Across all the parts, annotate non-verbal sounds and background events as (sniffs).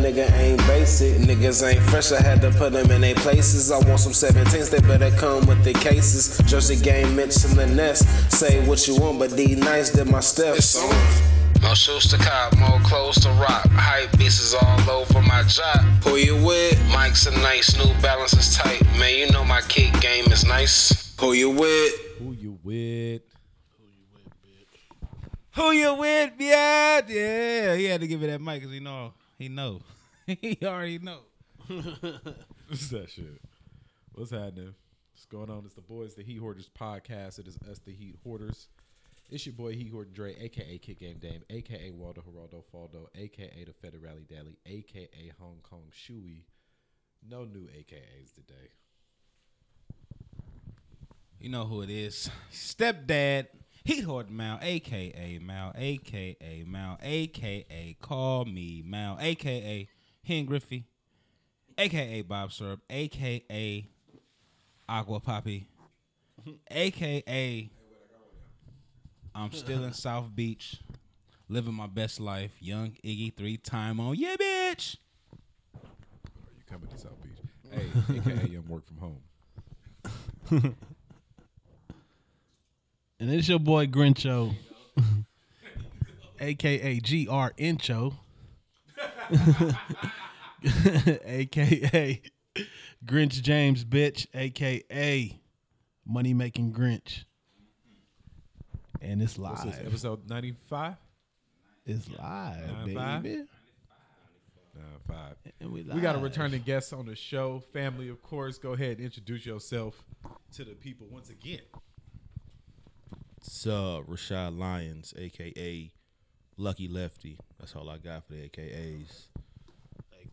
nigga ain't basic. Niggas ain't fresh, I had to put them in their places. I want some 17s, they better come with the cases. Jersey game, Mitchell & Ness. Say what you want, but D nice did my steps. It's on. More shoes to cop, more clothes to rock. Hype beats is all over my job. Who you with? Mike's a nice, New Balance is tight. Man, you know my kick game is nice. Who you with? Who you with? Who you with, bitch? Who you with, yeah? Yeah, he had to give it that mic because he know he know. (laughs) he already know. (laughs) What's that shit? What's happening? What's going on? It's the boys, the Heat Hoarders podcast. It is us, the Heat Hoarders. It's your boy Heat Hoarder Dre, aka Kick Game Dame, aka Waldo Geraldo Faldo, aka the Federale Dally, aka Hong Kong Shoey. No new AKAs today. You know who it is. Stepdad, Heat Hoard Mal, aka Mal, aka Mal, aka Call Me Mal, aka Ken Griffey, aka Bob Syrup, aka Aqua Poppy, aka I'm still in South Beach, living my best life. Young Iggy, three time on. Yeah, bitch. Are you coming to South Beach? Hey, (laughs) aka Young Work from Home. (laughs) And it's your boy Grincho, (laughs) aka GR Incho, aka (laughs) Grinch James Bitch, aka Money Making Grinch. And it's What's live. this, episode 95? It's live, Nine five? baby. No, five. And we, We got a live. returning guest on the show. Family, of course. Go ahead and introduce yourself to the people once again. It's uh, Rashad Lyons, aka Lucky Lefty. That's all I got for the AKAs.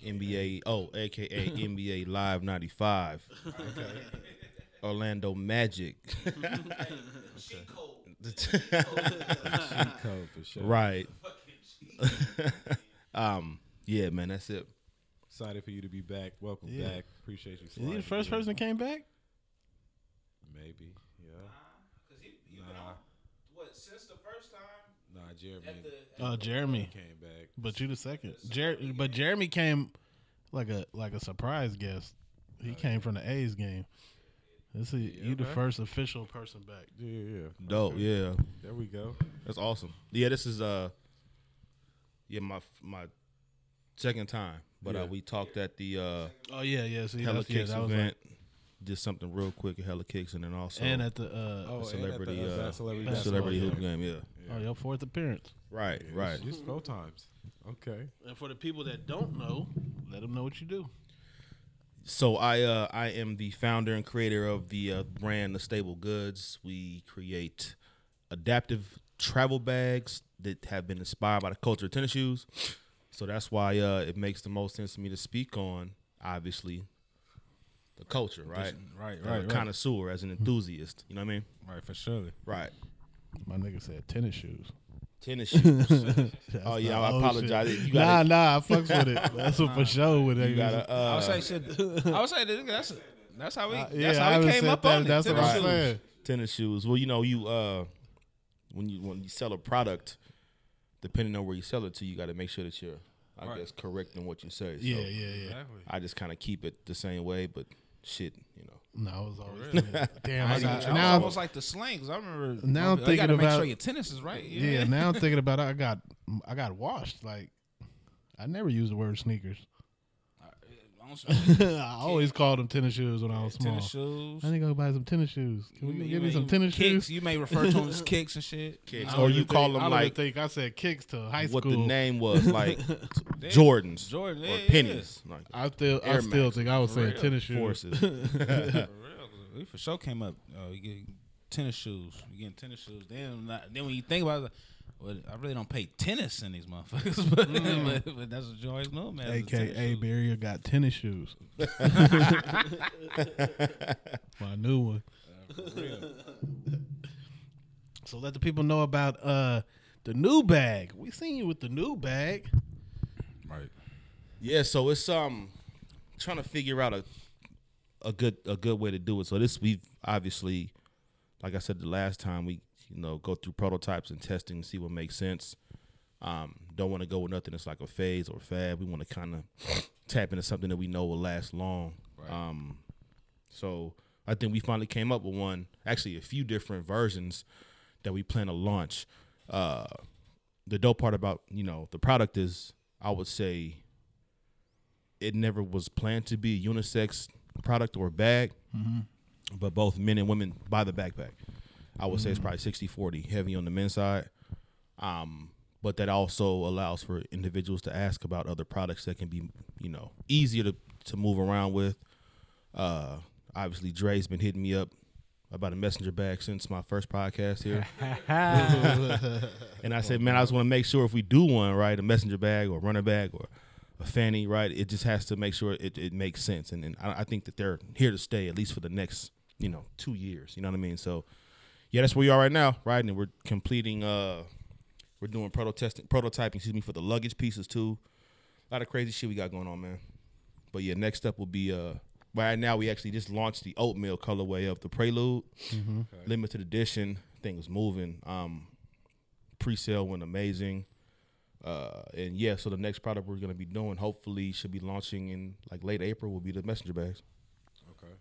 NBA, oh, aka NBA (laughs) Live 95. (laughs) Orlando Magic. Code for sure. right. (laughs) um, yeah, man, that's it. Excited for you to be back. Welcome Yeah. back. Appreciate you. Is he the first person that came back? Maybe. Yeah. Nah. What, since the first time? Nah, Jeremy Oh, Jeremy. came back. But you the second. Jer- but Jeremy came like a like a surprise guest. He came from the A's game. This is you the first official person back. Yeah, yeah. yeah. Dope, Okay. yeah. There we go. That's awesome. Yeah, this is uh yeah, my my second time. But Yeah. uh we talked at the uh Oh yeah, yeah. See, Hella that's, yeah, Kicks that was event. Did something real quick at Hella Kicks and then also and at the uh, Oh, and at celebrity the, uh, uh, celebrity, celebrity hoop game, yeah. oh your fourth appearance. Right, Yeah, right. Just four times. Okay. And for the people that don't know, let them know what you do. So I uh I am the founder and creator of the uh, brand The Stable Goods. We create adaptive travel bags that have been inspired by the culture of tennis shoes. So that's why uh it makes the most sense for me to speak on obviously the culture, right? Right, right, right. connoisseur, as an enthusiast. You know what I mean? Right, for sure. Right. My nigga said tennis shoes. Tennis shoes. (laughs) Oh yeah, I apologize. You nah, gotta, nah, I fucks with it. (laughs) That's what for sure. With you gotta I would uh, say shit. I would say that that's that's how we Uh, that's yeah, I how we came up that. on it. That's what Tennis I'm shoes. saying. tennis shoes. Well, you know, you uh when you when you sell a product, depending on where you sell it to, you got to make sure that you're, I Right. guess, correct in what you say. So Yeah, yeah, yeah. Exactly. I just kind of keep it the same way, but shit, you know. No, it was always (laughs) damn. I I got, was now, almost like the slings. I remember. (laughs) Now I'm you thinking gotta make about- sure your tennis is right. yeah. Now I'm (laughs) thinking about it. I got I got washed. Like I never used the word sneakers. I don't smoke (laughs) I always called them tennis shoes when I was small. tennis shoes. I need to go buy some tennis shoes. Can we You- go you get me some tennis kicks. shoes? You may refer to them as (laughs) kicks and shit. Kicks. Or you even call think- them I like think I said kicks to high what school. What the name was, (laughs) like Jordans, Jordan, or yeah, pennies, like I still, I still Max. think I was saying real. tennis shoes. forces. For real, we for sure came up. Uh, you get tennis shoes. You getting tennis shoes. Then, not, then when you think about it, well, I really don't pay tennis in these motherfuckers, (laughs) but, but, but that's what you always know, man. is the tennis AKA shoes. Barrier got tennis shoes. (laughs) (laughs) My new one. So let the people know about uh the new bag. We seen you with the new bag. Right. Yeah, so it's um trying to figure out a a good a good way to do it. So this we've obviously, like I said the last time, we you know go through prototypes and testing, see what makes sense. Um, don't want to go with nothing that's like a phase or fad. We want to kind of (sniffs) tap into something that we know will last long. Um, so I think we finally came up with one, actually a few different versions that we plan to launch. Uh, the dope part about you know the product is, I would say, it never was planned to be a unisex product or bag, but both men and women buy the backpack. I would say it's probably 60 40, heavy on the men's side. Um, but that also allows for individuals to ask about other products that can be, you know, easier to, to move around with. Uh, obviously, Dre's been hitting me up about a messenger bag since my first podcast here. (laughs) and I said, man, I just want to make sure if we do one, right, a messenger bag or runner bag or a fanny, right, it just has to make sure it, it makes sense. And, and I, I think that they're here to stay at least for the next, you know, two years. You know what I mean? So, yeah, that's where we are right now, right? And we're completing, uh, we're doing proto testing, prototyping, excuse me, for the luggage pieces too. A lot of crazy shit we got going on, man. But yeah, next up will be uh right now we actually just launched the oatmeal colorway of the Prelude. Limited edition. Thing was moving. Um pre-sale went amazing. Uh and yeah, so the next product we're gonna be doing, hopefully should be launching in like late April will be the messenger bags. Okay.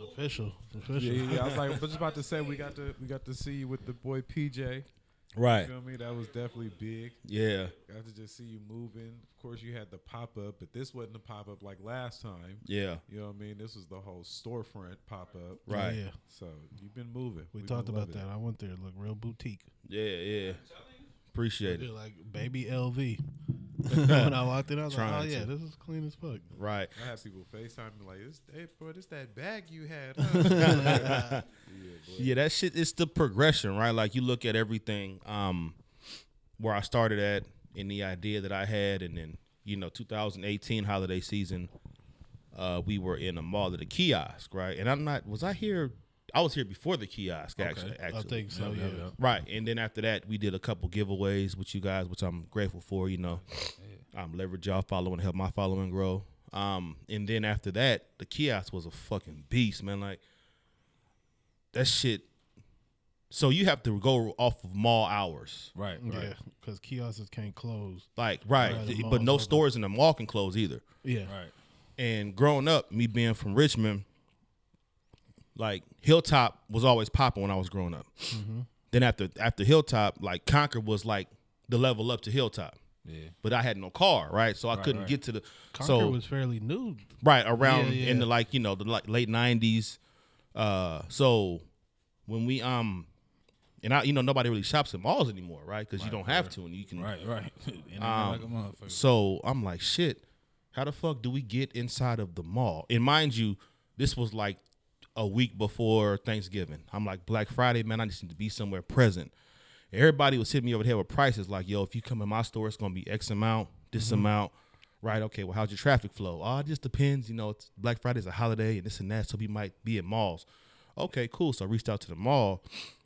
And we got to, It's official. It's official. Yeah, yeah, yeah. I was like, (laughs) I was just about to say we got to we got to see you with the boy PJ. Right. You feel me? That was definitely big. Yeah. Got to just see you moving. Of course, you had the pop up, but this wasn't the pop up like last time. Yeah. You know what I mean? This was the whole storefront pop up. Right. Yeah. So you've been moving. We We've talked about loving that. I went there. Look real boutique. Yeah, yeah. Appreciate it. Like baby LV. (laughs) when I walked in, I was like, Trying oh yeah, to. this is clean as fuck. Right. I have people FaceTime me like, this, hey, bro, this that bag you had. Huh? (laughs) (laughs) Yeah, that shit is the progression, right? Like you look at everything um where I started at and the idea that I had and then, you know, 2018 holiday season, uh we were in a mall at a kiosk, right? And I'm not was I here I was here before the kiosk actually I think so. Yeah. Right. And then after that, we did a couple giveaways with you guys, which I'm grateful for, you know. Um, leverage y'all following, help my following grow. Um, and then after that, the kiosk was a fucking beast, man. Like that shit. So you have to go off of mall hours. right. Right. Yeah, because kiosks can't close. Like, right. Right, but mall's no open. stores in the mall can close either. Yeah. Right. And growing up, me being from Richmond, like Hilltop was always popping when I was growing up. Mm-hmm. Then after after Hilltop, like Concord was like the level up to Hilltop. Yeah. But I had no car, right? So I couldn't right. get to the Concord so was fairly new. right around Yeah, yeah. in the like you know the like late nineties. Uh, so when we um, and I you know nobody really shops at malls anymore, right? Because you don't have to, and you can Right. Right. (laughs) Um, (laughs) like a so I'm like, shit, how the fuck do we get inside of the mall? And mind you, this was like a week before Thanksgiving. I'm like, Black Friday, man, I just need to be somewhere present. Everybody was hitting me over the head with prices like, yo, if you come in my store, it's gonna be X amount, this mm-hmm. amount. Right, okay, well, how's your traffic flow? Oh, it just depends. You know, it's Black is a holiday and this and that, so we might be at malls. Okay, cool. So I reached out to the mall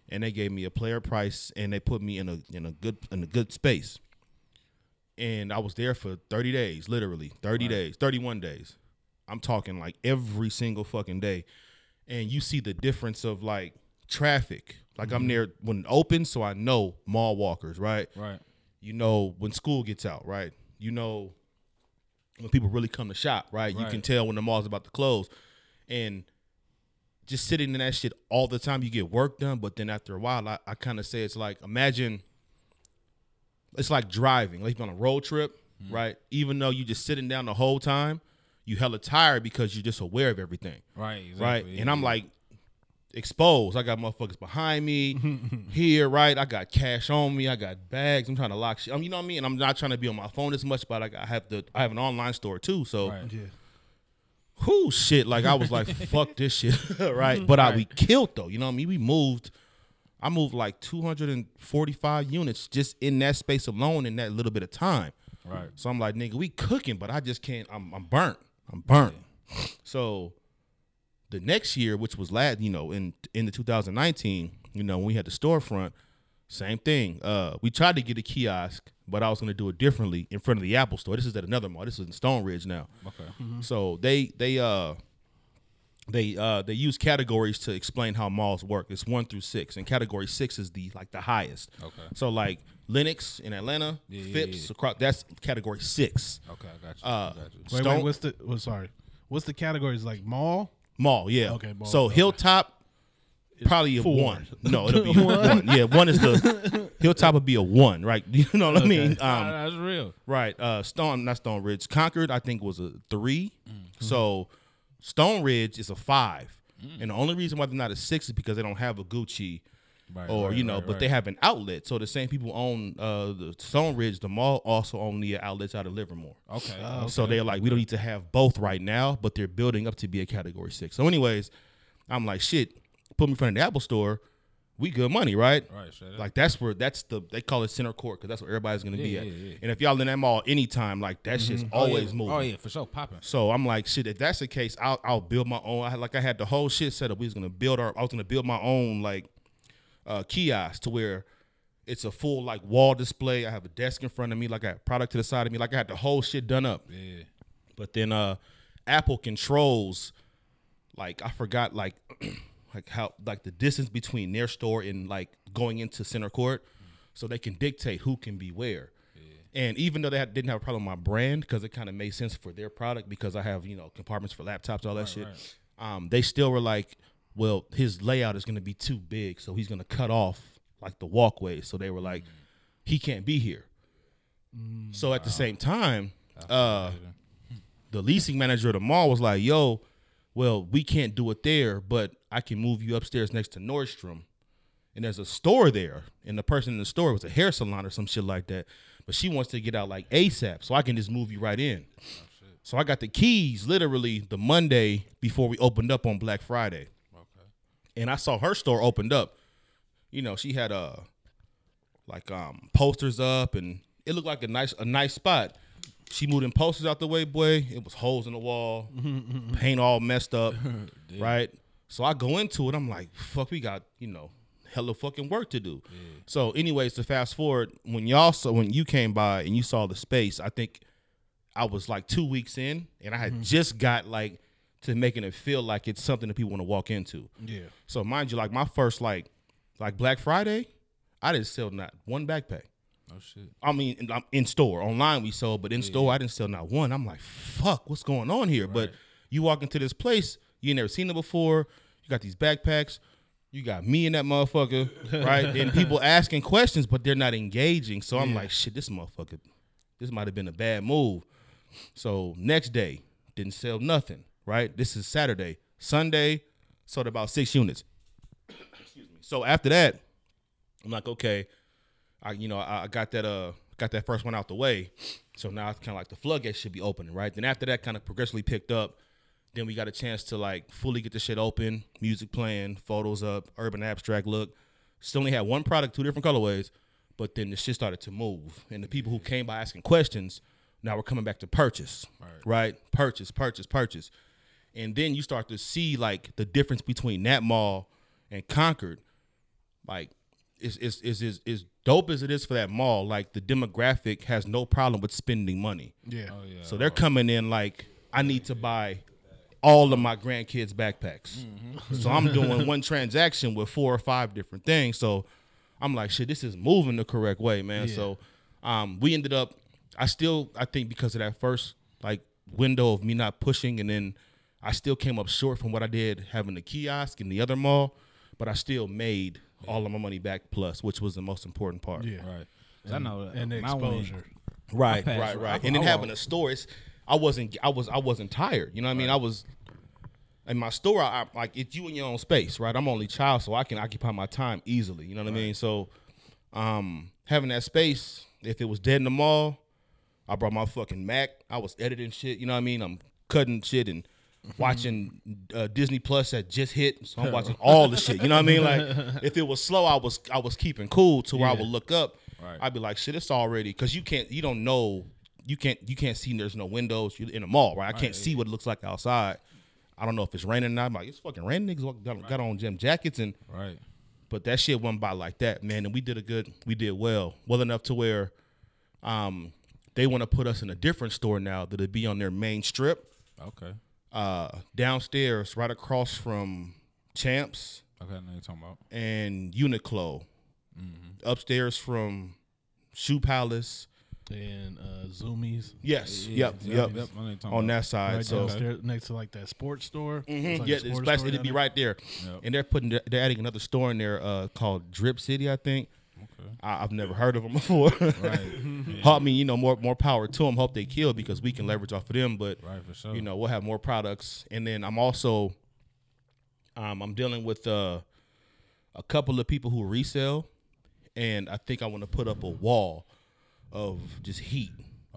and they gave me a player price and they put me in a in a good in a good space and I was there for 30 days, literally 30 days, 31 days. I'm talking like every single fucking day. And you see the difference of like traffic. Like I'm mm-hmm. there when it opens, so I know mall walkers, right? Right. You know when school gets out, right? You know when people really come to shop, right? right. You can tell when the mall's about to close. And just sitting in that shit all the time, you get work done. But then after a while, I, I kind of say it's like imagine it's like driving, like on a road trip, mm-hmm. right? Even though you just sitting down the whole time, you hella tired because you're just aware of everything. Right. Right. Exactly. And I'm like exposed. I got motherfuckers behind me (laughs) here, right? I got cash on me. I got bags. I'm trying to lock shit. I mean, you know what I mean? And I'm not trying to be on my phone as much, but I, I have the I have an online store too. So Right. Yeah. whoo shit. Like I was like, (laughs) fuck this shit. (laughs) right. But I we killed though. You know what I mean? We moved I moved like 245 units just in that space alone in that little bit of time. Right. So I'm like, nigga, we cooking, but I just can't. I'm, I'm burnt. I'm burnt. So the next year, which was last, you know, in in the 2019, you know, when we had the storefront, same thing. Uh, we tried to get a kiosk, but I was gonna do it differently in front of the Apple store. This is at another mall. This is in Stoneridge now. Okay. So they they uh they uh they use categories to explain how malls work. It's one through six, and category six is the like the highest. Okay. So like Lenox in Atlanta, Yeah, yeah, Phipps yeah. across that's category six. Okay. I got you. Uh, I got you. Wait, Stone- wait. What's the? Well, sorry. What's the categories like mall? Mall, yeah. Okay, mall, so okay. Hilltop, probably a four. one. No, it'll be (laughs) one. Yeah, one is the (laughs) Hilltop would be a one, right? (laughs) You know what I mean? Nah, Um, that's real. right. Uh, Stone, not Stoneridge. Concord, I think was a 3 Mm-hmm. So Stoneridge is a five, Mm. and the only reason why they're not a six is because they don't have a Gucci. Right, or right, you know, right, but right. they have an outlet. So the same people own uh, the Stoneridge. The mall also own the outlets out of Livermore. Okay. So they're like, we don't need to have both right now, but they're building up to be a category six. So, anyways, I'm like, shit, put me in front of the Apple store, we good money, right? Right. Like that's where that's the they call it center court because that's where everybody's gonna be Yeah, at. yeah, yeah. And if y'all in that mall anytime, like that shit's Oh, always moving. Oh yeah, for sure, popping. So I'm like, shit. If that's the case, I'll I'll build my own. I like I had the whole shit set up. We was gonna build our. I was gonna build my own like uh kiosk to where it's a full like wall display. I have a desk in front of me. Like I have product to the side of me. Like I had the whole shit done up. Yeah. But then uh Apple controls like I forgot like (clears throat) like how like the distance between their store and like going into center court. So they can dictate who can be where. And even though they had, didn't have a problem with my brand because it kind of made sense for their product because I have you know compartments for laptops all that shit, um, they still were like, well, his layout is going to be too big, so he's going to cut off like the walkway. So they were like, he can't be here. So at the same time, uh, the leasing manager of the mall was like, "Yo, well, we can't do it there, but I can move you upstairs next to Nordstrom, and there's a store there, and the person in the store was a hair salon or some shit like that, but she wants to get out like ASAP, so I can just move you right in." So I got the keys literally the Monday before we opened up on Black Friday, Okay. and I saw her store opened up. You know, she had uh like um posters up, and it looked like a nice a nice spot. She moved in posters out the way, boy. It was holes in the wall, (laughs) paint all messed up, (laughs) right? So I go into it. I'm like, fuck, we got you know hella fucking work to do. Mm. So, anyways, to fast forward, when y'all saw when you came by and you saw the space, I think I was like two weeks in, and I had mm-hmm. just got like to making it feel like it's something that people want to walk into. Yeah. So mind you, like my first like like Black Friday, I didn't sell not one backpack. Oh shit. I mean, in, in store, online we sold, but in store I didn't sell not one. I'm like, fuck, what's going on here? But you walk into this place, you ain't never seen it before. You got these backpacks. You got me and that motherfucker, (laughs) right? and people asking questions, but they're not engaging. So I'm like, shit, this motherfucker, this might have been a bad move. So next day, didn't sell nothing, right? This is Saturday. Sunday, sold about six units. Excuse me. So after that, I'm like, okay, I you know I, I got that uh got that first one out the way, so now it's kind of like the floodgates should be opening, right? Then after that, kind of progressively picked up. Then we got a chance to like fully get the shit open, music playing, photos up, urban abstract look. Still only had one product, two different colorways, but then the shit started to move, and the people who came by asking questions now we're coming back to purchase, right? Purchase, purchase, purchase, and then you start to see like the difference between that mall and Concord, like is is is is is dope as it is for that mall. Like the demographic has no problem with spending money. Yeah. Oh yeah. So they're coming in like I need to buy all of my grandkids backpacks. Mm-hmm. So I'm doing (laughs) one transaction with four or five different things. So I'm like, shit, this is moving the correct way, man. So um, we ended up. I still, I think, because of that first like window of me not pushing, and then I still came up short from what I did having the kiosk in the other mall, but I still made all of my money back plus, which was the most important part. Yeah. Right. 'Cause I know And the my one- exposure. Right, passed- right, right. I- and then having walk- a store, it's I wasn't I was I wasn't tired. You know what I mean? I was in my store. I, I like it's you in your own space, right? I'm only child, so I can occupy my time easily. You know what I mean? So, um, having that space, if it was dead in the mall, I brought my fucking Mac. I was editing shit. You know what I mean? I'm cutting shit and watching uh, Disney Plus that just hit. So I'm watching (laughs) all the shit. You know what I mean? Like (laughs) if it was slow, I was I was keeping cool to where I would look up. Right. I'd be like, shit, it's already because you can't you don't know you can't you can't see there's no windows You're in a mall, right? I can't see what it looks like outside. I don't know if it's raining or not. I'm like, it's fucking raining. Niggas got, got on gym jackets and Right. but that shit went by like that, man. And we did a good, we did well, well enough to where, um, they want to put us in a different store now that'll be on their main strip, Okay. uh, downstairs, right across from Champs Okay. I know you're talking about. and Uniqlo, upstairs from Shoe Palace. And uh, Zumiez. Yes, yep, yep, I know you're talking on about. that side. Right so. downstairs next to like that sports store. Mhm, It's like a yeah, sports it's best, store it'd be there. right there, Yep. and they're putting they're adding another store in there uh, called Drip City, I think. I, I've never heard of them (laughs) before. Right. (laughs) I mean, you know, more more power to them. Hope they kill because we can leverage off of them. But Right, for sure. you know, we'll have more products. And then I'm also, um, I'm dealing with uh, a couple of people who resell, and I think I want to put up a wall of just heat,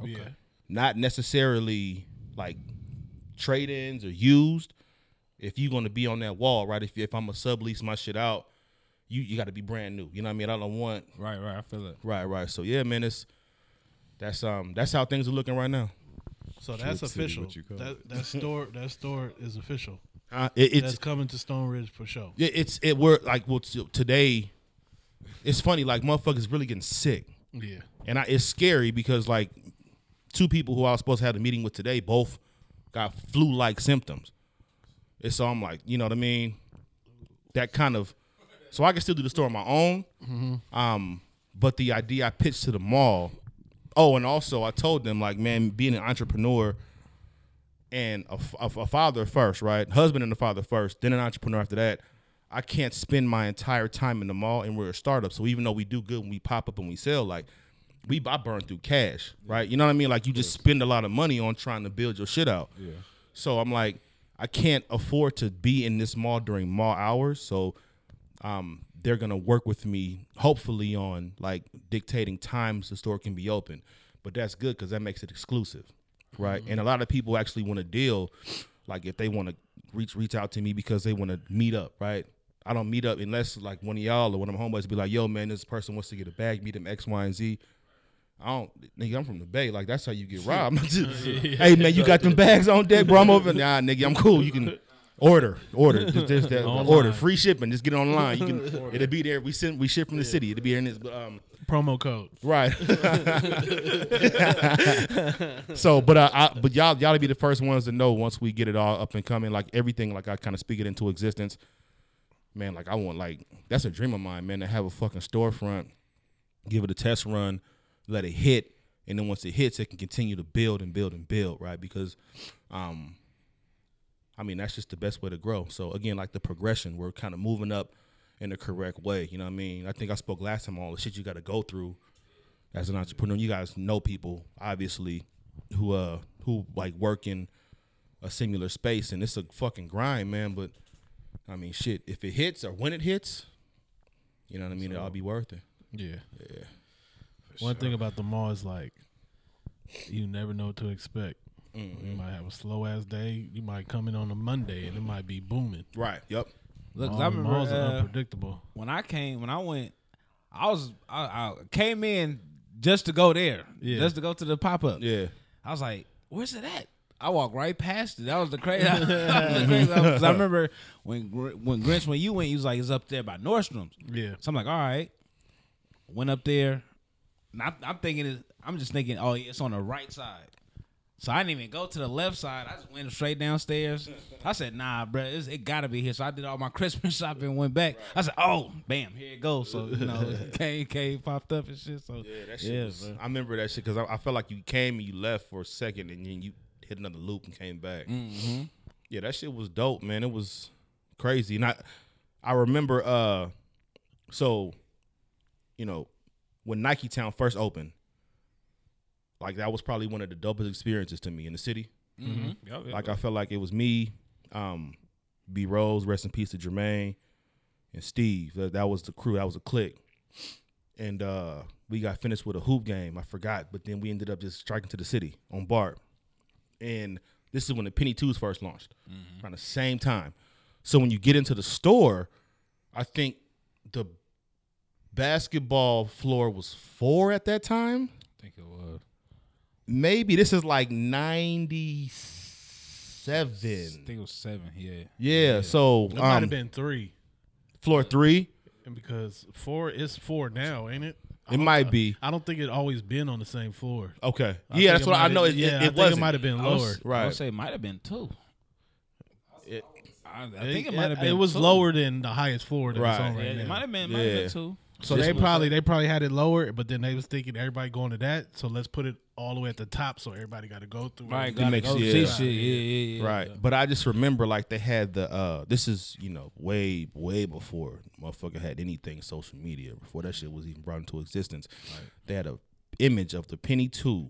Yeah. not necessarily like trade-ins or used. If you're gonna be on that wall, right? If if I'm a sublease my shit out, you you got to be brand new. You know what I mean? I don't want Right, right. I feel it. Right, right. So yeah, man, it's that's um that's how things are looking right now. So that's City, official. what That that store (laughs) that store is official. Uh, it, That's it's coming to Stoneridge for sure. it, it's it we're like well t- today. It's funny, like motherfuckers really getting sick, Yeah. And I, it's scary because like two people who I was supposed to have a meeting with today both got flu-like symptoms. And so I'm like, you know what I mean? That kind of so I can still do the store on my own. Um, but the idea I pitched to the mall. Oh, and also I told them like, man, being an entrepreneur and a father first, right? Husband and a father first, then an entrepreneur after that. I can't spend my entire time in the mall, and we're a startup. So even though we do good when we pop up and we sell, like we I burn through cash, right? You know what I mean? Like you just spend a lot of money on trying to build your shit out. Yeah. So I'm like, I can't afford to be in this mall during mall hours. So um, they're gonna work with me, hopefully, on like dictating times the store can be open. But that's good because that makes it exclusive, right? And a lot of people actually want to deal, like if they want to reach reach out to me because they want to meet up, right? I don't meet up unless like one of y'all or one of my homeboys be like, "Yo, man, this person wants to get a bag, meet them X, Y, and Z." I don't, nigga. I'm from the Bay. Like that's how you get (laughs) robbed. (laughs) (laughs) hey man, you got them bags on deck, bro. I'm over. Nah, nigga, I'm cool. You can order, order, just, just that, order, free shipping. Just get it online. You can. It'll be there. We send. We ship from the city. It'll be there in this. Um, Promo code. right. so, but uh, I, but y'all, y'all be the first ones to know once we get it all up and coming. Like everything, like I kind of speak it into existence. Man, like I want, like that's a dream of mine, man, to have a fucking storefront, give it a test run, let it hit, and then once it hits, it can continue to build and build and build, right? Because, um, I mean, that's just the best way to grow. So again, like the progression, we're kind of moving up in the correct way. You know what I mean? I think I spoke last time on all the shit you got to go through as an entrepreneur. You guys know people, obviously, who uh who like work in a similar space, and it's a fucking grind, man. But I mean, shit, if it hits or when it hits, you know what I mean? It'll be worth it. Yeah. Yeah. One thing about the mall is like you never know what to expect. Mm-hmm. You might have a slow ass day. You might come in on a Monday and it might be booming. Right. Yep. Look, Mall- I remember malls are uh, unpredictable. when I came, when I went, I was I, I came in just to go there, Yeah. just to go to the pop up. Yeah. I was like, "Where's it at?" I walked right past it. That was the crazy. (laughs) that was the (laughs) crazy 'cause I remember when when Grinch when you went, you was like, "It's up there by Nordstrom's." Yeah. So I'm like, "All right." Went up there. And I'm, I'm thinking, I'm just thinking, oh, it's on the right side. So I didn't even go to the left side. I just went straight downstairs. I said, "Nah, bro, it's, it gotta be here." So I did all my (laughs) Christmas shopping, went back. I said, "Oh, bam, here it goes." So you know, (laughs) (laughs) K K popped up and shit. So Yeah, that shit. yeah, was. I remember that shit because I, I felt like you came and you left for a second, and then you hit another loop and came back. Mm-hmm. Yeah, that shit was dope, man. It was crazy, and I, I remember, uh, so, you know, when Nike Town first opened, like that was probably one of the dopest experiences to me in the city. Mm-hmm. Like I felt like it was me, um, B Rose, rest in peace to Jermaine, and Steve. That, that was the crew. That was a clique. And uh, we got finished with a hoop game. I forgot, but then we ended up just striking to the city on Bart. And this is when the Penny Twos first launched, around the same time. So when you get into the store, I think the basketball floor was four at that time I think it was. maybe this is like 97 I think it was seven. Yeah. yeah, so It might um, have been three, floor three and because four is four now, ain't it? It might be I don't think it always been on the same floor. okay I yeah that's what i know it, yeah, it, it wasn't it might have been I was- lower. I would say it might have been two. It- I, I think it might have been. It, was two. lower than the highest floor that it's Right. on Yeah, right it might have been. Might have Yeah. been two. So This they was- probably they probably had it lower, but then they was thinking everybody going to that, so let's put it all the way at the top, so everybody got to go through. Right. it. Gotta makes- go yeah. see shit. Yeah, yeah, yeah. right but i just remember like they had the uh this is you know way way before motherfucker had anything social media before that shit was even brought into existence they had a image of the penny 2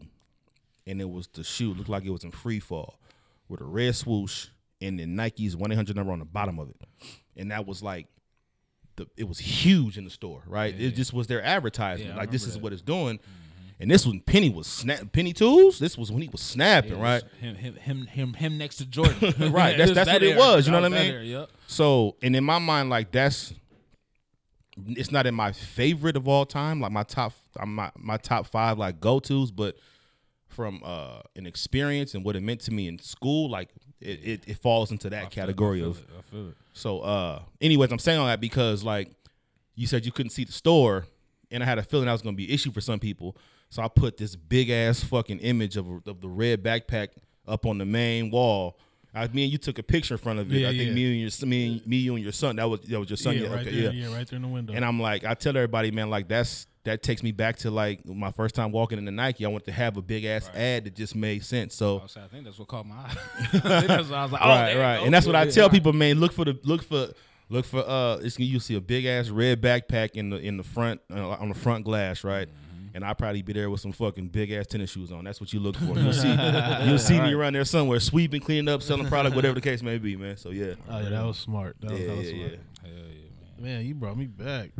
and it was the shoe looked like it was in free fall with a red swoosh and then nike's 1-800 number on the bottom of it and that was like the it was huge in the store right it just was their advertisement Yeah, like this is that. what it's doing and this when penny was snap penny tools this was when he was snapping Yeah, right Him, him, him, him, him next to Jordan. (laughs) Right, (laughs) that's- that's that what it was, you know what I mean? era, Yep. So, and in my mind, like that's it's not in my favorite of all time, like my top, my my top five like go tos, but from uh an experience and what it meant to me in school, like it it, it falls into that category of. I feel it. So, uh, anyways, I'm saying all that because like you said, you couldn't see the store, and I had a feeling that was gonna be an issue for some people. So I put this big ass fucking image of of the red backpack up on the main wall. I, me and you took a picture in front of it. Yeah, I think yeah. me and your me, and- me, you and your son. That was that was your son. yeah, Yeah, right okay, there, yeah. yeah, right there in the window. And I'm like, I tell everybody, man, like that's that takes me back to like my first time walking into Nike. I wanted to have a big ass ad that just made sense. So I, think that's what caught my eye. I (laughs) that's what I was like, oh, right, right, and that's what I tell right. people, man. Look for the look for look for uh, it's you see a big ass red backpack in the in the front uh, on the front glass, right? Mm-hmm. Mm-hmm. And I probably be there with some fucking big ass tennis shoes on. That's what you look for. (laughs) You'll see, you'll see me around there somewhere, sweeping, cleaning up, selling product, whatever the case may be, man. So yeah, oh yeah, that was smart. That was, that was yeah, smart. yeah. Hell yeah, man. Man, you brought me back.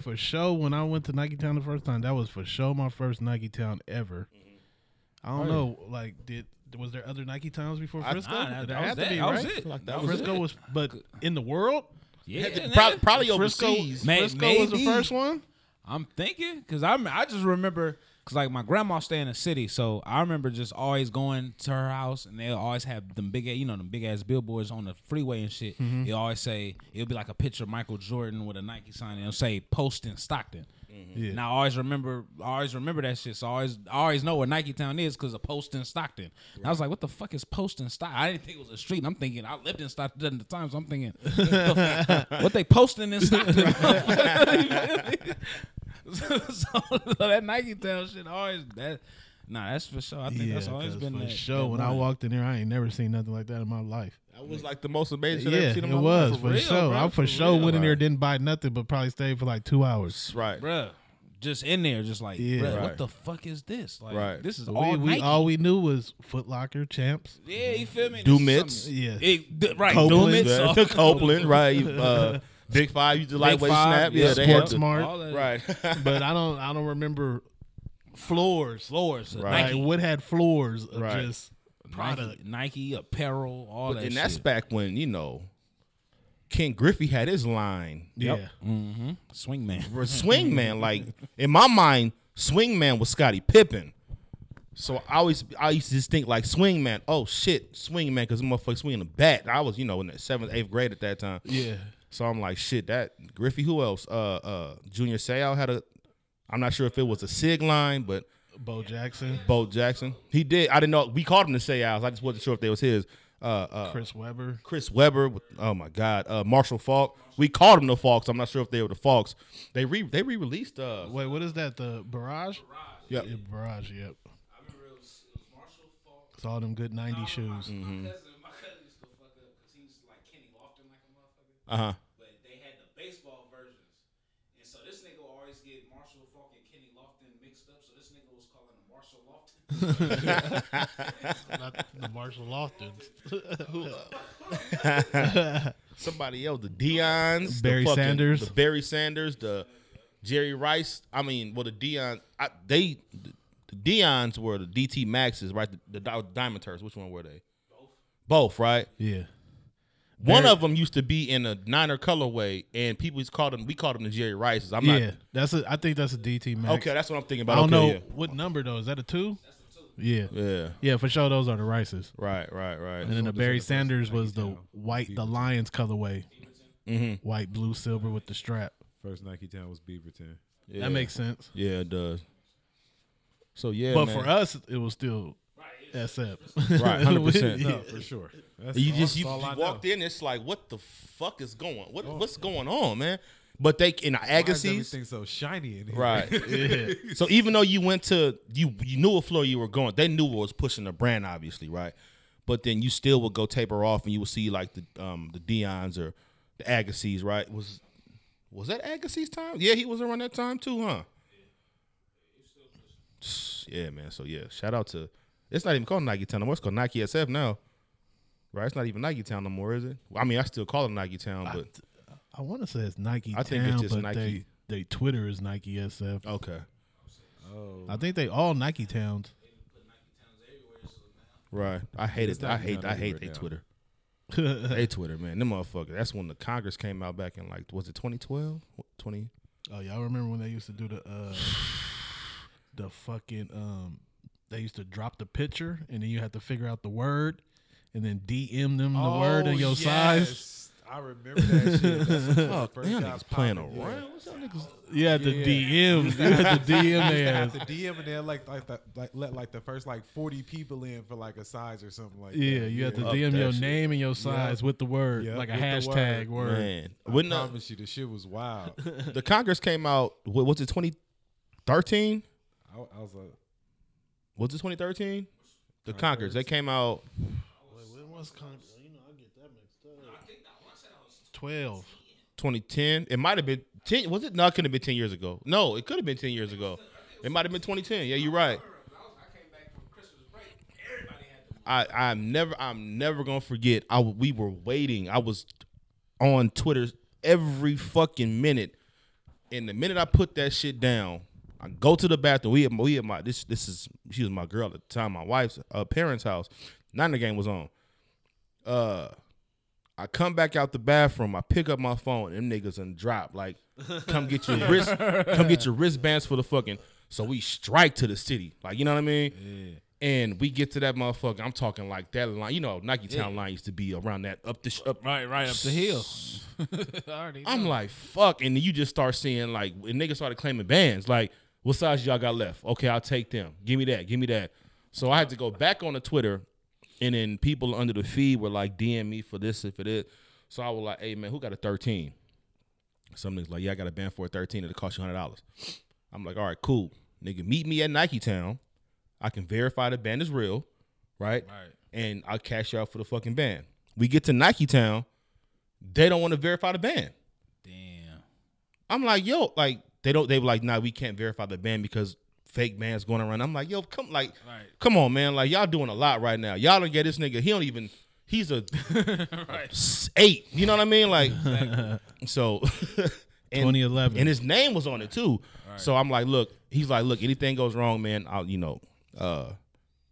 For sure, when I went to Nike Town the first time, that was for sure my first Nike Town ever. I don't oh, know, like, did was there other Nike Towns before I- Frisco? Nah, that, there that had was to that. be, That was it. Like, That was Frisco it. was, but in the world, Yeah, Pro- nigga. probably Frisco, overseas. May- Frisco was the first one. I'm thinking because I I just remember because like my grandma stay in the city, so I remember just always going to her house and they always have them big you know them big ass billboards on the freeway and shit. Mm-hmm. They always say it'll be like a picture of Michael Jordan with a Nike sign and it'll say post in Stockton. Yeah. And I always remember, I always remember that shit. So I always, I always know where Nike Town is because of Post in Stockton. And I was like, what the fuck is Post in Stockton? I didn't think it was a street. And I'm thinking, I lived in Stockton at the time, so I'm thinking, what, (laughs) the what they posting in Stockton? (laughs) (laughs) so, (laughs) so that Nike Town shit always that. Nah, that's for sure. I think that's always 'cause been for that, sure. that When I walked in there, I ain't never seen nothing like that in my life. That was like the most amazing shit I've yeah, seen in it my was life. for real, sure. bro, I for for sure real. went in there, didn't buy nothing, but probably stayed for like two hours. Right. bruh, just in there, just like, Yeah. bruh, Right. what the fuck is this? Like, Right. this is We, all we Nike. all we knew was Foot Locker, Champs. yeah, you feel me? Do This mitts. Yeah. It, d- right, Copeland. do mitts. Yeah, (laughs) all- Copeland, right? Uh, (laughs) Big Five, you the lightweight Five, snap. yeah, Yeah, they had to, Smart. right. (laughs) but I don't I don't remember floors. floors, Right. Like what had floors of Right. just Nike, product. Nike apparel, all that. and that's back when you know Ken Griffey had his line. Yeah. Mm-hmm. Swingman. (laughs) Or Swingman, like in my mind, Swingman was Scottie Pippen. So I always, I used to just think like Swingman. Oh shit, Swingman, because motherfucker swinging a bat. I was, you know, in the seventh, eighth grade at that time. Yeah. So I'm like, shit, that Griffey. Who else? Uh, uh, Junior Seau had a. I'm not sure if it was a Sig line, but Bo Jackson, Bo Jackson. He did. I didn't know. We called him the Seau's. I just wasn't sure if they was his. Uh, uh, Chris Webber. Chris Webber. Oh my God. Uh, Marshall Faulk. We called him the Faulks. I'm not sure if they were the Faulks. They re they re released. Uh, Wait, what is that? The Barrage? Yep. Yeah, Barrage, yep. It's all them good 90 shoes. Mm. My cousin, my cousin used to fuck up because he's like Kenny Lofton like a motherfucker. Uh huh. But they had the baseball versions. And so this nigga would always get Marshall Faulk and Kenny Lofton mixed up. So this nigga was calling him Marshall Lofton. (laughs) Not the Marshall Loftons. (laughs) Somebody else, the Dion's, Barry the fucking- Sanders. the Barry Sanders, the Jerry Rice. I mean, well, the Dion, I, they, the Dion's were the DT Maxes, right? The, the Di- Diamond Turfs. Which one were they? Both. Both, right? Yeah. One of them used to be in a Niner colorway, and people just called them. We called them the Jerry Rices. I'm yeah, not. that's a. I think that's a DT Max. Okay, that's what I'm thinking about. I don't okay, know what number though. Is that a two? Yeah. Yeah. yeah. Yeah, for sure. Those are the Rices. Right, right, right. And then the Barry Sanders was the white, the Lions colorway, Mm-hmm. white, blue, silver with the strap. First Nike Town was Beaverton. Yeah. That makes sense. Yeah, it does. So yeah, but man. for us, it was still SF. Right, (laughs) 100%. No, for sure. That's you all- just you, you walked in, it's like, what the fuck is going? What what's going on, man? But they in the Why is Agassi, everything so shiny in here? right? (laughs) So even though you went to you you knew what floor you were going, they knew what was pushing the brand, obviously, right? But then you still would go taper off, and you would see like the um the Dion's or the Agassi, right? Was was that Agassi time? Yeah, he was around that time too, huh? Yeah, man. So yeah, shout out to. It's not even called Nike Town no more. It's called Nike SF now. Right? It's not even Nike Town no more, is it? Well, I mean, I still call it Nike Town, but I want to say it's Nike Town. I think it's just but Nike. they they Twitter is Nike SF. okay. Oh. I think they all Nike Towns. Right. I hate It's it. I hate. Town I hate everywhere they now. Twitter. (laughs) they Twitter, man. Them motherfuckers. That's when the Congress came out back in like was it 2012? 20 Oh, y'all remember when they used to do the uh (sighs) the fucking um they used to drop the picture and then you had to figure out the word and then DM them the oh, word and Oh, your size. I remember that shit. That's Oh, it first y'all niggas playing poppin', yeah. around. What's y'all niggas? You had to Yeah. DM. (laughs) You had to DM You used to ass. to DM and then like like, the, like let like the first like forty people in for like a size or something like Yeah, that. you had to Up DM your shit. name and your size with the word, Yeah, like a with hashtag word. word. Man, I when the, promise you, the shit was wild. (laughs) the Congress came out, what was it 2013? I, I was like, Was it 2013? The Congress. They came out. When was Congress? You know, I get that mixed up. Twelve. 2010. It might have been 10. Was it? No, it couldn't have been 10 years ago. No, it could have been 10 years ago. It might have been 2010. Yeah, you're right. I I'm never I'm never gonna forget. I w- we were waiting. I was on Twitter every fucking minute. And the minute I put that shit down, I go to the bathroom. We at my, we at my this this is she was my girl at the time. My wife's uh, parents' house. Niner game was on. Uh, I come back out the bathroom. I pick up my phone. Them niggas and drop like, come get your wrist, (laughs) come get your wristbands for the fucking. So we strike to the city, like you know what I mean. Yeah. And we get to that motherfucker. I'm talking like that line. You know, Nike Town line used to be around that up the sh- up. Right, right up the hill. (laughs) I'm like, fuck. And you just start seeing like, and niggas started claiming bands. Like, what size y'all got left? Okay, I'll take them. Give me that. Give me that. So I had to go back on the Twitter, and then people under the feed were like, DM me for this and for this. So I was like, hey man, who got a 13? Some niggas like, yeah, I got a band for a 13. It'll cost you hundred dollars. I'm like, all right, cool. Nigga, meet me at Nike Town. I can verify the band is real, right? Right. And I'll cash you out for the fucking band. We get to Nike Town, they don't want to verify the band. Damn. I'm like, yo, like they don't. They were like, nah, we can't verify the band because fake bands going around. I'm like, yo, come, like, Right. come on, man, like y'all doing a lot right now. Y'all don't get this nigga. He don't even. He's a (laughs) s- eight. You know what I mean? Like, so. (laughs) and, 2011. and his name was on it too. So I'm like, look, he's like, look, anything goes wrong, man, I'll, you know, uh,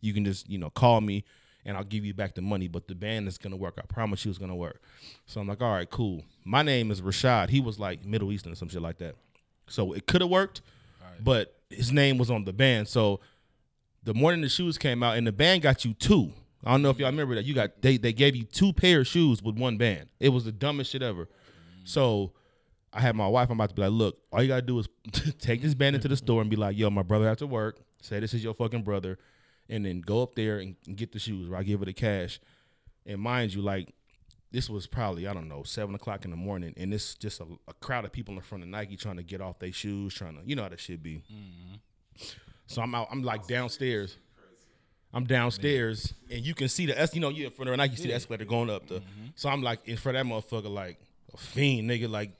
you can just, you know, call me and I'll give you back the money, but the band is gonna work. I promise you it's gonna work. So I'm like, all right, cool. My name is Rashad. He was like Middle Eastern or some shit like that. So it could have worked, but his name was on the band. So the morning the shoes came out and the band got you two. I don't know if y'all remember that. You got they they gave you two pair of shoes with one band. It was the dumbest shit ever. So I had my wife. I'm about to be like, look, all you gotta do is (laughs) take this band into the store and be like, yo, my brother has to work. Say this is your fucking brother, and then go up there and, and get the shoes. Or I give her the cash. And mind you, like this was probably I don't know seven o'clock in the morning, and it's just a, a crowd of people in front of Nike trying to get off their shoes, trying to you know how that should be. Mm-hmm. So I'm out. I'm like downstairs. I'm downstairs, and you can see the es- you know you in front of Nike, and I can see the escalator going up. The mm-hmm. so I'm like in front of that motherfucker, like a fiend, nigga, like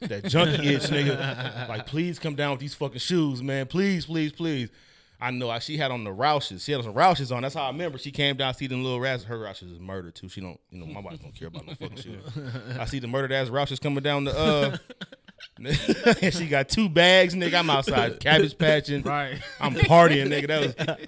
that junkie itch, nigga. (laughs) Like, please come down with these fucking shoes, man. Please, please, please. I know. I, she had on the Roshes. She had some Roshes on. That's how I remember. She came down, see them little rats. Her Roshes is murder too. She don't, you know, my wife don't care about no fucking shit. I see the murdered ass Roshes coming down the. uh (laughs) and she got two bags, nigga. I'm outside cabbage patching. Right. I'm partying, nigga. That was.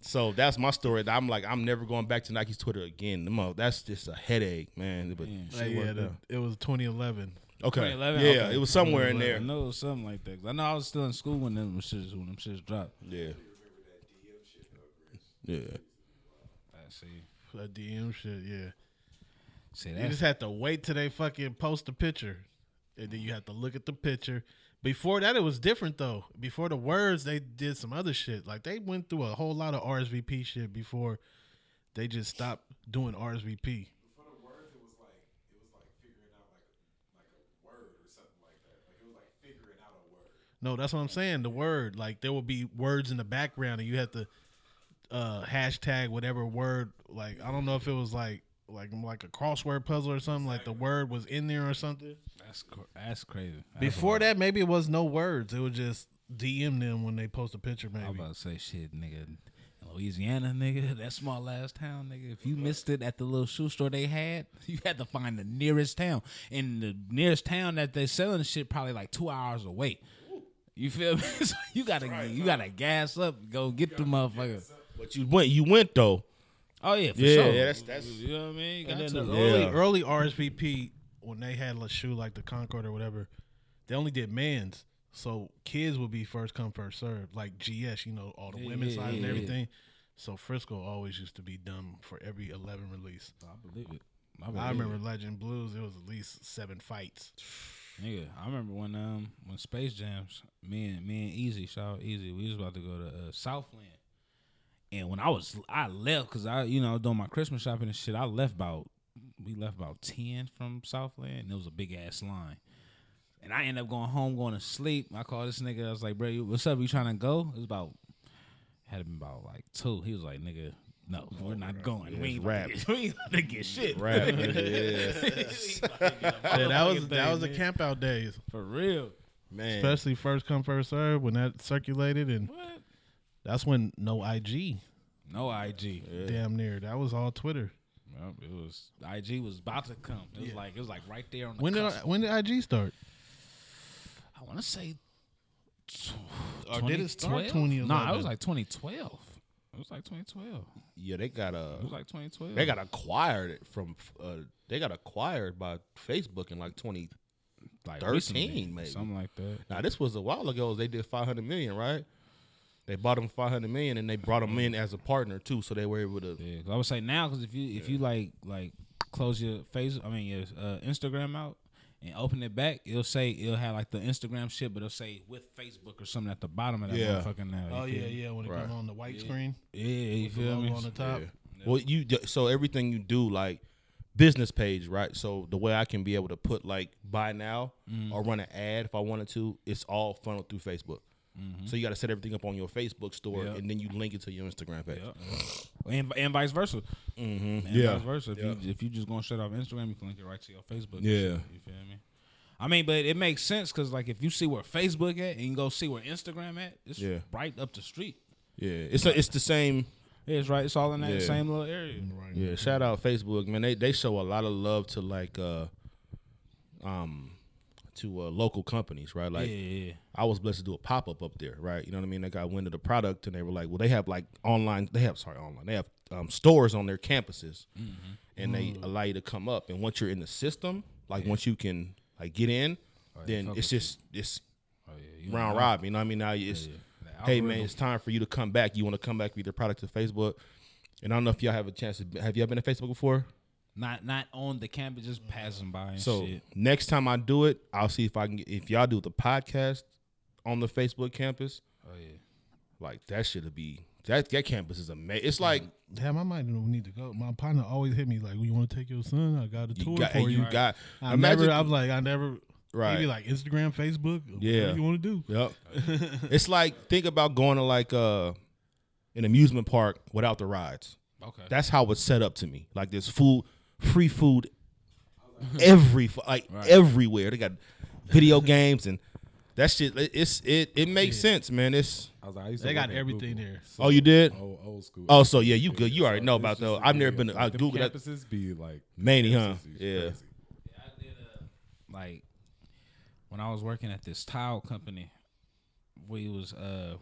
So that's my story. I'm like, I'm never going back to Nike's Twitter again. Them all- That's just a headache, man. But shit Like, yeah, the, it was 2011. okay, 2011? yeah, Okay. it was somewhere in there. I know it was something like that. I know I was still in school when them shits when them shits dropped. Yeah, yeah. I see. That DM shit, yeah. See You just have to wait till they fucking post the picture, and then you have to look at the picture. Before that, it was different though. Before the words, they did some other shit. Like they went through a whole lot of RSVP shit before they just stopped doing RSVP. Before the words it was like it was like figuring out like a like a word or something like that. Like it was like figuring out a word. No, that's what I'm saying. The word, like there will be words in the background, and you have to uh hashtag whatever word. Like I don't know if it was like like like a crossword puzzle or something. Like the word was in there or something. That's cr- that's crazy. That's Before that, maybe it was no words. It was just DM them when they post a picture. I was Maybe about to say shit, nigga. Louisiana, nigga, (laughs) that small ass town, nigga. If you missed it at the little shoe store they had, (laughs) you had to find the nearest town. And the nearest town that they selling shit probably like two hours away. You feel me? (laughs) so you gotta you gotta gas up, go get the motherfucker. But you went, you went though. Oh yeah, for Yeah, sure. yeah, that's- that's- you know what I mean. You and got then to. the early Yeah. early RSVP when they had a shoe like the Concord or whatever, they only did men's. So kids would be first come first served, like GS. You know all the Yeah, women's yeah, side and yeah, yeah. everything. So Frisco always used to be dumb for every 11 release. I believe it. I believe remember it. Legend Blues. It was at least seven fights. Nigga, I remember when um when Space Jams, me and me and Easy, shout out Easy, we was about to go to uh, Southland, and when I was I left because I you know doing my Christmas shopping and shit, I left about we left about ten from Southland, and it was a big ass line, and I ended up going home, going to sleep. I called this nigga, I was like, bro, what's up? You trying to go? It was about had been about like two. He was like, nigga. No, we're not going. we ain't rap. get- (laughs) we ain't about to get shit. Rap, (laughs) yeah. (laughs) Yeah, that was Motherfucking that was the thing, camp out days, For real. man. especially first come first serve when that circulated, and What? That's when no IG. No IG. Damn near that was all Twitter. Well, it was IG was about to come. It was like it was like right there on the When did cusp. when did IG start? I want to say Or did it start 2012? 2011? No, it was like 2012. It was like 2012. Yeah, they got a It was like 2012. they got acquired it from uh they got acquired by Facebook in like 20 like 13 recently, maybe. something like that. Now this was a while ago. They did 500 million, right? They bought them 500 million and they brought them in as a partner too, so they were able to. Yeah, 'cause I would say now because if you if you like like close your face, I mean your uh, Instagram out and open it back, it'll say it'll have like the Instagram shit, but it'll say with Facebook or something at the bottom of that Yeah. motherfucking now. Oh yeah, yeah. When it Right. comes on the white screen, yeah, you the feel me? logo on the top. Well, you so everything you do like business page, right? So the way I can be able to put like buy now Mm-hmm. or run an ad if I wanted to, it's all funneled through Facebook. So you got to set everything up on your Facebook store, Mm-hmm. Yep. and then you link it to your Instagram page. and, and vice versa. Mm-hmm. And Yeah. vice versa. If you if you just going straight off Instagram, you can link it right to your Facebook. Yeah. shit, you feel me? I mean, but it makes sense because like if you see where Facebook at and you go see where Instagram at, it's Yeah. right up the street. Yeah, it's a, it's the same. Yeah, it's right. It's all in that Yeah. same little area. Yeah, shout out Facebook, man. They they show a lot of love to like uh um to uh, local companies, right? Like yeah, yeah, yeah. I was blessed to do a pop up up there, right? You know what I mean? They got wind of the product and they were like, well, they have like online, they have sorry online, they have um, stores on their campuses, Mm-hmm. and they allow you to come up. And once you're in the system, like once you can like get in, then Oh, fuck it's just it's Oh yeah. Round robin. You know what I mean? Now it's hey man, it's time for you to come back. You want to come back with your product to Facebook. And I don't know if y'all have a chance to have you ever been to Facebook before? Not not on the campus, just passing by and So shit. next time I do it, I'll see if I can get if y'all do the podcast on the Facebook campus, Oh yeah. like that should be that that campus is amazing. It's like Damn, I might need to go. My partner always hit me like, "You want to take your son? I got a you tour got for and you." you got I imagine never. I'm like, I never. Right. Maybe like Instagram, Facebook. Yeah. Whatever you want to do? Yep. (laughs) it's like think about going to like uh an amusement park without the rides. Okay. That's how it's set up to me. Like there's food, free food, every fu- like everywhere. They got video games and that shit. it- It's it. It makes sense, man. It's I was like, I used They got everything Google. there. So Oh, you did? Old, old school. Oh, so yeah, you good. You already know about just those. I've never yeah, been. like I them Googled that. campuses be like Many, huh? campuses is Yeah. crazy. like when I was working at this tile company, we was uh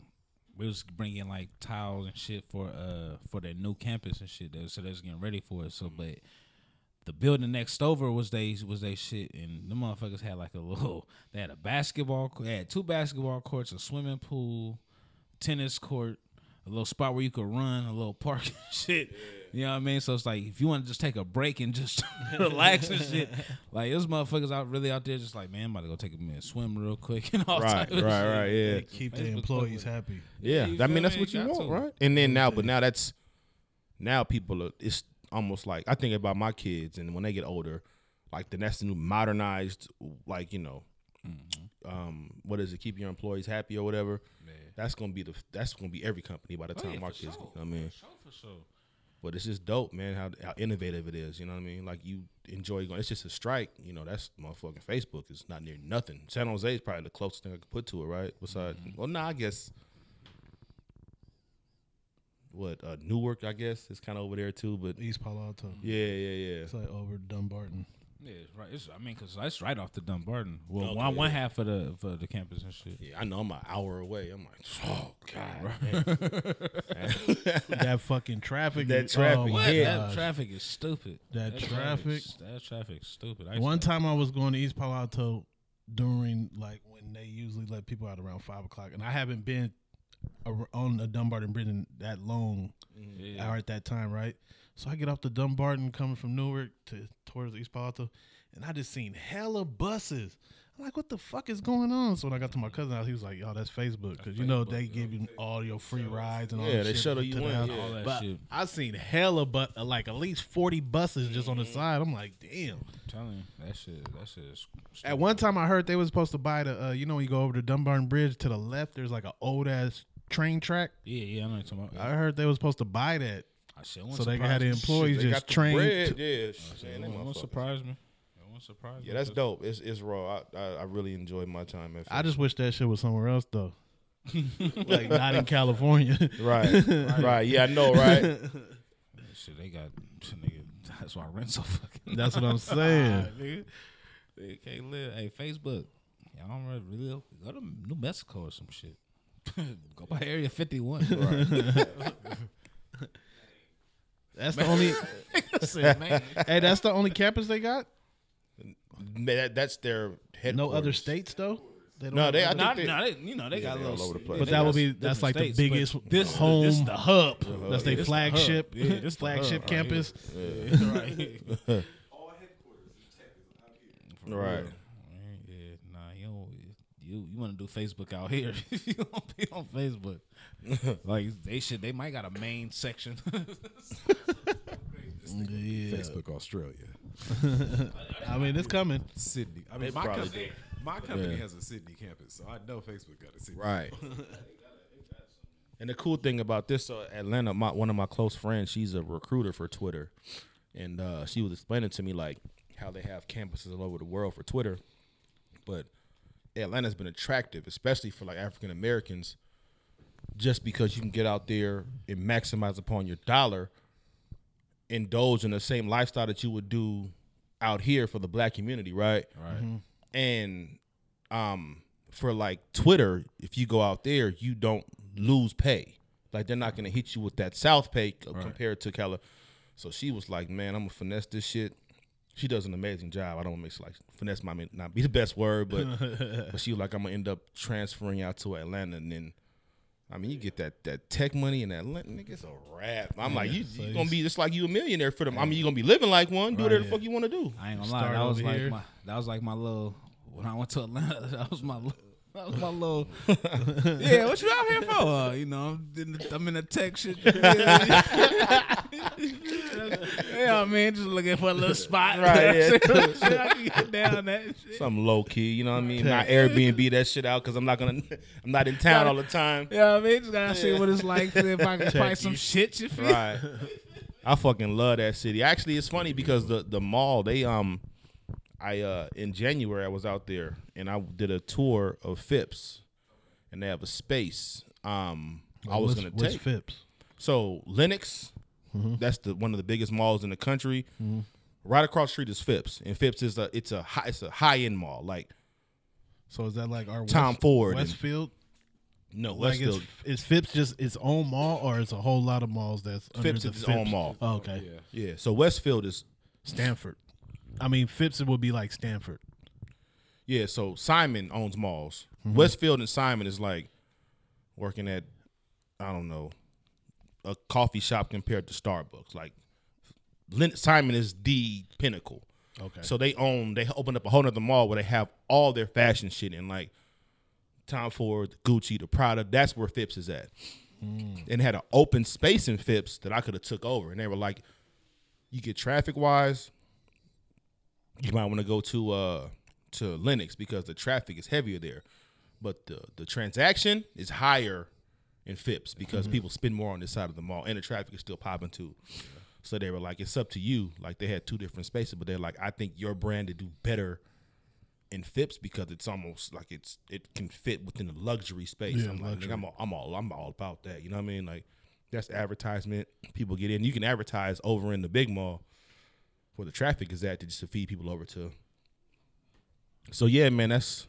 we was bringing like tiles and shit for uh for their new campus and shit. They- So they was getting ready for it. So, but the building next over was they was they shit, and the motherfuckers had like a little. (laughs) They had a basketball. co- They had two basketball courts, a swimming pool, tennis court, a little spot where you could run, a little park (laughs) and shit. You know what I mean? So it's like if you want to just take a break and just (laughs) relax and shit, like those motherfuckers out really out there just like, man, I'm about to go take a minute swim real quick and all Right, type of right, shit. right. Yeah, Keep the employees fuck happy. yeah. you I mean, that's what you Got want, to. right? And then now, but now that's now people are. It's almost like I think about my kids, and when they get older, like the next new modernized, like you know, um, what is it? Keep your employees happy or whatever. Man. That's gonna be the. That's gonna be every company by the time Oh, yeah, our kids. sure. Get, I mean, For sure, for sure. But it's just dope, man. How how innovative it is. You know what I mean? Like you enjoy going. It's just a strike. You know, that's motherfucking Facebook is not near nothing. San Jose is probably the closest thing I could put to it, right? Besides, well, nah, I guess. What uh, Newark? I guess is kind of over there too. But East Palo Alto. yeah, yeah, yeah. It's like over Dumbarton. Yeah, it's right. It's, I mean, cause that's right off the Dumbarton. Well, Okay, one, one half of the for the campus and shit. Yeah, I know I'm an hour away. I'm like, oh god, (laughs) that fucking traffic. That is- traffic, Oh What? yeah. That traffic is stupid. That traffic- traffic's- That traffic's stupid. I One time I was going to East Palo Alto during like when they usually let people out around five o'clock, and I haven't been ar- on the Dumbarton Bridge that long Yeah. or at that time, right? So I get off the Dumbarton coming from Newark to towards East Palo Alto, and I just seen hella buses. I'm like, what the fuck is going on? So when I got to my cousin house, he was like, "Yo, that's Facebook, because you know they give you all your free rides and all Yeah, that they shit shuttle to you the in, house." yeah. All that But shit. I seen hella, but like at least forty buses just on the side. I'm like, damn. I'm telling you, that shit. That shit is. Stupid. At one time, I heard they was supposed to buy the, uh, you know, when you go over the Dumbarton Bridge to the left, there's like an old ass train track. Yeah, yeah, I know what you're talking about. I heard they was supposed to buy that I shit, so they had the me. employees They got just the train. bread, yeah. Oh, shit, Man, It them won't motherfuckers. surprise me. It won't surprise me. Yeah, that's dope. It's it's raw. I, I I really enjoyed my time at. I just wish that shit was somewhere else though, (laughs) like not in California. Right, (laughs) right. Yeah, I know, right? (laughs) Shit, they got. Nigga, that's why rent so fucking. That's what I'm saying. nigga. They can't live. Hey, Facebook. Y'all don't really really go to New Mexico or some shit. (laughs) go by Area 51. (laughs) That's the only. (laughs) Shit, man. hey, that's the only campus they got. Man, that, that's their headquarters. No other states though. They don't No, they- I think Not, they- no, they, you know they got they a all little. over the place. but that would be that's like the states, but biggest This home. this the hub. that's their Yeah, this the flagship. hub. Yeah, this the flagship hub right campus. right. Right. Yeah, nah, you don't, you you want to do Facebook out here? (laughs) you don't be on Facebook. (laughs) like they should, they might got a main section. (laughs) Yeah. Facebook Australia, I mean, it's coming. Sydney. I mean, They my probably company, my company Yeah. has a Sydney campus, so I know Facebook got a Sydney. Right. and the cool thing about this, uh, Atlanta, my, one of my close friends, she's a recruiter for Twitter, and uh, she was explaining to me like how they have campuses all over the world for Twitter, but Atlanta's been attractive, especially for like African Americans, just because you can get out there and maximize upon your dollar, indulge in the same lifestyle that you would do out here for the black community, right? right. and um for like Twitter, if you go out there, you don't lose pay. Like they're not gonna hit you with that South pay c- compared to Keller. So she was like, "Man, I'm gonna finesse this shit." She does an amazing job. I don't want to make like finesse might not be the best word, but (laughs) but she was like, "I'm gonna end up transferring out to Atlanta." And then, I mean, you get that that tech money in Atlanta, nigga, it's a wrap. I'm like, you, you gonna be just like you a millionaire for them. I mean, you gonna be living like one. Do whatever the fuck you want to do. I ain't gonna lie. Start That was like here. my that was like my little when I went to Atlanta. (laughs) That was my little- (laughs) that was my little. (laughs) yeah, what you out here for? Uh, you know, I'm in the, I'm in the tech shit. (laughs) yeah, I mean, just looking for a little spot. Right, yeah. I can get down that shit. Something low key, you know what I mean? Not Airbnb that shit out because I'm not gonna, I'm not in town all the time. Yeah, I mean, just gotta see what it's like. See if I can find some shit. You feel? Right. I fucking love that city. Actually, it's funny because the the mall they um, I uh in January I was out there and I did a tour of Phipps, and they have a space. Um, I was gonna take. Phipps. So Lenox, that's the one of the biggest malls in the country. Right across the street is Phipps, and Phipps is a it's a high it's a high end mall. Like So is that like our Tom West- Ford and- Westfield? no Like is, Westfield, is Phipps just its own mall, or it's a whole lot of malls that's under Phipps the is its own mall. Oh, okay, yeah. So Westfield is Stanford. I mean, Phipps would be like Stanford. yeah. So Simon owns malls. Mm-hmm. Westfield and Simon is like working at I don't know a coffee shop compared to Starbucks. Like Simon is the pinnacle. Okay. So they own, they opened up a whole nother mall where they have all their fashion shit in like Tom Ford, Gucci, the Prada. That's where Phipps is at. And had an open space in Phipps that I could have took over. And they were like, you get traffic wise, you might want to go to uh to Lenox because the traffic is heavier there. But the the transaction is higher in Phipps because people spend more on this side of the mall and the traffic is still popping too. So they were like, it's up to you. Like they had two different spaces, but they're like, I think your brand to do better in Phipps because it's almost like it's it can fit within the luxury space. Yeah, I'm like, luxury. I'm all, I'm all I'm all about that. You know what I mean? Like that's advertisement. People get in. You can advertise over in the big mall where the traffic is at to just to feed people over to. So yeah, man, that's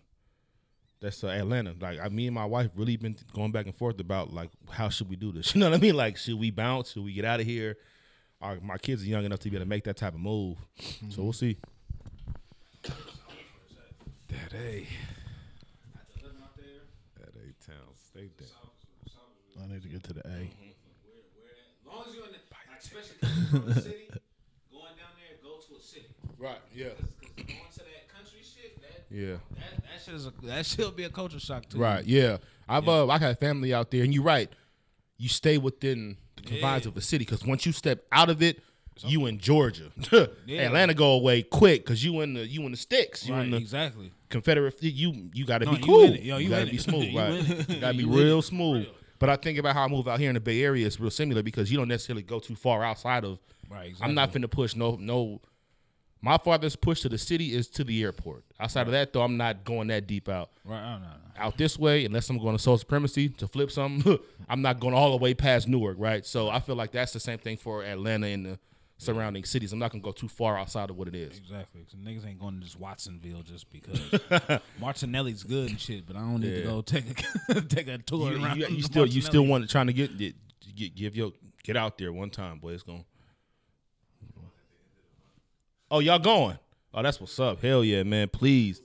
that's uh, Atlanta. Like I, me and my wife really been going back and forth about like how should we do this? (laughs) You know what I mean? Like should we bounce? Should we get out of here? Our, my kids are young enough to be able to make that type of move. So we'll see. That A. That A town. Stay there. I need to get to the A. As long as you're in the, like, especially (laughs) coming the city, going down there, go to a city. Right. Yeah. Because going to that country shit, that Yeah. that, that shit is a that (laughs) should be a culture shock to Right. Yeah. I've uh I got family out there, and you're right. You stay within the confines Yeah. of the city because once you step out of it, you in Georgia. (laughs) Yeah. Atlanta go away quick because you in the you in the sticks. You Right, in the exactly. Confederate. You you got to No, be cool. Yo, you got to be (laughs) smooth. You right. You got to be You real smooth. Real. But I think about how I move out here in the Bay Area. It's real similar because you don't necessarily go too far outside of. Right, I'm not finna push no no. My farthest push to the city is to the airport. Outside of that, though, I'm not going that deep out. Right, I don't know. Out this way, unless I'm going to social supremacy to flip something, (laughs) I'm not going all the way past Newark, right? So I feel like that's the same thing for Atlanta and the surrounding cities. I'm not gonna go too far outside of what it is. Exactly. 'Cause niggas ain't going to just Watsonville just because (laughs) Martinelli's good and shit, but I don't need Yeah. to go take a (laughs) take a tour You, around. you- you still you still want to trying to get, get get give your get out there one time, boy. It's going. Oh, y'all going? Oh, that's what's up. Hell yeah, man. Please.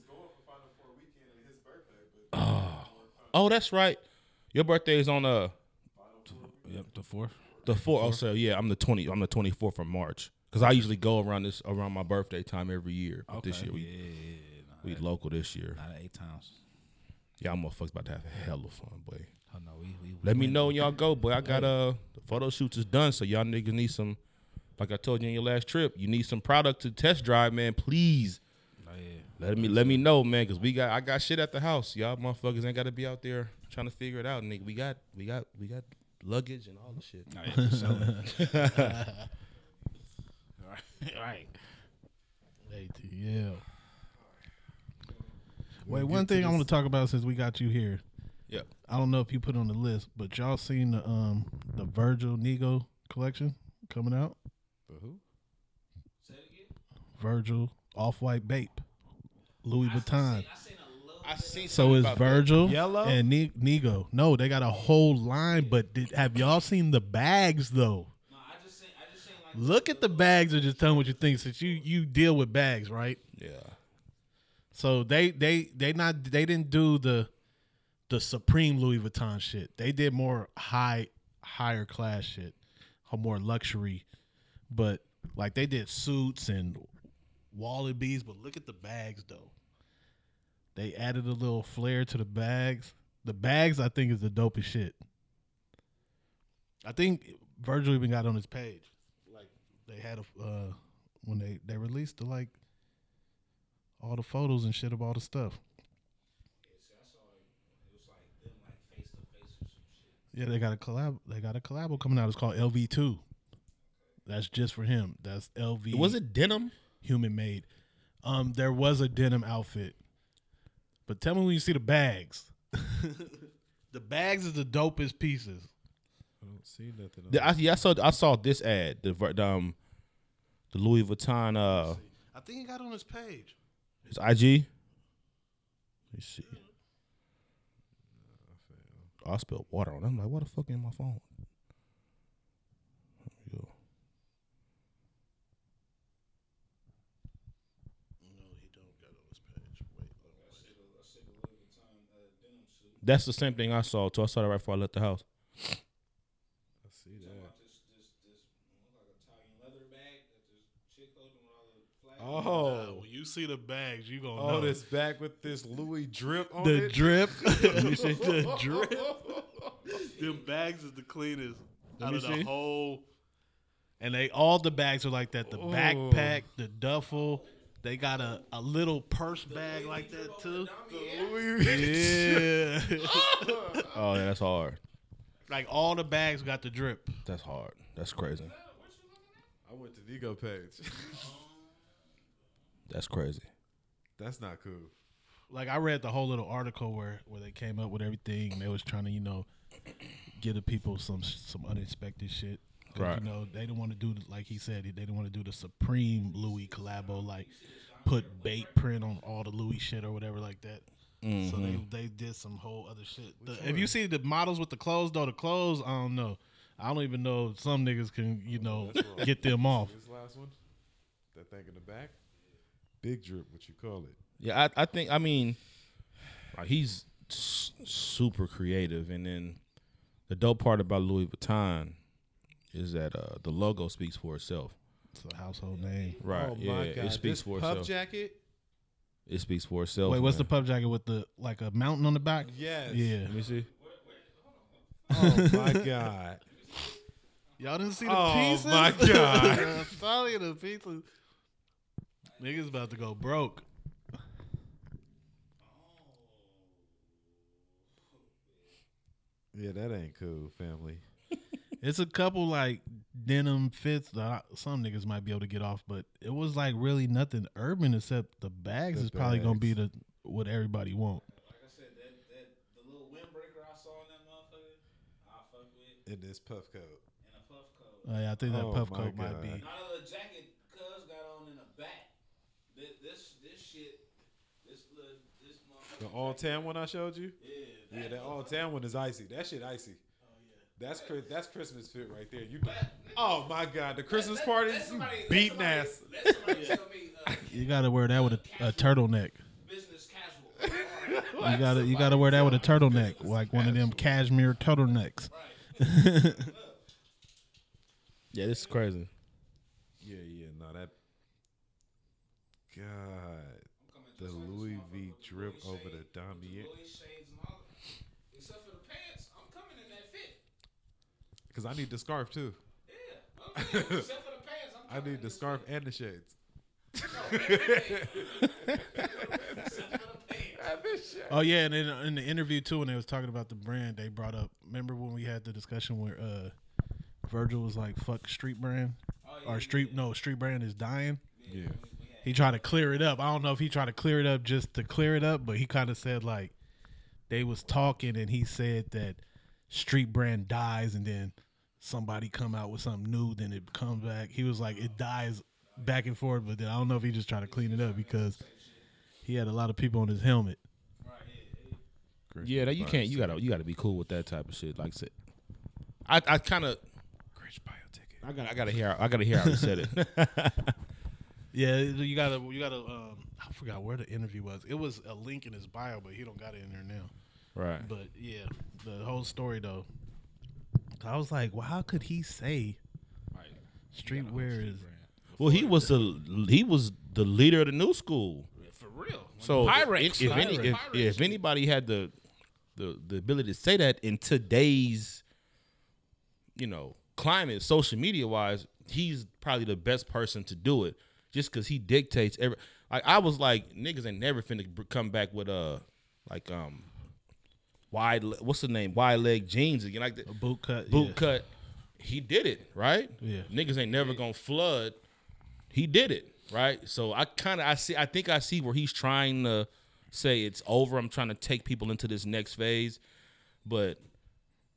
Oh, oh, that's right. Your birthday is on uh Yep, the fourth. the fourth. Oh, so yeah, I'm the twenty. I'm the twenty fourth of March because I usually go around this around my birthday time every year. But this year we yeah, we local this year. not eight times. Yeah, I'm motherfuckers about to have a hell of fun, boy. Oh no, we we. Let me know when y'all go, boy. I got uh the photo shoots is done, so y'all niggas need some. Like I told you in your last trip, you need some product to test drive, man. Please Oh, yeah. let me let me know, man, because we got I got shit at the house. Y'all motherfuckers ain't got to be out there trying to figure it out, nigga. We got we got we got luggage and all the shit. Oh, yeah, for sure. (laughs) (laughs) right, right. ATL. Wait, one thing I want to talk about since we got you here. Yep. I don't know if you put it on the list, but y'all seen the um the Virgil Nigo collection coming out? The who? Virgil Off White Bape, Louis Vuitton. I see. So it's Virgil Yellow? and Ne- Nigo. No, they got a whole line. But did, have y'all seen the bags though? No, I just seen, I just seen like Look at the bags and just tell me what you think. Since you you deal with bags, right? Yeah. So they they they not they didn't do the the supreme Louis Vuitton shit. They did more high higher class shit, or more luxury. But like they did suits and wallabies. But look at the bags though. They added a little flair to the bags. The bags I think is the dopest shit. I think Virgil even got on his page. Like they had a uh when they they released the like all the photos and shit of all the stuff. Yeah, they got a collab. They got a collab coming out. It's called LV two. That's just for him. That's LV. Was it denim? human made? Um, there was a denim outfit, but tell me when you see the bags. (laughs) the bags is the dopest pieces. I don't see nothing. On The- I, yeah, I saw I saw this ad, the ver- the, um, the Louis Vuitton uh, I think he got on his page. his IG. Let me see. Oh, I spilled water on. it. I'm like, what the fuck in my phone? That's the same thing I saw too. I saw that right before I left the house. I see that. Oh, when you see the bags, you gonna oh, know this bag with this Louis drip on the it. drip. (laughs) you see the drip. Them bags is the cleanest out me of the whole. And they all the bags are like that. The backpack, the duffel. They got a, a little purse bag like that too. Yeah. (laughs) Oh yeah, that's hard. like all the bags got the drip. That's hard. That's crazy. I went to Ego page. (laughs) That's crazy. That's not cool. Like I read the whole little article where where they came up with everything. They was trying to you know give the people some some unexpected shit. 'Cause, Right. You know they didn't want to do the- like he said they didn't want to do the Supreme Louis collabo like put Bape print on all the Louis shit or whatever like that. So they mm-hmm. they did some whole other shit. The, if you see the models with the clothes though, the clothes I don't know. I don't even know if some niggas can you know get them off. This last one, that thing in the back, big drip. What you call it? Yeah, I, I think I mean, he's super creative, and then the dope part about Louis Vuitton is that uh, the logo speaks for itself. It's a household name. Right? oh yeah, my god, it speaks this for puff itself. jacket. it speaks for itself. Wait, what's the man. pub jacket with the like a mountain on the back? Yes. Yeah. Let me see. Oh my (laughs) god. Y'all didn't see the Oh, pieces? my God. I'm telling you, the pieces. Niggas about to go broke. Yeah, that ain't cool, family. It's a couple like denim fits that I- some niggas might be able to get off, but it was like really nothing urban except the bags The is probably gonna be the what everybody want. Like I said, that, that the little windbreaker I saw in that motherfucker, I fuck with In this puff coat. in a puff coat. Uh, yeah, I think that Oh, puff my coat might God. be. Not a little jacket cuz got on in the back. This this, this shit, this little this motherfucker. The all tan one I showed you. Yeah, Yeah, that all tan one is icy. That shit icy. That's Chris- that's Christmas fit right there. You, oh my god, the Christmas Let- parties, let you somebody- let somebody- ass. Let somebody (laughs) tell me uh, You gotta wear that with a, a turtleneck. business casual. (laughs) You gotta you gotta wear that with a turtleneck, like one of them cashmere turtlenecks. (laughs) Yeah, this is crazy. Yeah, yeah, no, that. God, the Louis V drip over the Damier. Louis shades and all. Except for the pants, I'm coming in that fit. Cause I need the scarf too. Yeah, okay. Except for the pants, I'm (laughs) I need the scarf and the shades. Except for the pants. Oh yeah, and then in the interview too, when they was talking about the brand, they brought up. Remember when we had the discussion where uh Virgil was like, "Fuck street brand," or street no street brand is dying. Yeah, He tried to clear it up. I don't know if he tried to clear it up just to clear it up, but he kind of said like they was talking, and he said that street brand dies, and then somebody come out with something new, then it comes back. He was like, it dies back and forth, but then I don't know if he just tried to clean it up because he had a lot of people on his helmet. Yeah, that you can't. You gotta. You gotta be cool with that type of shit. Like I said, I, I kind of. I got. I gotta hear. I gotta hear how he said it. (laughs) Yeah, you gotta, you gotta. Um, I forgot where the interview was. It was a link in his bio, but he don't got it in there now. Right. But yeah, the whole story though. I was like, well, how could he say streetwear is Well, he was the he was the leader of the new school. For real. So if- Pyrex. if, any, if, Pyrex. if anybody had the, the the ability to say that in today's, you know, climate, social media wise, he's probably the best person to do it. Just because he dictates every. Like I was like, niggas ain't never finna come back with a like um, wide. le- What's the name? Wide leg jeans again, like the a boot cut? boot yeah. cut. He did it right. Yeah. niggas ain't never gonna flood. He did it. right? So I kind of I see I think I see where he's trying to say it's over. I'm trying to take people into this next phase, but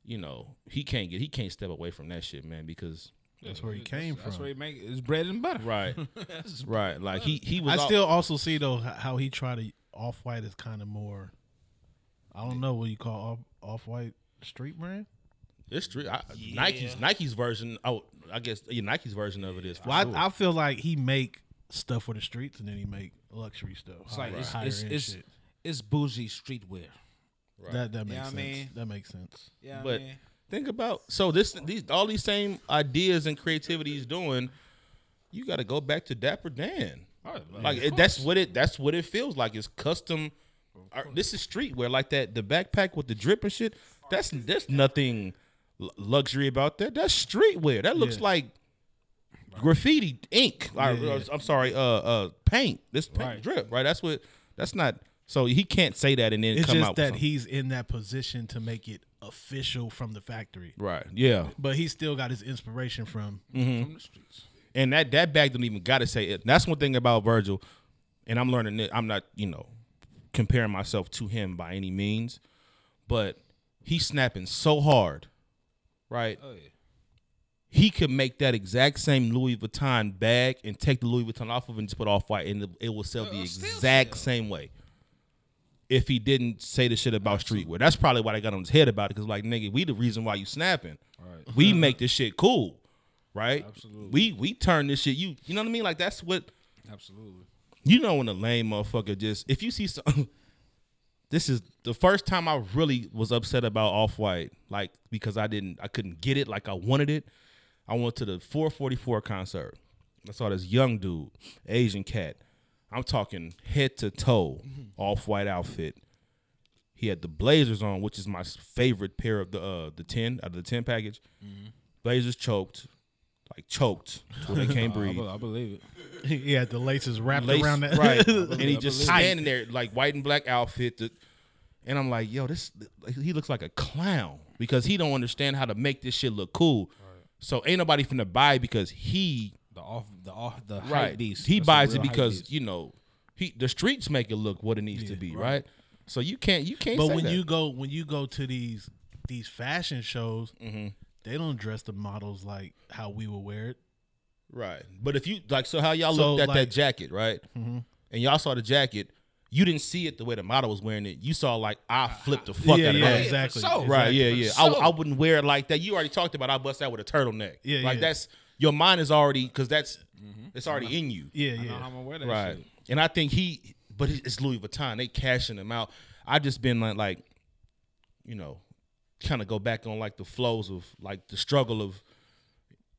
you know he can't get he can't step away from that shit, man, because That's where he came That's from. That's where he make his bread and butter. right, (laughs) right, like he he was I all- still also see though how he tried to off white is kind of more. I don't know what you call off white street brand. it's street I, Nike's Nike's version. Oh, I guess yeah, Nike's version of it is. For Well, sure. I, I feel like he make stuff for the streets and then he make luxury stuff. It's like higher- it's it's end it's, shit. it's bougie streetwear. Right. That that makes Yeah, I sense. mean- that makes sense. Yeah, but think about so this these all these same ideas and creativity he's doing. You got to go back to Dapper Dan. Oh, like it, that's what it that's what it feels like. It's custom. Art- This is streetwear, like that. The backpack with the drip and shit. That's there's nothing luxury about that. That's streetwear. That looks Yeah. like graffiti ink. Yeah, or- yeah. I'm sorry, uh, uh, paint. This paint Right. drip, right? That's what. That's not. So he can't say that and then It's come just out that something. he's in that position to make it official from the factory. right. Yeah. But he still got his inspiration from. Mm. And that that bag don't even gotta say it. That's one thing about Virgil, and I'm learning it. I'm not, you know, comparing myself to him by any means, but he's snapping so hard, right? Oh yeah. He could make that exact same Louis Vuitton bag and take the Louis Vuitton off of it and just put off white, and it- it will sell the exact same way. If he didn't say the shit about streetwear, that's probably why they got on his head about it. Because like, nigga, we the reason why you snapping. Right. We (laughs) make this shit cool, right? Absolutely. We we turn this shit. You you know what I mean? Like that's what Absolutely. You know when a lame motherfucker just if you see some. (laughs) this is the first time I really was upset about Off White, like because I didn't I couldn't get it like I wanted it. I went to the 444 concert. I saw this young dude, Asian cat. I'm talking head to toe, off white outfit. He had the blazers on, which is my favorite pair of the uh the ten out of the ten package. Blazers choked, like choked, to where they can't (laughs) I, breathe. be- I believe it. (laughs) He had the laces wrapped Lace- around that. right? (laughs) and he just believe it. standing there like white and black outfit, that- and I'm like, yo, this he looks like a clown because he don't understand how to make this shit look cool. So ain't nobody finna buy because he The off the off the hype right. beast. He That's buys it because you know he the streets make it look what it needs to be, right. So you can't you can't. But say when that. you go when you go to these these fashion shows, Mm-hmm. They don't dress the models like how we would wear it. Right. But if you like, so how y'all So, looked at like- Mm-hmm. that jacket, right? Mm-hmm. And y'all saw the jacket, you didn't see it the way the model was wearing it. You saw like I ah, flipped the ah. fuck yeah, out of yeah, that. exactly. for sure. Right. Yeah. For Yeah. I. I wouldn't wear it like that. You already talked about. I bust out with a turtleneck. Yeah, Like yeah. that's your mind is already because that's mm-hmm. it's already in you. Yeah, I know yeah. how I'm gonna wear that Right. shit. And I think he, but it's Louis Vuitton. They cashing him out. I just been like, like, you know, kind of go back on like the flows of like the struggle of,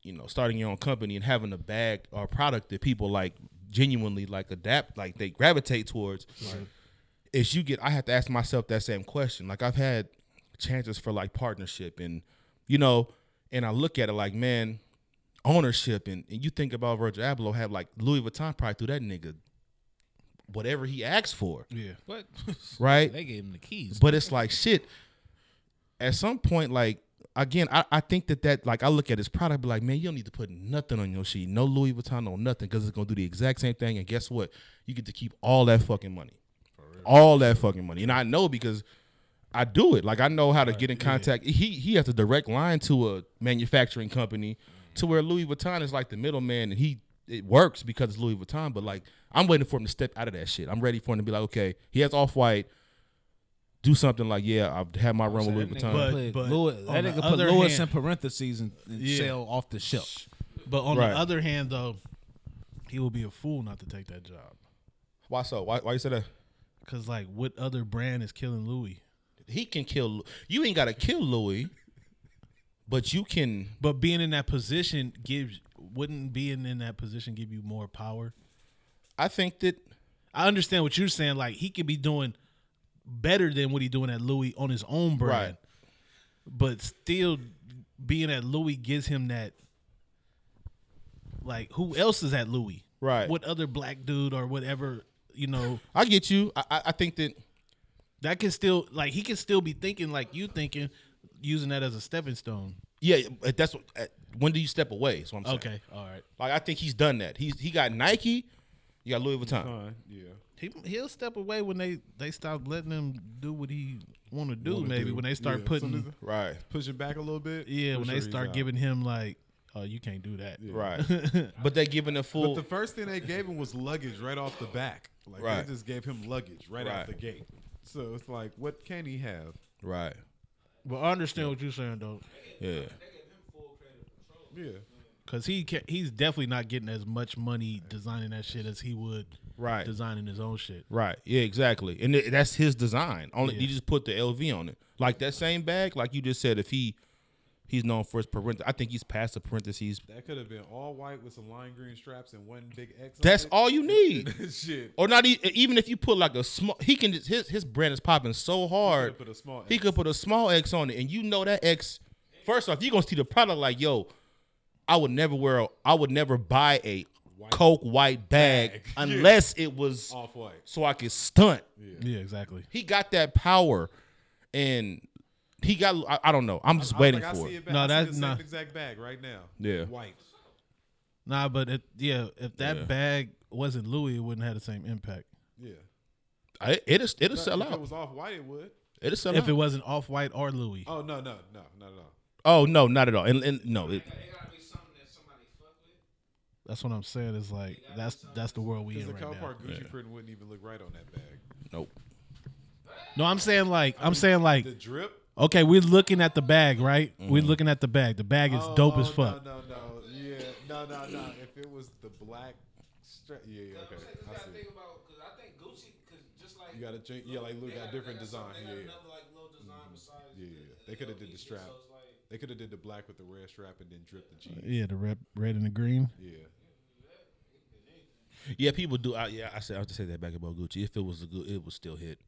you know, starting your own company and having a bag or a product that people like genuinely like adapt, like they gravitate towards. Is you get, I have to ask myself that same question. Like I've had chances for like partnership and, you know, and I look at it like, man, ownership and, and you think about Virgil Abloh have like Louis Vuitton probably threw that nigga whatever he asked for, Yeah. But (laughs) right? they gave him the keys. But it's like shit. At some point, like again, I, I think that that like I look at his product, be like, man, you don't need to put nothing on your sheet, no Louis Vuitton, no nothing, because it's gonna do the exact same thing. And guess what? You get to keep all that fucking money, all that fucking money. And I know because I do it. Like I know how to get in contact. He he has a direct line to a manufacturing company, to where Louis Vuitton is like the middleman, and he it works because it's Louis Vuitton. But like I'm waiting for him to step out of that shit. I'm ready for him to be like, okay, he has off white. Do something like, yeah, I've had my run with Louis Vuitton. But- but Louis, that nigga put other Lewis hand- in parentheses and, and Yeah. sell off the shelf. But on Right. the other hand, though, he would be a fool not to take that job. Why so? Why, why you say that? Cause like, what other brand is killing Louis? He can kill. You ain't got to kill Louis, but you can. But being in that position gives wouldn't being in that position give you more power? I think that I understand what you're saying. Like he could be doing better than what he doing at Louis on his own brand, Right. but still being at Louis gives him that. Like who else is at Louis? Right. What other black dude or whatever you know I get you. I, I- I think that that can still like he can still be thinking like you thinking, using that as a stepping stone. yeah. That's what. uh, When do you step away? So I'm saying. Okay, all right. Like I think he's done that. He's he got Nike, You got Louis Vuitton. Fine, yeah. He he'll step away when they they stop letting him do what he want to do. Wanna maybe do. when they start Yeah, putting soon Right. Pushing back a little bit. yeah when sure they start giving him like oh you can't do that. Right. (laughs) but they giving the But the first thing they gave him was luggage right off the back. Like Right. they just gave him luggage right, Right. out the gate. So it's like, what can he have? right. But I understand what you're saying though, Yeah. Yeah. because he can, he's definitely not getting as much money designing that shit as he would Right. designing his own shit. Right. Yeah. Exactly. And th- that's his design. Only Yeah. you just put the LV on it. Like that same bag. Like you just said, if he he's known for his parentheses, I think he's past the parentheses. That could have been all white with some lime green straps and one big X. on That's it. all you need. (laughs) Shit. Or not e- even if you put like a small. He can just his his brand is popping so hard. Put a small. He X. could put a small X on it, and you know that X. First off, you are gonna see the product like, yo, I would never wear. A, I would never buy a Coke white bag, Bag. (laughs) unless it was off white. so I could stunt. Yeah, exactly. He got that power, and he got. I, I don't know. I'm just I- waiting like, I for see it. No, I that's the same not- exact bag right now. Yeah. White. Nah, but it, yeah, if that Yeah. bag wasn't Louis, it wouldn't have the same impact. Yeah. I, it'll it'll sell out. if it was off white, it would. It'll sell If out. If it wasn't off white or Louis, Oh no, no, no, not at all. oh no, not at all. And, and no, it, that's what I'm saying. Is like that's that's the world we Because in the right now. Copart Gucci print wouldn't even look right on that bag. nope. No, I'm saying like I'm saying like The drip. okay, we're looking at the bag, right? We're Mm-hmm. looking at the bag. The bag is Oh, dope as oh, fuck. No, no, no. Yeah, no, no, no. If it was the black strap, yeah, yeah, okay. I see. You gotta change. Yeah, like Luke got different design. Yeah, yeah. Yeah, yeah. They could have did the strap. They could have did the black with the red strap and then drip the jeans. Yeah, the red, red and the green. Yeah. Yeah, people do. I, yeah, I said I have to say that back about Gucci. If it was a good, it would still hit.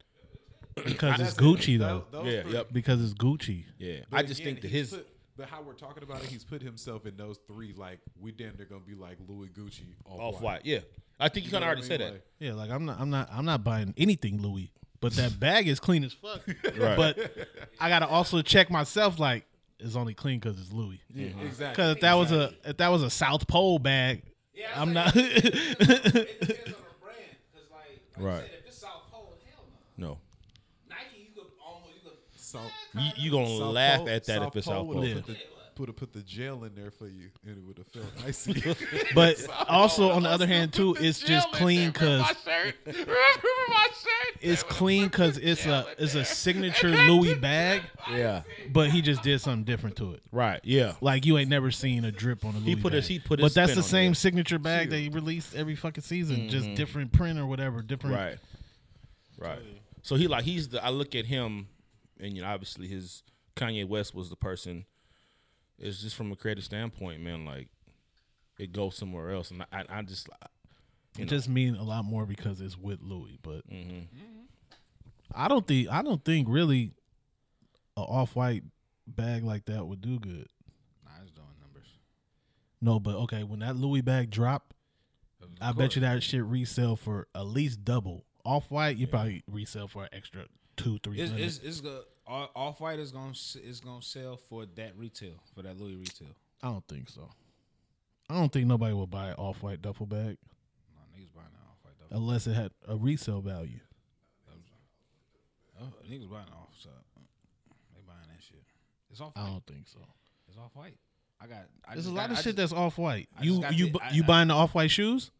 (clears throat) Because it's Gucci Tho- though. those Yeah, three- yep. Because it's Gucci. Yeah, But I just again, think that he's his Put, but how we're talking about it, he's put himself in those three. Like we damn, they're gonna be like Louis Gucci off, off white. Yeah, I think you kind of already said that. Yeah, like I'm not, I'm not, I'm not buying anything Louis, but that (laughs) bag is clean as fuck. (laughs) Right. But I gotta also check myself. Like it's only clean because it's Louis. Yeah, mm-hmm. exactly. Because if that was a, if that was a South Pole bag, I'm not. Right. No, South, you you gonna South laugh Pole- at that South if it's Pole South would've Pole. Yeah. Put the, would have put the gel in there for you, and it would have felt icy. (laughs) (laughs) but also on the other hand too, it's just clean because (laughs) it's clean because it's a, it's a signature Louis bag, Yeah, but he just did something different to it. right. Yeah, Like you ain't never seen a drip on a Louis He put bag. his- he put but that's the on it, same signature bag that he released every fucking season, just mm-hmm. different print or whatever, different. right, right. So he like he's the. I look at him, and you know, obviously his Kanye West was the person. It's just from a creative standpoint, man. Like it goes somewhere else, and I, I just It just mean a lot more because it's with Louis, but Mm-hmm. I don't think I don't think really a off white bag like that would do good. Nah, it's doing numbers. No, but okay, when that Louis bag drop, I bet you that shit resell for at least double. Off white, you probably resell for an extra two, three It's it's, it's go, off white is gonna is gonna sell for that retail for that Louis retail. I don't think so. I don't think nobody will buy an off white duffel bag No niggas buying that off white though. unless it had a resale value. Oh, niggas buying off so they buying that shit. It's off I don't think so. It's off white. I got. I There's a lot got- of I shit just- that's off white. You you bu- I- you buying the off white shoes?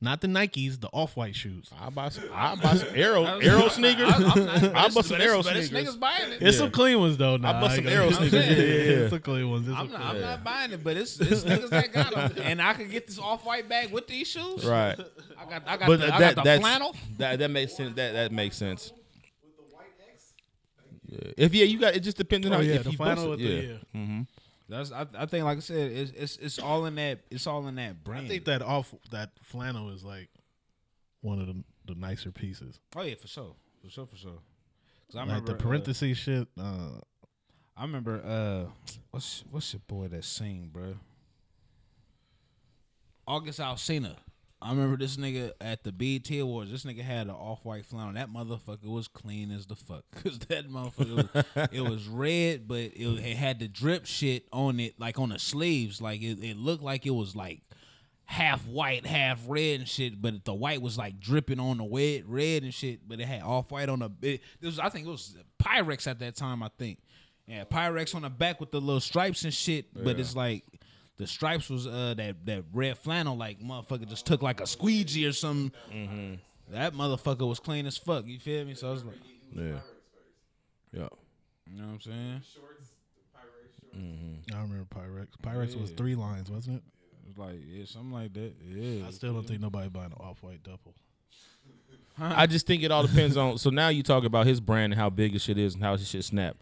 Not the Nikes, the off white shoes. I buy some. I buy some arrow (laughs) arrow sneakers. I (laughs) bought some arrow but it's sneakers. niggas buying it. It's some clean ones though. Nah, I bought some gonna- Aero I'm sneakers. saying, Yeah, yeah, yeah. It's some clean ones. It's I'm some not, clean I'm not buying it, but it's, it's niggas that got them, (laughs) and I could get this off white bag with these shoes. Right. I got, I got, But the, that, I got the that's, flannel. That that makes sense. That that makes sense. With the white X. Yeah. If yeah, you got it. Just depends on Oh how yeah, if the you flannel bust with it. the yeah. yeah. Mm-hmm. That's, I, I think, like I said, it's, it's, it's all in that, it's all in that brand. I think that off that flannel is like one of the, the nicer pieces. oh yeah, for sure, for sure, for sure. 'Cause I like remember the uh, shit. Uh, I remember uh what's what's your boy that sing, bro? August Alsina. I remember this nigga at the BET Awards. This nigga had an off white flannel. That motherfucker was clean as the fuck. Cause (laughs) that motherfucker, was, it was (laughs) red, but it, it had the drip shit on it, like on the sleeves. Like it, it looked like it was like half white, half red and shit. But the white was like dripping on the red, red and shit. But it had off white on the. It, was I think it was Pyrex at that time. I think. Yeah, Pyrex on the back with the little stripes and shit. But it's like. The stripes was uh that that red flannel like motherfucker just took like a squeegee or something. That motherfucker was clean as fuck. You feel me? So I was like, Yeah. Yeah. you know what I'm saying? I remember Pyrex. Pyrex was three lines, wasn't it? It was like yeah, something like that. Yeah. I still don't think nobody buying an off white double. I just think it all depends on. So now you talk about his brand and how big his shit is and how his shit snap.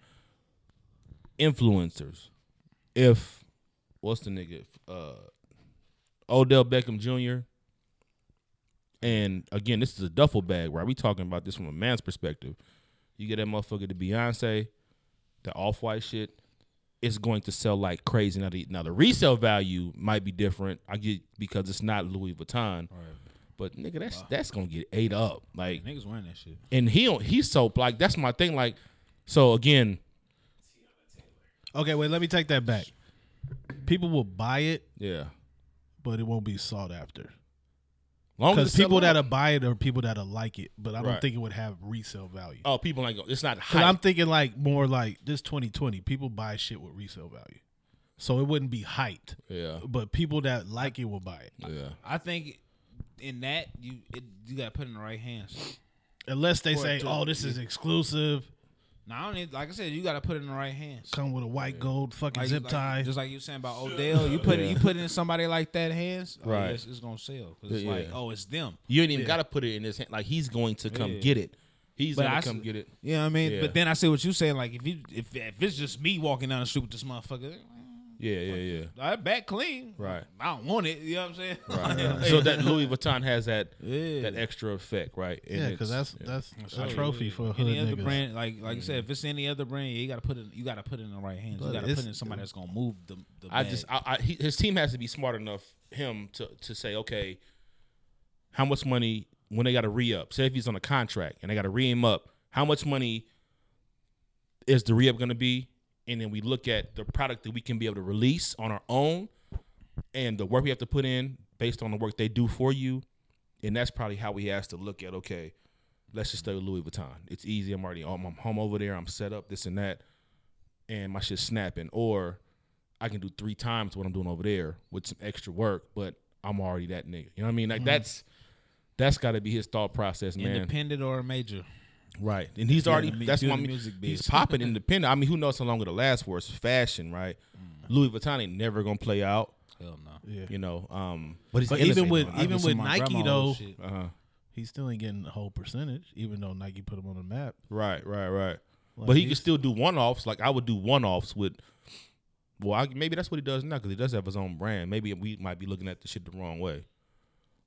Influencers. If what's the nigga? Uh, Odell Beckham Jr. And again, this is a duffel bag, right? We talking about this from a man's perspective. You get that motherfucker to Beyonce, the off white shit. It's going to sell like crazy. Now the now the resale value might be different. I get because it's not Louis Vuitton. But nigga, that's that's gonna get ate up. Like Niggas wearing that shit. and he don't he's so like that's my thing. Like so again, Okay, wait, let me take that back. People will buy it, yeah. but it won't be sought after. Long Because as people that'll buy it are people that'll like it, but I don't Right. think it would have resale value. oh people like it's not 'Cause hype. I'm thinking like more like this 2020. People buy shit with resale value, so it wouldn't be hyped. yeah But people that like it will buy it, yeah I think in that you it, you gotta put it in the right hands. unless they Or say, to- "Oh, this is exclusive." Now I don't need, like I said, you gotta put it in the right hands. Come with a white gold fucking Like, zip like- tie. just like you saying about Odell, you put it, you put it in somebody like that hands, oh, Right. yeah, it's, it's gonna sell because it's Yeah. like, oh, it's them. you ain't even gotta put it in his hand. Like he's going to come Yeah. get it. He's But gonna I come get it. You know what I mean? Yeah. But then I see what you saying. Like if you if if it's just me walking down the street with this motherfucker, Yeah yeah yeah. I back clean. Right. I don't want it. You know what I'm saying? Right. (laughs) so that Louis Vuitton has that Yeah. that extra effect, right? And yeah, because that's yeah. that's So, a trophy yeah. for hood any other niggas. brand. Like like you said, if it's any other brand, you gotta put it. You gotta put it in the right hands. But you gotta put it in somebody that's gonna move the. the I bag. just I, I, he, his team has to be smart enough him to to say okay, how much money when they got to re up? Say if he's on a contract and they got to re him up, how much money is the re up going to be? And then we look at the product that we can be able to release on our own, and the work we have to put in based on the work they do for you, and that's probably how he has to look at okay. Let's just stay with Louis Vuitton. It's easy. I'm already I'm, I'm home over there. I'm set up. This and that, and my shit's snapping. Or I can do three times what I'm doing over there with some extra work, but I'm already that nigga. You know what I mean? Like mm-hmm. that's that's got to be his thought process, man. independent or a major. Right, and he's Yeah, already the mu- that's do why I mean, music he's biz. (laughs) popping independent. I mean, who knows how long it'll last for? It's fashion, right? Louis Vuitton ain't never gonna play out. Hell no. Yeah. You know, um, but he's But even with I even with Nike though, shit. uh-huh. he still ain't getting the whole percentage, even though Nike put him on the map. right, right, right. Like but he can still do one offs. Like I would do one offs with. Well, I, maybe that's what he does now because he does have his own brand. Maybe we might be looking at the shit the wrong way.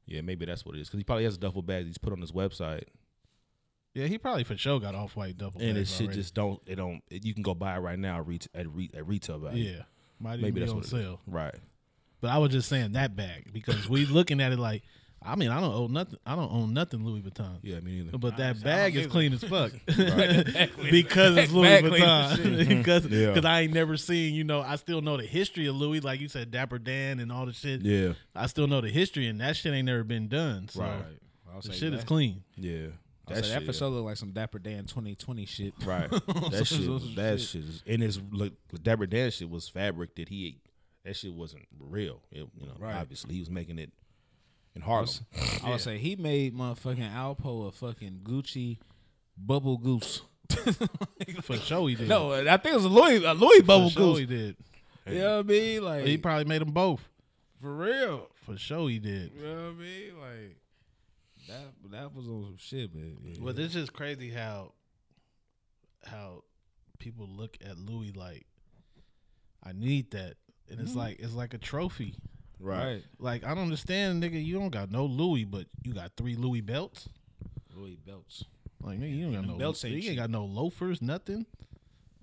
Yeah, maybe that's what it is because he probably has a duffel bag he's put on his website, Yeah, he probably for sure got off white double. and bags it shit already. just don't. It don't. It, you can go buy it right now at, ret- at, re- at retail value. yeah, might even maybe be that's on what it is. sale. Right. But I was just saying that bag because we looking at it like, I mean, I don't own nothing. I don't own nothing Louis Vuitton. Yeah, me neither. But that bag is (laughs) clean as fuck because it's Louis Bag clean as Vuitton. Because (laughs) Yeah. because I ain't never seen you know I still know the history of Louis like you said Dapper Dan and all the shit. Yeah. I still know the history and that shit ain't never been done. So Right. I'll the say shit that. is clean. Yeah. I'll say that for sure look like some Dapper Dan 2020 shit. Right. (laughs) That shit. That shit. Is, and his look, Dapper Dan shit was fabric that he. That shit wasn't real. It, you know, Right. obviously he was making it in Harlem. I would say he made motherfucking Alpo a fucking Gucci bubble goose. (laughs) For sure he did. no, I think it was a Louis a Louis for bubble sure goose. he did. You know what I mean? Like He probably made them both. for real. For sure he did. You know what I mean? Like that that was on some shit, man. Yeah. Well, this is crazy how how people look at Louis like I need that, and it's mm-hmm. like it's like a trophy. right. Like I don't understand, nigga. You don't got no Louis, but you got three Louis belts. Louis belts. Like nigga, you don't got no belts You ain't ain't got no loafers, nothing.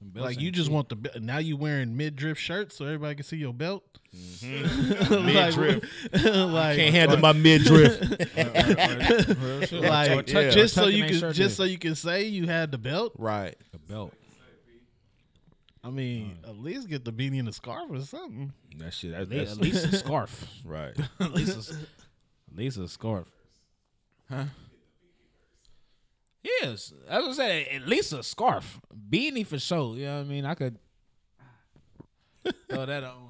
Them belts like you just cheap. want the be- now you wearing midriff shirts so everybody can see your belt. Mm-hmm. (laughs) Midriff. like, (laughs) like Can't handle uh, my midriff. (laughs) like Or tuck- just so you can shirt just in. so you can say you had the belt. right. the belt. I mean, at least get the beanie and the scarf or something. That shit. That, At that's least a scarf. right. At least a, at least a scarf. Huh? Yes, I was gonna say at least a scarf, beanie for sure. You know what I mean? I could (laughs) throw that on.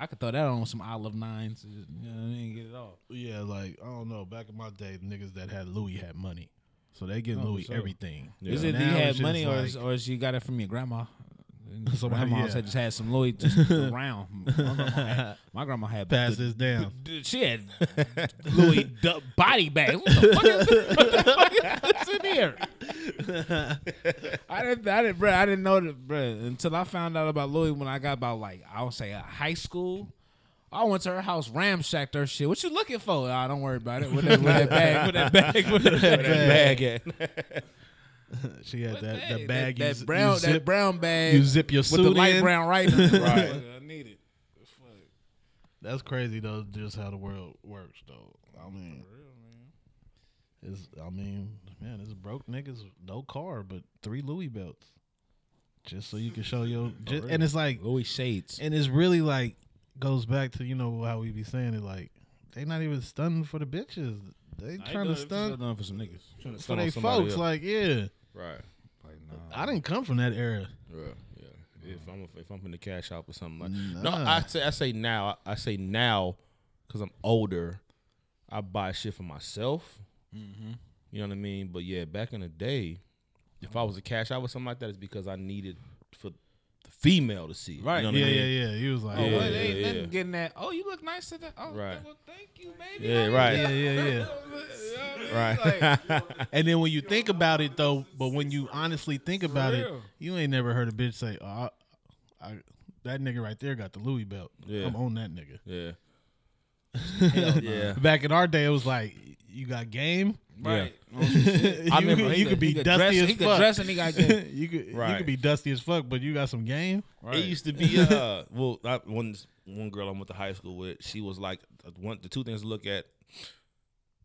I could throw that on some olive nines. You know what I mean? Get it off. Yeah, like I don't know. Back in my day, niggas that had Louis had money, so they give Oh, Louis sure. everything. Is it Now you had money or like- is, or is you got it from your grandma? (laughs) Somebody- grandma yeah. said just had some Louis just (laughs) around. My grandma had, my grandma had pass this down? Dude, she had Louis du- body bags. What the fuck is this? What the fuck is this in here? I didn't, I didn't, bro. I didn't know that, bro, until I found out about Louis when I got about like I would say uh, high school. I went to her house, ramshacked her shit. What you looking for? Ah, don't worry about it. With that, with that bag, with that bag, with that bag. At. (laughs) She had What that, bag? that bag. that, you, that brown, you zip, that brown bag. you zip your with suit the light in. brown writing. (laughs) right. I need it. That's crazy though. Just how the world works though. I mean, real it's I mean, man, this broke niggas no car but three Louis belts, just so you can show your. (laughs) Just, and it's like, Louis shades. and it's really like goes back to you know how we be saying it like they not even stunning for the bitches. They trying to stunt for some niggas. for stun on they folks. else. Like, yeah, Right. I didn't come from that era. Yeah, yeah. If I'm if I'm in the cash out or something like no, I say I say now I say now because I'm older, I buy shit for myself. Mm-hmm. You know what I mean? But yeah, back in the day, if I was a cash out or something like that, it's because I needed for the female to see. it. Right. You know Yeah, I yeah, mean? yeah. He was like, Oh, Yeah, well, yeah, they ain't yeah, nothing yeah. getting that. Oh, you look nice today. Oh, Right. well, thank you, baby. Yeah, right. yeah, yeah, yeah. (laughs) Right. (laughs) And then when you think about it, though, but when you honestly think about it, real. you ain't never heard a bitch say, "Oh, I, I, that nigga right there got the Louis belt. Yeah. I'm on that nigga." yeah. (laughs) yeah. Back in our day, it was like, "You got game." Right. you, (laughs) I remember you could could- be he could dusty dress- as he could fuck. dress and he got game. (laughs) you could right. you could be dusty as fuck, but you got some game. It used to be uh (laughs) well I, one one girl I went to high school with she was like uh, one the two things to look at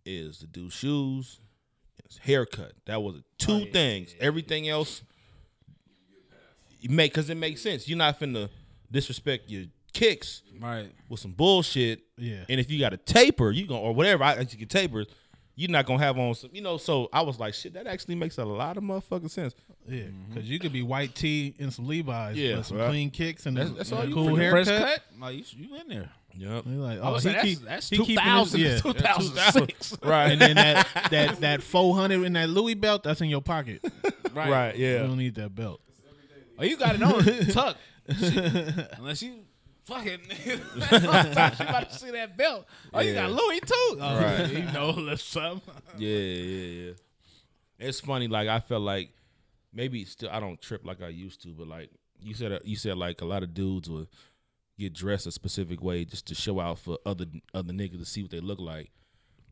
is the dude's shoes his haircut that was the two things everything else you make because it makes sense you're not finna disrespect your kicks Right. with some bullshit Yeah. and if you got a taper you going or whatever I you can taper you're not gonna have on some you know so I was like shit that actually makes a lot of motherfucking sense Yeah, because you could be white tee and some Levi's, Yeah, but some right. clean kicks and, That's- a, that's and all a you cool freaking haircut. First cut. Like you, you in there? yep You're like, I oh, was he saying, keep that's, that's he keeping his- 2000 yeah. 2006. (laughs) right and then that that that four hundred in that Louis belt, that's in your pocket. (laughs) right. right yeah. You don't need that belt. Oh, you got it on (laughs) tuck. Unless you fucking (laughs) (laughs) (laughs) she about to see that belt. Oh, you got Louis too. Oh, Right. You know that's something. Yeah, yeah, yeah. It's funny. Like I felt like maybe still I don't trip like I used to, but like you said, uh, you said like a lot of dudes would get dressed a specific way just to show out for other other niggas to see what they look like.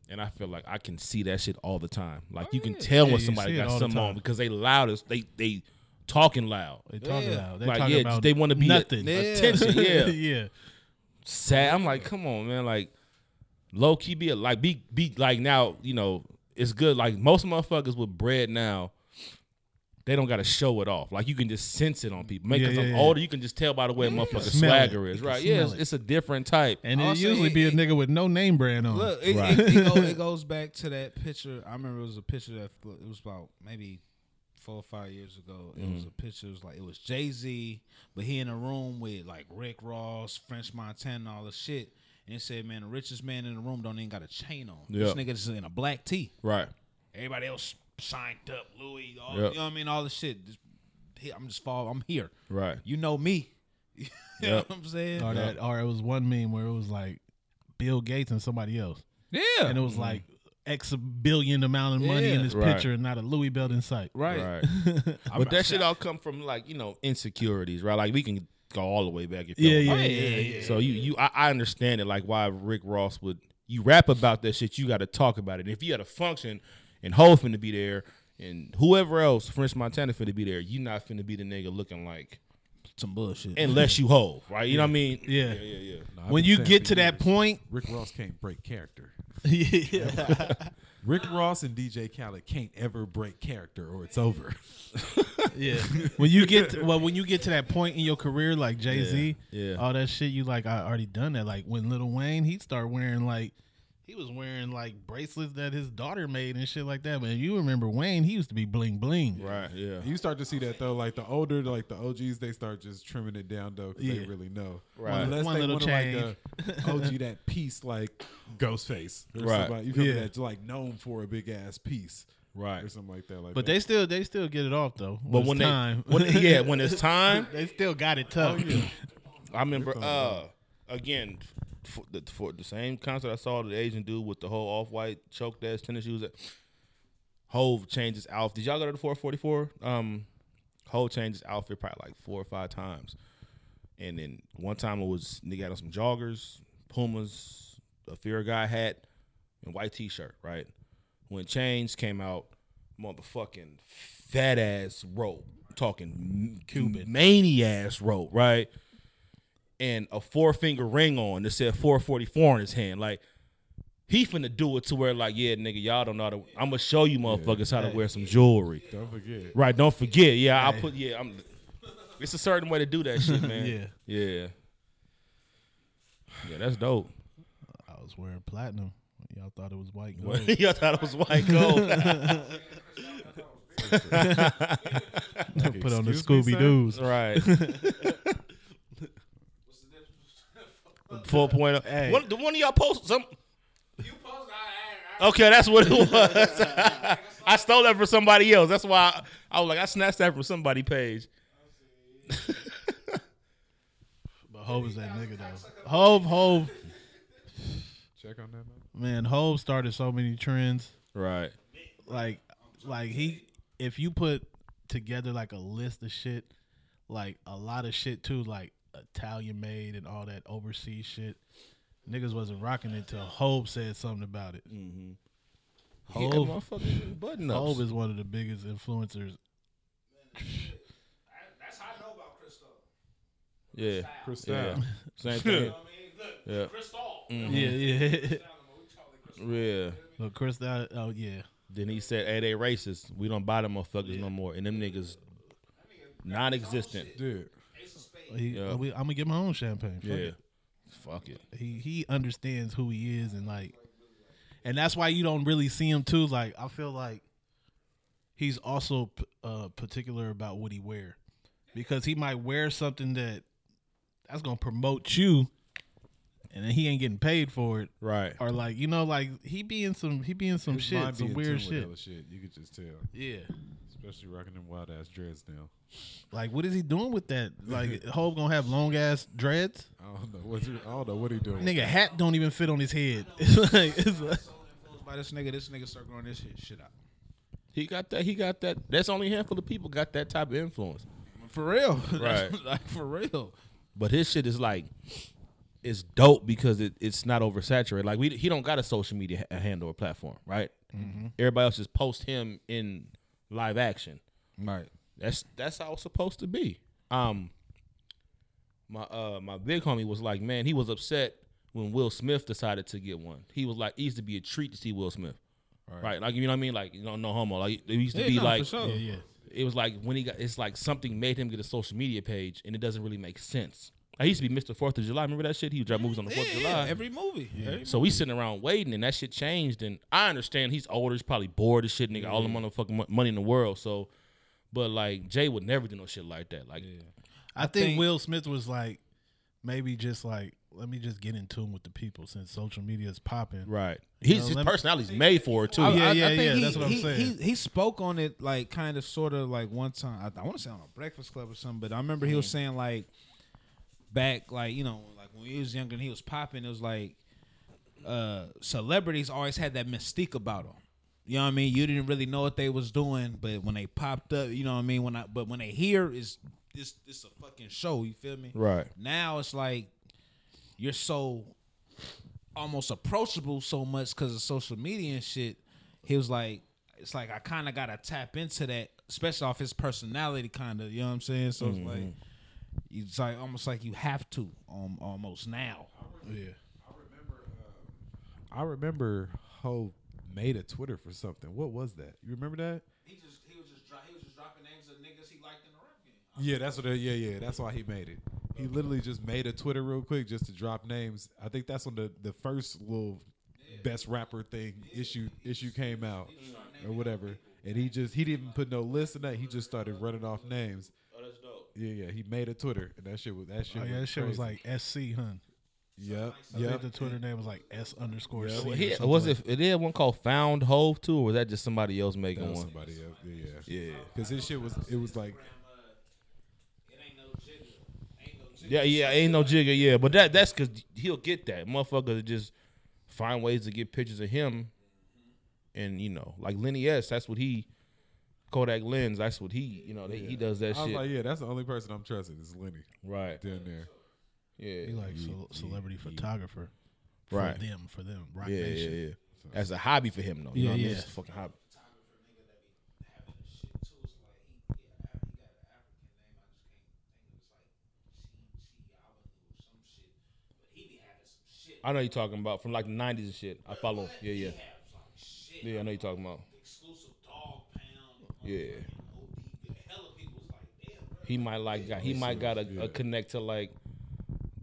And I feel like I can see that shit all the time. Like oh, you can tell Yeah, when you somebody see it got all the something on time. because they loudest. They they talking loud. They talking Yeah. about they like talking yeah, about they want to be nothing. attention. Yeah, (laughs) yeah. sad. I'm like, come on, man. Like, low key be a, like be be like now. You know, it's good. Like most motherfuckers with bread now, they don't got to show it off. Like you can just sense it on people. Maybe Yeah, yeah, I'm yeah. older, you can just tell by the way a motherfucker swagger is. Right? Yeah, it's, it. it's a different type. And it Also, usually be a it- nigga with no name brand on. Look, it, Right. it, it, it (laughs) goes back to that picture. I remember it was a picture that it was about maybe four or five years ago. It was mm-hmm. a picture. It was like it was Jay Z, but he in a room with like Rick Ross, French Montana, all the shit. And it said, "Man, the richest man in the room don't even got a chain on. This Yeah. nigga is in a black tee. Right. Everybody else signed up, Louis. All, Yep. You know what I mean? All the shit. Just, I'm just fall. I'm here. Right. You know me. (laughs) you know what I'm saying? Or that, or it was one meme where it was like Bill Gates and somebody else, Yeah. and it was mm-hmm. like X billion amount of money in Yeah. this Right. picture and not a Louis belt in sight. right. Right. (laughs) but that shit all come from like you know insecurities, right? Like we can go all the way back. If Yeah, y'all yeah, yeah, yeah, yeah. So you you I, I understand it like why Rick Ross would you rap about that shit, you gotta talk about it. And If you had a function and Hove finna be there and whoever else, French Montana finna be there, you not finna be the nigga looking like Some bullshit. unless you Hove, right? You know what I mean? Yeah. yeah, yeah. yeah. No, When you get for to that point, Rick Ross can't break character. (laughs) yeah. Rick Ross and DJ Khaled can't ever break character or it's over. (laughs) Yeah. (laughs) When you get to, well, when you get to that point in your career, like Jay Z, Yeah, yeah. all that shit, you like I already done that. Like when Little Wayne, he'd start wearing like he was wearing like bracelets that his daughter made and shit like that. But you remember Wayne, he used to be bling bling. Right. Yeah. You start to see that though, like the older, like the OGs, they start just trimming it down though, because Yeah. they really know. Right. Unless One they little want chain. like a OG (laughs) that piece like Ghostface, or Right. Somebody, you feel? Yeah. That's like known for a big ass piece, Right. or something like that. Like, But that. they still they still get it off though. But it's when time. they, when, yeah, when it's (laughs) time, they still got it tough. I remember uh again for the, for the same concert I saw the Asian dude with the whole off white choked ass tennis shoes. That Hove changes outfit. Did y'all go to the 444? Um, Hove changes outfit probably like four or five times. And then one time it was nigga had on some joggers, Pumas, a Fear Guy hat, and white t-shirt. Right when Change came out, motherfucking fat ass rope, talking Cuban mania ass rope, right? And a four finger ring on that said 444 in his hand. Like he finna do it to where like, yeah, nigga, y'all don't know how to. I'm gonna show you motherfuckers how to wear some jewelry. don't forget. Right? Don't forget. Yeah, I put. Yeah, I'm. It's a certain way to do that shit, man. (laughs) Yeah. yeah, yeah. That's dope. I was wearing platinum. Y'all thought it was white (laughs) gold. Y'all thought it was white gold. (laughs) Put on the Scooby? Doo's. right. Four point. Hey. One, the one of y'all post some. You post Okay, (laughs) that's what it was. I stole that from somebody else. That's why I, I was like, I snatched that from somebody page. (laughs) But Hove is that nigga though. Hove, Hove, Check on that. Man. man, Hove started so many trends. Right. Like, like he, if you put together like a list of shit, like a lot of shit too, like Italian made and all that overseas shit. Niggas wasn't rocking it till Hove said something about it. Mm-hmm. Yeah, Hove, motherfucking button ups. Hove is one of the biggest influencers. That's how I know about Cristal. Yeah. Cristal. Yeah. (laughs) Same thing. I mean, look, Yeah. Cristal. Mm-hmm. Yeah, yeah. Yeah. But Chris, that, oh yeah. Then he said, "Hey, they racist. We don't buy them motherfuckers no more." And them niggas non-existent. Dude, He, Yeah. we, I'm gonna get my own champagne. Fuck Yeah. it. Fuck it. He he understands who he is and like, and that's why you don't really see him too. Like I feel like he's also p- uh, particular about what he wear because he might wear something that that's gonna promote you, and then he ain't getting paid for it. Right. Or like you know, like he be in some he be in some shit, some weird shit. shit. You could just tell, Yeah. Especially rocking them wild ass dreads now. Like what is he doing with that? Like (laughs) Hove gonna have long ass dreads? I don't know what's he, I don't know what he doing. Nigga hat don't even fit on his head. (laughs) It's like it's like By this nigga, this nigga start growing this shit, shit out. He got that. He got that. That's only a handful of people got that type of influence. For real, (laughs) Right. like for real. But his shit is like, it's dope because it, it's not oversaturated. Like we, he don't got a social media ha- handle or platform, right? Mm-hmm. Everybody else just post him in live action. Right. That's that's how it's supposed to be. Um, my uh my big homie was like, man, he was upset when Will Smith decided to get one. He was like, it used to be a treat to see Will Smith, right? Like you know what I mean? Like you know, no homo. Like it used to Yeah, be no, like for sure. yeah, yeah. it was like when he got it's like something made him get a social media page and it doesn't really make sense. I used to be Mr. Fourth of July. Remember that shit? He would drop movies on the Fourth of July. yeah, every movie. Every so we sitting around waiting, and that shit changed. And I understand he's older, he's probably bored as shit, nigga. All the motherfucking money in the world. So, but like Jay would never do no shit like that. Like, I, think, think- Will Smith was like maybe just like let me just get in tune with the people since social media is popping. right? He's know, his let me- personality's made for it too. I- I- Yeah, I yeah, think yeah, He, that's what I'm saying. He, he spoke on it like kind of sort of like one time. I, I want to say on a Breakfast Club or something, but I remember he was mm. saying like back like you know like when he was younger and he was popping, it was like uh celebrities always had that mystique about them. You know what I mean? You didn't really know what they was doing, but when they popped up, you know what I mean. When I but when they hear is this this a fucking show. You feel me? Right. Now it's like you're so almost approachable so much because of social media and shit. He was like, it's like I kind of gotta tap into that, especially off his personality, kind of. You know what I'm saying? So it's like, it's like almost like you have to, um, almost now. Yeah. I remember I remember Hove made a Twitter for something. What was that? You remember that? He just he was just dro- he was just dropping names of niggas he liked in the rap game. Yeah, that's what. It, yeah, yeah, that's why he made it. He literally just made a Twitter real quick just to drop names. I think that's when the the first little best rapper thing issue issue came out or whatever. And he just he didn't put no list in that. He just started running off names. That's dope. Yeah, yeah. He made a Twitter, and that shit was that shit. Oh yeah, that shit was like SC, huh? Yep, I yep. think the Twitter name was like S underscore C. Well, he, something was like it? It did one called Found Hove too, or was that just somebody else That making was one? somebody else. Yeah, yeah. Yeah. Because his shit was it was like It ain't no jigger. Ain't no jigger. Yeah, yeah, ain't no jigger, yeah, but that that's because he'll get that motherfucker just find ways to get pictures of him, and you know, like Lenny S. That's what he Kodak Lens. That's what he, you know, they, he does that shit. I was shit. like, yeah, that's the only person I'm trusting is Lenny right, down there. yeah, He like ce- celebrity photographer. For Right. them, for them. Roc yeah, yeah, Nation. yeah. As a hobby for him though. You Yeah, know what I mean? yeah. It's a fucking hobby. having the shit too. It's like he, yeah, he got an African name. I just can't think of. It's like Chi Chi Avenue or some shit. But he be having some shit. I know you're talking about from like the '90s and shit. I follow. Yeah, yeah, He has like shit. yeah. I know you're talking about. Exclusive dog pound. Yeah. OD. Hella people was like, damn, bro. He might like got he might got a, a connect to like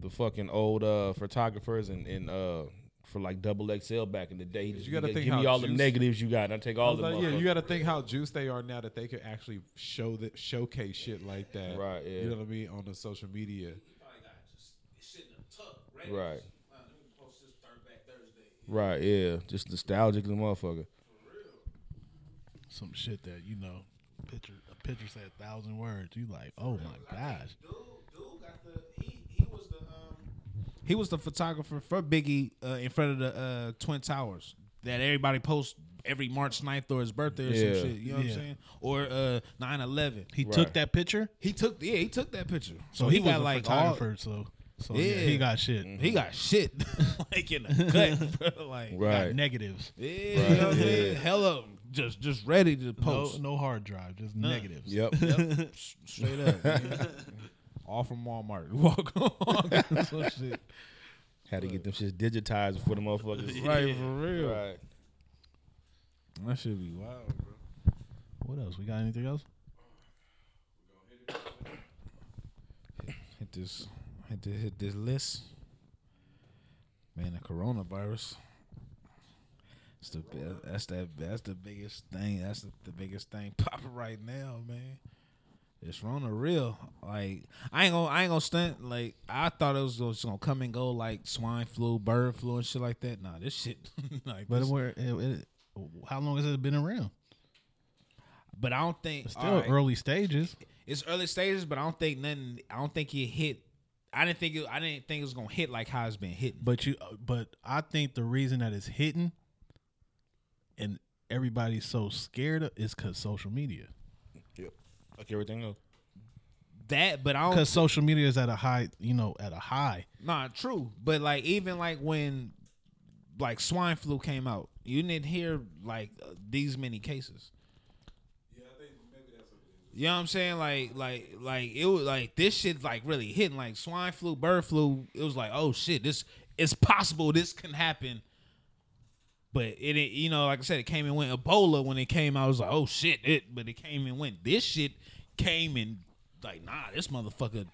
the fucking old uh photographers and and uh for like double XL back in the day. He you gotta give think me how all the Juice- negatives you got. And I take all was the like, yeah, you got to think how juiced they are now that they could actually show that showcase shit like that. Right, yeah. You know what I mean on the social media. probably got just shit tuck. Right. Let me post this third back Thursday. Right, yeah, just nostalgic as motherfucker. Some shit that, you know, picture a picture said a thousand words. You like, oh my gosh. Dude, dude got the he he was the um he was the photographer for Biggie uh, in front of the uh, Twin Towers that everybody posts every March 9th or his birthday or Yeah. some shit. You know what I'm saying? Or uh 9/11. He Right. took that picture, He took yeah he took that picture. so, So, he, he, was got a like all photographer. so, so yeah. Yeah. Mm-hmm. he got shit. he got shit like in the cut, (laughs) bro. Like Got Right. negatives. yeah, you know what I'm yeah. saying? Hella just just ready to No, post. no hard drive, just negatives. Yep. (laughs) Straight up. (laughs) all from Walmart. Walk on. some shit. Had to get them shits digitized for the motherfuckers. Right, for real. Right. That should be wild, bro. What else? We got anything else? Hit this, hit this, hit this list. Man, the coronavirus. That's the that's that that's the biggest thing. That's the, the biggest thing (laughs) popping right now, man. It's Rona real. Like I ain't gonna I ain't gonna stunt. Like I thought it was just gonna come and go like swine flu, bird flu, and shit like that. Nah, this shit. (laughs) like, But this- where? It, it, how long has it been around? but I don't think It's still right. early stages. it's early stages, but I don't think nothing. I don't think it hit. I didn't think it. I didn't think it was gonna hit like how it's been hitting. But you, but I think the reason that it's hitting, and everybody's so scared of, is because social media. Yep. Like everything else. that, but I don't. Because social media is at a high, you know, at a high. Nah, true. But like even like when like swine flu came out, you didn't hear like uh, these many cases. You know what I'm saying? Like, like, like it was like this shit like really hitting like swine flu, bird flu. It was like, oh shit, this it's possible this can happen. But it, it you know, like I said, it came and went. Ebola when it came I was like, oh shit, it. But it came and went. This shit came and like, nah, this motherfucker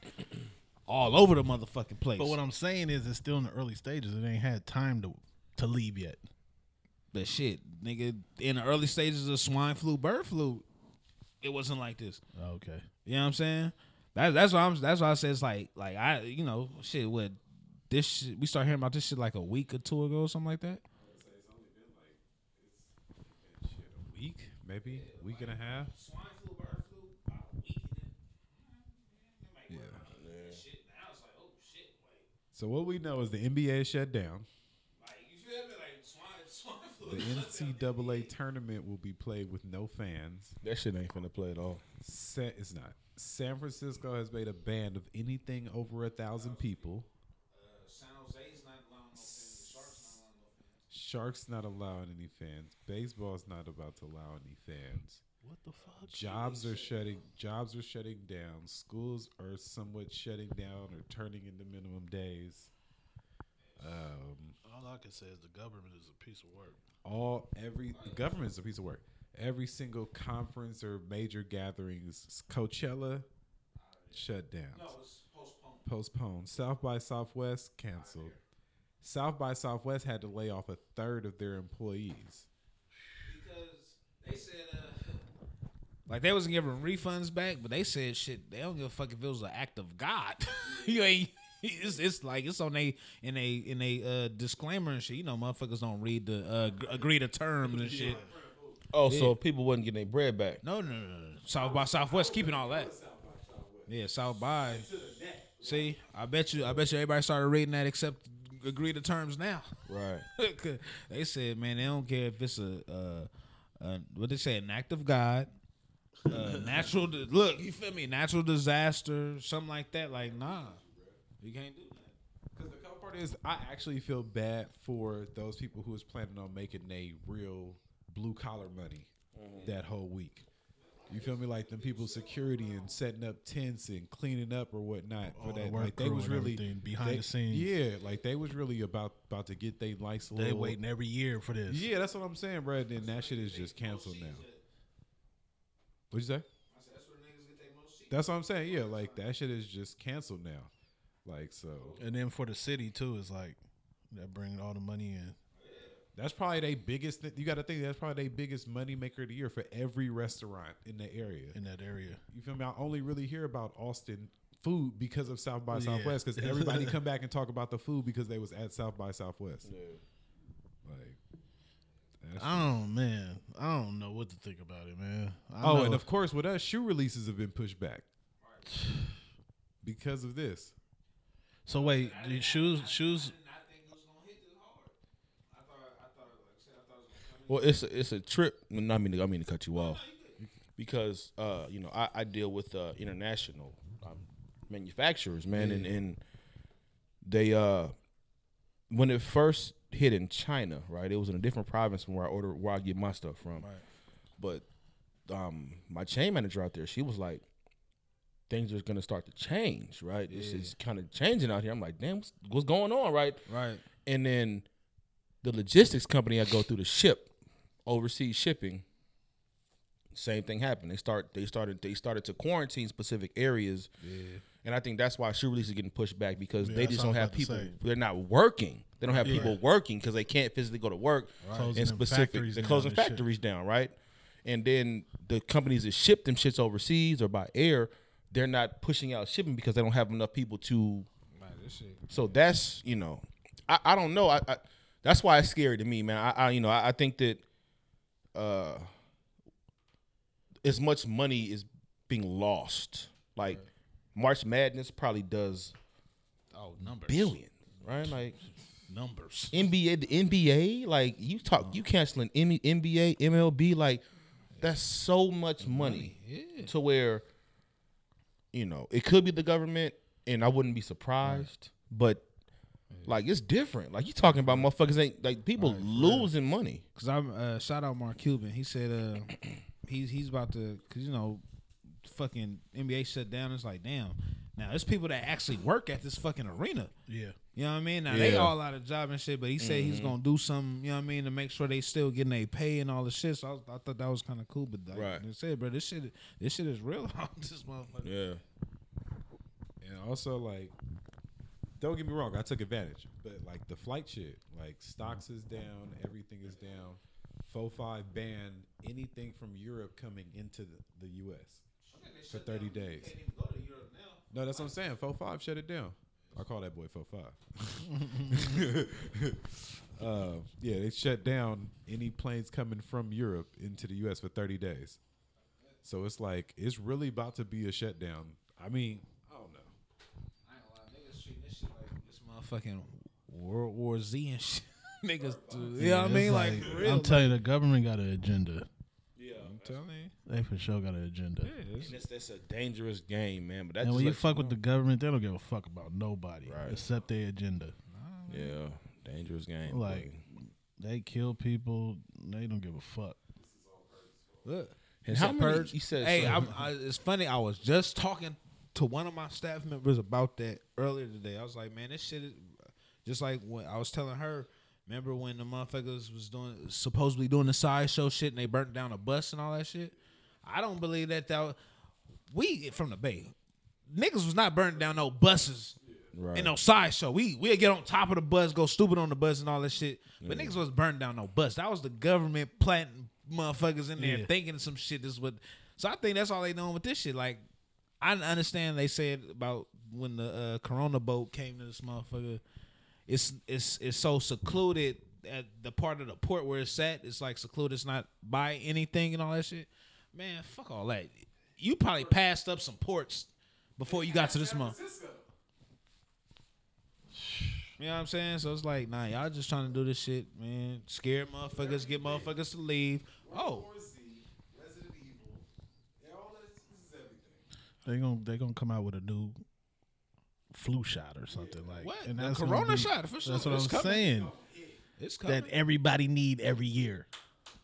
all over the motherfucking place. But what I'm saying is, it's still in the early stages. It ain't had time to to leave yet. But shit, nigga, in the early stages of swine flu, bird flu, it wasn't like this. Okay. You know what I'm saying? That's that's why I'm. That's why I said it's like like I you know shit. What this shit, we start hearing about this shit like a week or two ago, or something like that. Shit, a week, maybe week and a half. Swine flu, bird a week. Yeah. Shit, now it's like oh shit, like So what we know is the NBA shut down. like you feel me? Like swine swine flu. The NCAA tournament will be played with no fans. That shit ain't finna play at all. Sa- it's not. San Francisco has made a ban of anything over a thousand people. San Jose's not allowing no fans. Sharks not allowing no fans. Sharks not allowing any fans. Baseball's not about to allow any fans. What the fuck? Jobs are shutting. Jobs are shutting down. Schools are somewhat shutting down or turning into minimum days. Um, All I can say is the government is a piece of work. all every the is a piece of work. every single conference or major gatherings, Coachella shut down. No, it's postponed. Postponed. South by Southwest canceled. South by Southwest had to lay off a third of their employees. Because they said, uh, like they wasn't giving refunds back, but they said shit. They don't give a fuck if it was an act of God. (laughs) you ain't. (laughs) It's, it's like it's on a in a in a uh, disclaimer and shit. You know, motherfuckers don't read the uh, g- agree to terms and shit. Oh, so people wasn't getting their bread back. No, no, no, no. South by Southwest keeping all that. Yeah, South by. See, I bet you, I bet you, everybody started reading that except agree to terms now. Right. (laughs) 'Cause they said, man, they don't care if it's a, uh, uh, what they say, an act of God, uh, natural. di- (laughs) look, you feel me? Natural disaster, something like that. Like, nah, you can't do that. Because the cold part is, I actually feel bad for those people who was planning on making a real blue collar money that whole week. You feel me? Like them people security and setting up tents and cleaning up or whatnot for All the that. work Like they was really behind they- the scenes. Yeah, like they was really about about to get they nice They little. waiting every year for this. Yeah, that's what I'm saying, bro. Then that shit is just canceled now. What'd you say? That's what I'm saying. Yeah, like that shit is just canceled now. Like so. And then for the city too, it's like that bringing all the money in. That's probably their biggest. Th- you got to think that's probably their biggest money maker of the year for every restaurant in the area. in that area. You feel me? I only really hear about Austin food because of South by Southwest because (laughs) everybody come back and talk about the food because they was at South by Southwest. Like, that's- Oh man, I don't know what to think about it, man. I oh, know- and of course with us, shoe releases have been pushed back (sighs) because of this. So wait, the shoes, shoes. Well, it's a, it's a trip. I mean, to- I mean to cut you off because uh, you know I, I deal with uh, international um, manufacturers, man, and, and they uh when it first hit in China, right? It was in a different province from where I order where I get my stuff from. But um, my chain manager out there, she was like, things are gonna start to change, right? This is kind of changing out here. I'm like, damn, what's, what's going on, right? Right. And then the logistics company I go through to ship overseas shipping, same thing happened. They start they started they started to quarantine specific areas. Yeah. And I think that's why shoe release is getting pushed back because Yeah, they just don't have to people. They're not working. They don't have Yeah. people working because they can't physically go to work. Closing And specific, they're closing factories down, right? And then the companies that ship them shits overseas or by air, they're not pushing out shipping because they don't have enough people to so that's you know, I, I don't know. I, I that's why it's scary to me, man. I, I you know I, I think that uh as much money is being lost. Like March Madness probably does Oh, numbers. billions, right? Like Numbers. NBA, the NBA, like you talk, you canceling M- NBA, MLB, like that's so much money to where you know it could be the government, and I wouldn't be surprised, but like it's different. Like you talking about motherfuckers ain't like people losing money. Cause I'm uh, shout out Mark Cuban. He said uh, (clears throat) he's he's about to cause you know fucking NBA shut down. It's like damn. Now there's people that actually work at this fucking arena. Yeah, You know what I mean? Now they Yeah. all out of job and shit, but he said he's mm-hmm. gonna do something. You know what I mean to make sure they still getting their pay and all the shit. So I, was, I thought that was kind of cool. But like Right. they said, bro, this shit this shit is real. (laughs) this motherfucker. Yeah, And also, like, don't get me wrong, I took advantage, but like the flight shit, like stocks is down, everything is down. Fo five banned anything from Europe coming into the, the U.S. for thirty days. No, that's what I'm saying. Four five, shut it down. I call that boy four five. (laughs) (laughs) uh, yeah, they shut down any planes coming from Europe into the U.S. for thirty days. So it's like it's really about to be a shutdown. I mean, I don't know. I ain't gonna lie, niggas treating this shit like this motherfucking World War Z and shit. (laughs) niggas do. You know what I mean? Like, for real. I'm telling you, the government got an agenda. I'm telling you. They for sure got an agenda. and it's, that's a dangerous game, man. But that's and when you lets fuck know. with the government, they don't give a fuck about nobody Right. except their agenda. yeah, dangerous game. Like they kill people, they don't give a fuck. Look. And He how many- purge? he said Hey, so- I'm, I, it's funny. I was just talking to one of my staff members about that earlier today. I was like, man, this shit is just like when I was telling her. Remember when the motherfuckers was doing supposedly doing the sideshow shit and they burnt down a bus and all that shit? I don't believe that that we from the Bay. Niggas was not burning down no buses Right. and no sideshow. We we'd get on top of the bus, go stupid on the bus and all that shit. But niggas was burning down no bus. That was the government planting motherfuckers in there Yeah. thinking some shit is what so I think that's all they doing with this shit. Like I understand they said about when the uh, Corona boat came to this motherfucker. It's it's it's so secluded at the part of the port where it's at. It's like secluded. It's not by anything and all that shit. Man, fuck all that. You probably passed up some ports before you got to this month. You know what I'm saying? So it's like, nah, y'all just trying to do this shit, man. Scare motherfuckers, get motherfuckers to leave. Oh, They gonna they gonna come out with a new flu shot or something like. What? And The that's gonna corona be- shot, for sure. That's what It's I'm coming. saying. it's coming. That everybody need every year.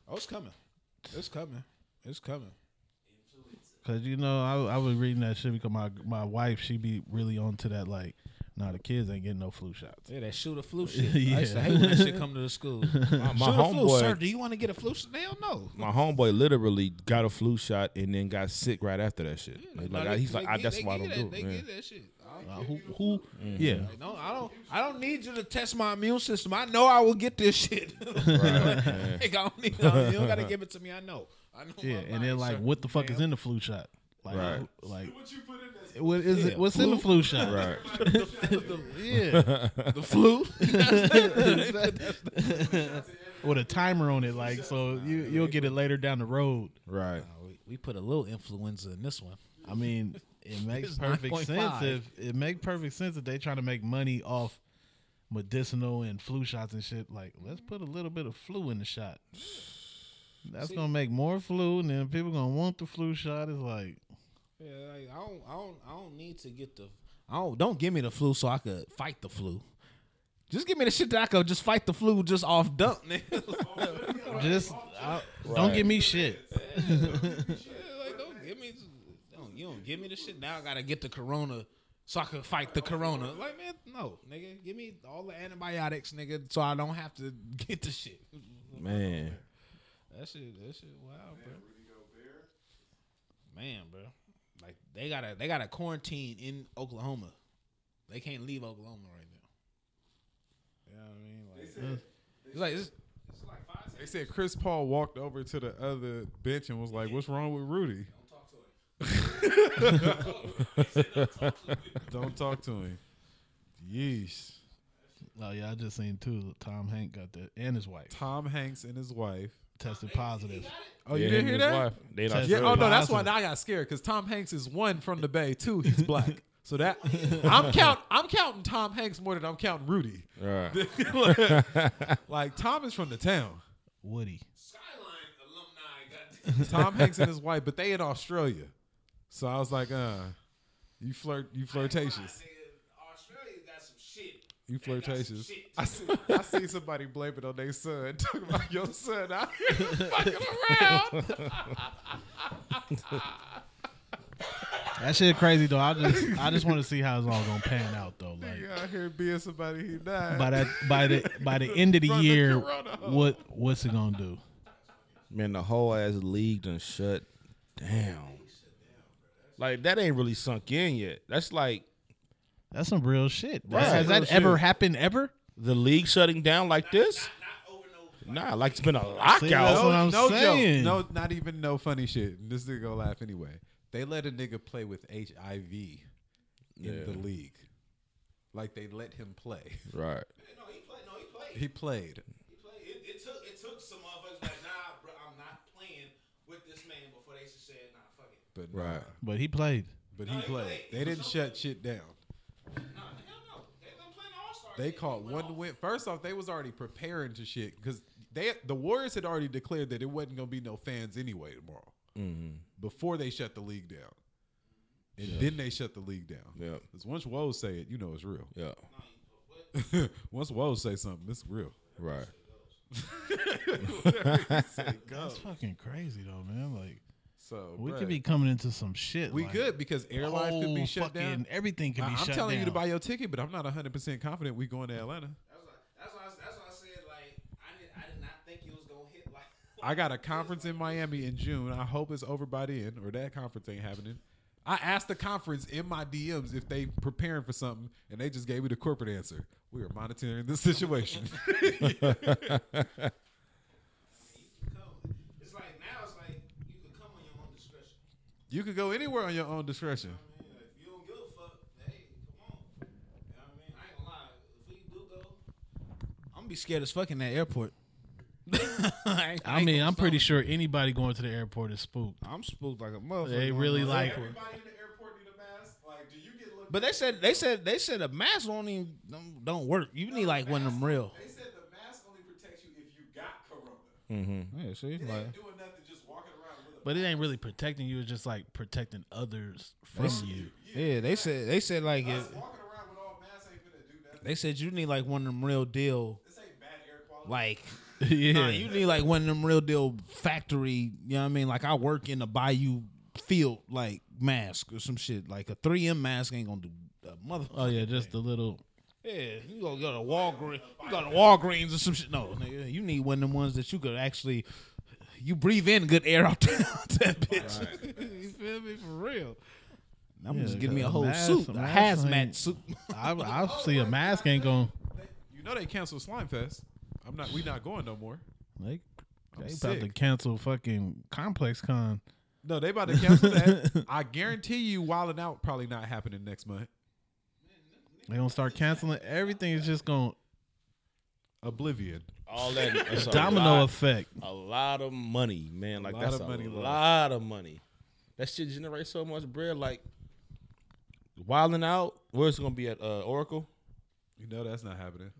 oh, it's coming. It's coming. It's coming. Cause you know I I was reading that shit because my my wife she be really onto that like, nah the kids ain't getting no flu shots. Yeah, that shoot a flu shit. Yeah. (laughs) I used to hate when that shit come to the school. (laughs) My, my shoot flu, homeboy, sir. Do you want to get a flu shot? Hell no. my homeboy, literally got a flu shot and then got sick right after that shit. Like, No, like, they- he's like, ah, they I, that's why I don't you do it. They man. give that shit. I don't Uh, care. who who yeah. Like, no, I don't. I don't need you to test my immune system. I know I will get this shit. (laughs) Like, I don't need. You don't gotta give it to me. I know. I know. Yeah, and then like, what the fuck is in the flu shot? Like, Right. who- like what is it? What's in the flu shot? Right. (laughs) (laughs) Yeah, the flu? with a timer on it, like so you you'll get it later down the road. Right. we, we put a little influenza in this one. I mean, it (laughs) makes perfect 9.5. sense if it make perfect sense if they trying to make money off medicinal and flu shots and shit. Like, let's put a little bit of flu in the shot. That's gonna make more flu, and then people gonna want the flu shot. It's like, Yeah, like, I don't, I don't, I don't need to get the. I don't. Don't give me the flu so I could fight the flu. Just give me the shit that I could just fight the flu just off dump, (laughs) nigga. just I, don't give me shit. Yeah, like, don't give me. (laughs) Don't, you don't give me the shit. Now I gotta get the corona so I can fight the corona. Like man, no, nigga, give me all the antibiotics, nigga, so I don't have to (laughs) get the shit. Man. That shit, that shit, wow, bro. Man, bro, like they gotta, they gotta quarantine in Oklahoma. They can't leave Oklahoma right now. You know what I mean? Like, mm. it's like it's, it's like five They said Chris Paul walked over to the other bench and was like, "What's wrong with Rudy? (laughs) Don't talk to him." Yeesh. Oh yeah, I just seen too. Tom Hanks got that, and his wife Tom Hanks and his wife. tested positive. Oh, Yeah, you didn't hear that? They in Test- Yeah. Oh no, that's why I got scared because Tom Hanks is one from the Bay. Two, he's black. (laughs) So that I'm count. I'm counting Tom Hanks more than I'm counting Rudy. Right. (laughs) Like Tom is from the town. Woody. Skyline alumni got Tom Hanks and his wife, but they in Australia. So I was like, uh, you flirt, you flirtatious. Australia got some shit. You They got some flirtatious. I see, I see somebody blame it on their son. (laughs) Talking about your son out (laughs) here fucking around. That shit crazy though. I just I just want to see how it's all gonna pan out though. Like He out here being somebody he died. by that by the by the end of the From the year, corona. what what's it gonna do? Man, the whole ass league done shut down. Like that ain't really sunk in yet. That's like That's some real shit. Right. Has Real that ever shit. happened ever? the league shutting down like this. Nah, like it's been a that's lockout. what I'm no saying. joke. No, not even no funny shit. This nigga gonna laugh anyway. They let a nigga play with HIV in Yeah. the league. Like they let him play. Right. No, he played. Nah, fuck it. But nah. Right. But he played. But No, he he played. played. They didn't shut shit down. Nah, hell no. They been playing All Star. They caught one win. First off, they was already preparing to shit because they the Warriors had already declared that it wasn't gonna be no fans anyway tomorrow Mm-hmm. before they shut the league down. And then they shut the league down. Yeah. Because once Woes say it, you know it's real. Yeah. (laughs) once Woes say something, it's real. Right. (laughs) (laughs) That's fucking crazy though, man. Like so we could be coming into some shit. We like, could because airlines could be shut down. Everything could I, be. I'm telling you to buy your ticket, but I'm not 100 percent confident we going to Atlanta. That's why. I said like I did. Not think it was gonna hit like. I got a (laughs) conference in Miami in June. I hope it's over by then, or that conference ain't happening. I asked the conference in my DMs if they preparing for something, and they just gave me the corporate answer. We are monitoring the (laughs) situation. (laughs) you could go anywhere on your own discretion. If you don't give a fuck, hey, come on. You know what I mean? I ain't gonna lie. If we do go, I'm be scared as fuck in that airport. (laughs) I, I mean, I'm pretty stop. sure anybody going to the airport is spooked. I'm spooked like a motherfucker. They really on the like- airport. in the airport need a mask. Like, do you get looked? But they said they said they said a mask don't even don't, don't work. You need like one of them real. They said the mask only protects you if you got corona. Mm-hmm. Yeah, see, It like ain't doing nothing just walking around with a But it ain't really protecting you. It's just like protecting others from you. yeah, they said they said like Us if, walking around with all masks ain't finna do nothing. they said you need like one of them real deal This ain't bad air quality. like (laughs) yeah. Nah, you need like one of them real deal factory. You know what I mean? Like I work in the Bayou field, like mask or some shit. Like a 3M mask ain't gonna do a mother. oh yeah, just the little. yeah. You gonna go to Walgreens? You go to Walgreens or some shit? No, nigga, you need one of them ones that you could actually. You breathe in good air out that, (laughs) that bitch. (laughs) you feel me for real? I'm Yeah, just getting me a a whole mask- suit, a a hazmat suit. (laughs) I, I see a mask ain't going. you know they canceled Slime Fest. I'm not. We not going no more. They, they about to cancel fucking Complex Con. No, they about to cancel that. I guarantee you, Wildin' Out probably not happening next month. They gonna start canceling everything. Is just gonna Oblivion. All that that's a domino lot, effect. a lot of money, man. Like lot that's of a money lost. lot of money. That shit generates so much bread. Like wilding out. Where's it gonna be at uh, Oracle? You know that's not happening.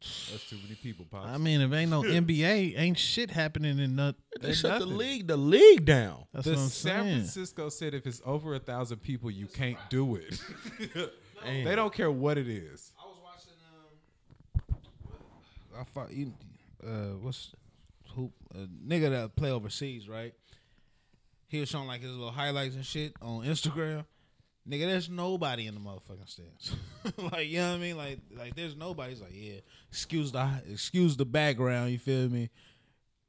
That's too many people. Pops. I mean, if ain't no (laughs) NBA, ain't shit happening in nut. They Ain't shut the league, the league down. That's the what I'm San saying. Francisco said if it's over a thousand people, you can't do it. (laughs) they don't care what it is. I was watching. Um, I thought you. Uh, what's who? A nigga that play overseas, right? He was showing like his little highlights and shit on Instagram. Nigga, there's nobody in the motherfucking stands. (laughs) like, you know what I mean? Like, like there's nobody. He's like, yeah, excuse the excuse the background. You feel me?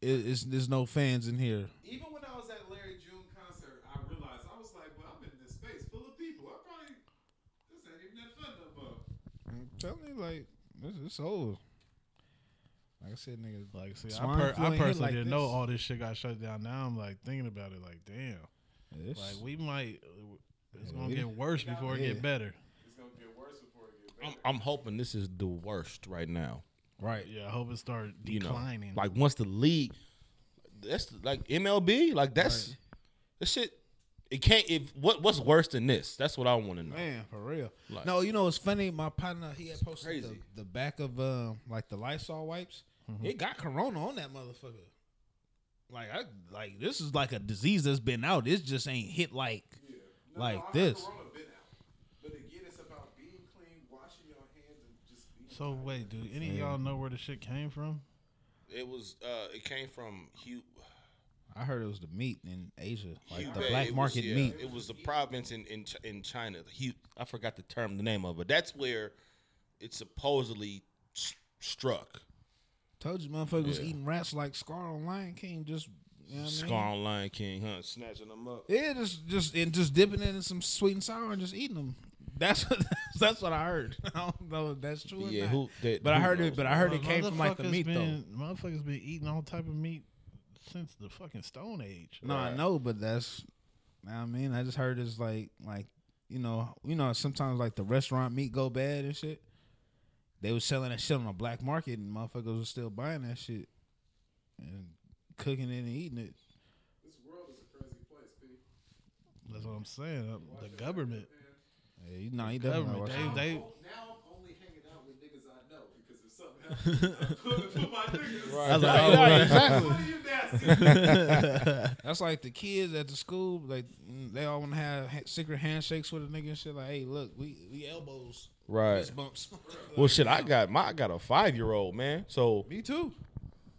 It, it's there's no fans in here. Even when I was at Larry June concert, I realized I was like, "Well, I'm in this space full of people. I probably this ain't even that fun no more." I'm telling you, like, it's, it's over. Like I said, nigga, Like, see, I, Swine per- I personally like didn't know all this shit got shut down. Now I'm like thinking about it. Like, damn. it's, Like we might. It's gonna get worse before it Yeah. get better. It's gonna get worse before it get better. I'm, I'm hoping this is the worst right now. right. Yeah, I hope it start You know, declining. like once the league, that's like MLB. Like that's that shit. It can't. If what what's worse than this? That's what I want to know. Man, for real. Like- no, you know it's funny. My partner he had posted the, the back of um like the Lysol wipes. It got corona on that motherfucker. Like I like this is like a disease that's been out. It just ain't hit like like this. Corona been out, but again, it's about being clean, washing your hands, and just being. so wait, do any of y'all know where the shit came from? It was. uh It came from Hugh. I heard it was the meat in Asia, like the black It was- market yeah, meat. It was the province in in Ch- in China. Hu I forgot the term, the name of it. That's where it supposedly s- struck. Told you, motherfucker was Yeah. eating rats like Scar on Lion King. Just you know what I mean? Scar on Lion King, huh? Snatching them up. Yeah, just just and just dipping it in some sweet and sour and just eating them. That's what, (laughs) that's what I heard. (laughs) I don't know if that's true. Or Yeah, not. who? That, but I heard knows? it. But I heard it came from like the motherfuckers meat though. Motherfuckers been eating all type of meat since the fucking Stone Age. No, I know, but that's. I mean, I just heard it's like like you know you know sometimes like the restaurant meat go bad and shit. They was selling that shit on the black market and motherfuckers was still buying that shit and cooking it and eating it. This world is a crazy place, P. That's what I'm saying. Uh, The government, Yeah, you know, you definitely government, watching. they, they Now I'm only hanging out with niggas I know because if something happens, I'm (laughs) coming for my niggas. I was like, oh, right. exactly. What are you (laughs) nasty? That's like the kids at the school, like mm, they all want to have ha- secret handshakes with a nigga and shit. Like, hey, look, we we elbows, Right. fist bumps. (laughs) Well, shit, I got my I got a five year old man. So Me too.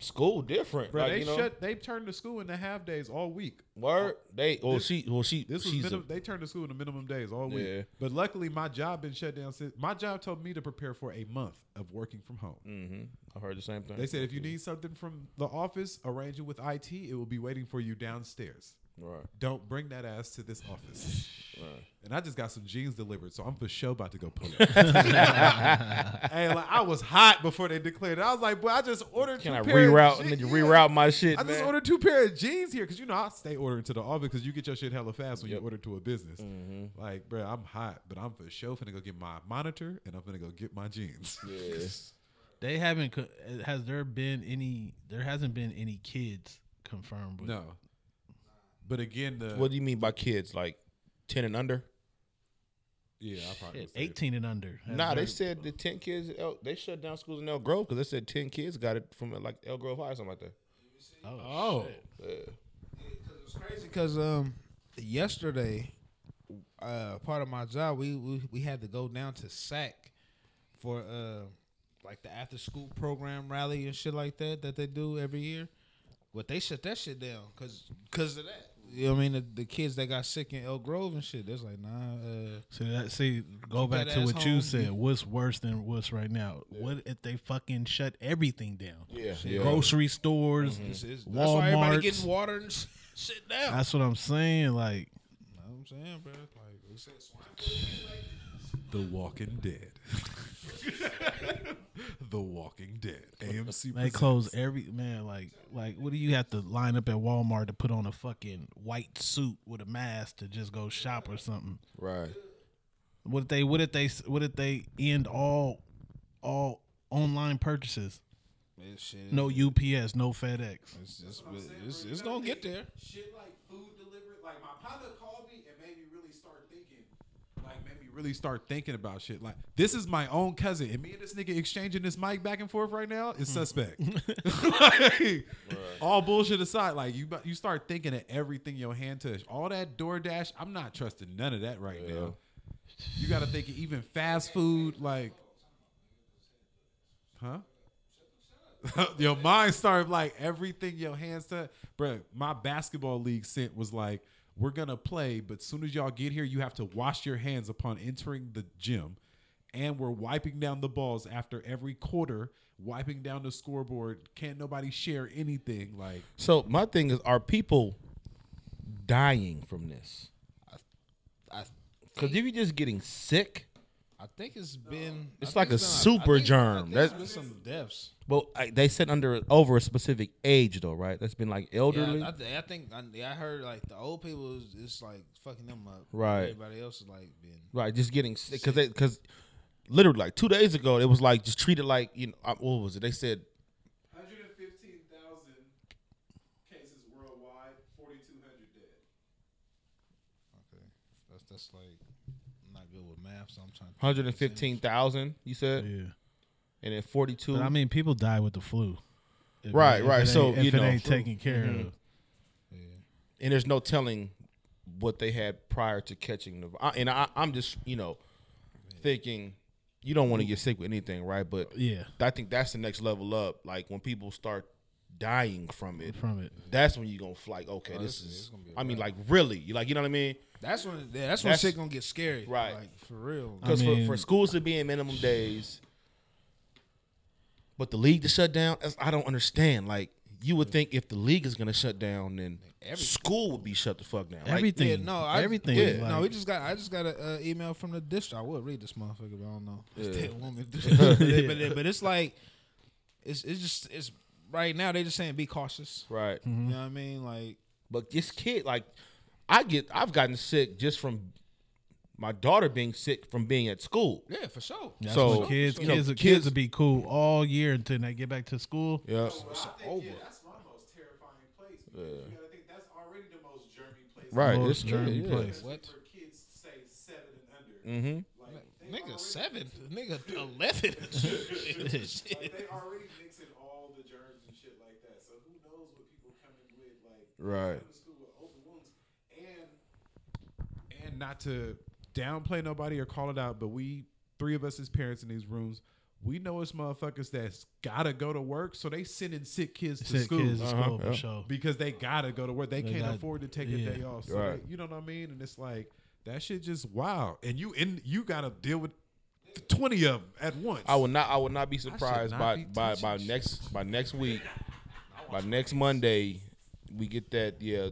School different. Bro, like, they you know, shut. They turned the school into half days all week. word. They well, This- she well she This was she's minimum, a, they turned the school into minimum days all week. Yeah. But luckily, my job been shut down since. My job told me to prepare for a month of working from home. hmm I heard the same thing. They said if you need something from the office, arrange it with IT. It will be waiting for you downstairs. Right. Don't bring that ass to this office. Right. And I just got some jeans delivered, so I'm for sure about to go pull it. (laughs) hey, like I was hot before they declared it. I was like, boy, I just ordered. Can two I pair of reroute je- and then yeah. reroute my shit? I just man? ordered two pair of jeans here because you know I stay ordering to the office because you get your shit hella fast when Yep. you order to a business. Mm-hmm. Like, bro, I'm hot, but I'm for sure finna go get my monitor and I'm finna go get my jeans. Yeah. (laughs) They haven't. Has there been any? There hasn't been any kids confirmed. With, no, but again, the What do you mean by kids? Like ten and under? yeah, I probably Shit, would say it. eighteen and under. Has Nah, they there- said the ten kids. El, they shut down schools in Elk Grove because they said ten kids got it from like Elk Grove High or something like that. Oh, Yeah. It's crazy because um yesterday, uh, part of my job we, we we had to go down to SAC for uh like the after school program rally and shit like that that they do every year. But they shut that shit down because cause of that. You know what I mean? The, the kids that got sick in Elk Grove and shit. That's like nah. Uh, See that? See, go back to ass what you home. said. What's worse than what's right now? What if they fucking shut everything down? Yeah, yeah. Grocery stores, it's, it's, that's why everybody getting water and shit sit down. That's what I'm saying. Like, know what I'm saying, bro. Like we said, swine The Walking Dead. (laughs) (laughs) the Walking Dead. AMC. they presents. close every man. Like, like what do you have to line up at Walmart to put on a fucking white suit with a mask to just go shop or something? Right. What if they? What if they? What if they end all, all online purchases? This shit, No UPS, no FedEx. It's, it's, it's, it's gonna get there. Shit like food delivery, Like my partner called me and made me really start thinking. Like made me really start thinking about shit. Like this is my own cousin, and me and this nigga exchanging this mic back and forth right now is suspect. Hmm. (laughs) Like, All bullshit aside, like you you start thinking of everything your hand touch. All that DoorDash, I'm not trusting none of that right now. You got to think of even fast food, like, huh? (laughs) your mind started like everything your hands touch. Bro, my basketball league sent was like, we're gonna play, but soon as y'all get here, you have to wash your hands upon entering the gym. And we're wiping down the balls after every quarter, wiping down the scoreboard. Can't nobody share anything. Like So my thing is, are people dying from this? I, Because if you're just getting sick, I think it's been. It's I like think a been super I think- germ. I think That's- there's been some deaths. well, I, they said under over a specific age though, right? That's been like elderly. Yeah, I, th- I think I, yeah, I heard like the old people is it's like fucking them up. Right. Everybody else is like being. Right, just getting sick because they because literally like two days ago it was like just treated like you know uh, what was it? They said 115,000 cases worldwide, 4,200 dead. Okay, that's that's like I'm not good with math, so I'm trying. 115,000. You said, Yeah, and then 42. I mean, people die with the flu. If Right, if right. it So, if you it know. Mm-hmm. ain't taken care of. and there's no telling what they had prior to catching the. I, and I, I'm just you know thinking you don't want to get sick with anything, right? But Yeah, I think that's the next level up. Like when people start dying from it, from it. that's when you're gonna feel like, okay, this it's- is. it's gonna be a I mean, like really, you like you know what I mean? That's when yeah, that's when That's- shit gonna get scary. Right. Like for real. Because I for, mean- for schools to be in minimum days, but the league to shut down, that's- I don't understand. Like you would think if the league is gonna shut down, then school would be shut the fuck down. Like, Everything. Yeah, no, I, everything. Yeah, like- no, we just got. I just got an uh, email from the district. I would read this motherfucker, but I don't know. It's Yeah. (laughs) that woman. (laughs) (laughs) but, but it's like, it's it's just it's right now. They're just saying be cautious. right. You know what I mean? Like But this kid, like, I get, I've gotten sick just from my daughter being sick from being at school. yeah, for sure. That's So, when kids, you know, kids, kids, kids- will be cool all year until they get back to school. Yeah. It's over. Yeah, that's my most terrifying place. because You gotta think that's already the most germy place. Right. Most It's germy yeah. place. What? For kids say seven and under. Mm-hmm. Like, they Nigga already- seven, (laughs) nigga eleven. (laughs) Shit. Like, they already mixing all the germs and shit like that. So who knows what people coming with? Like Right. coming to school with open wounds. And and not to downplay nobody or call it out, but we three of us as parents in these rooms, we know it's motherfuckers that's gotta go to work, so they sending sick kids to Sick school kids to Uh-huh, school for yeah. sure. because they gotta go to work. They, They can't got- afford to take yeah. a day off. So Right. they- you know what I mean? And it's like that shit just wow. And you and you gotta deal with twenty of them at once. I would not. I would not be surprised not by be by by shit. next by next week. By next Monday, we get that. Yeah,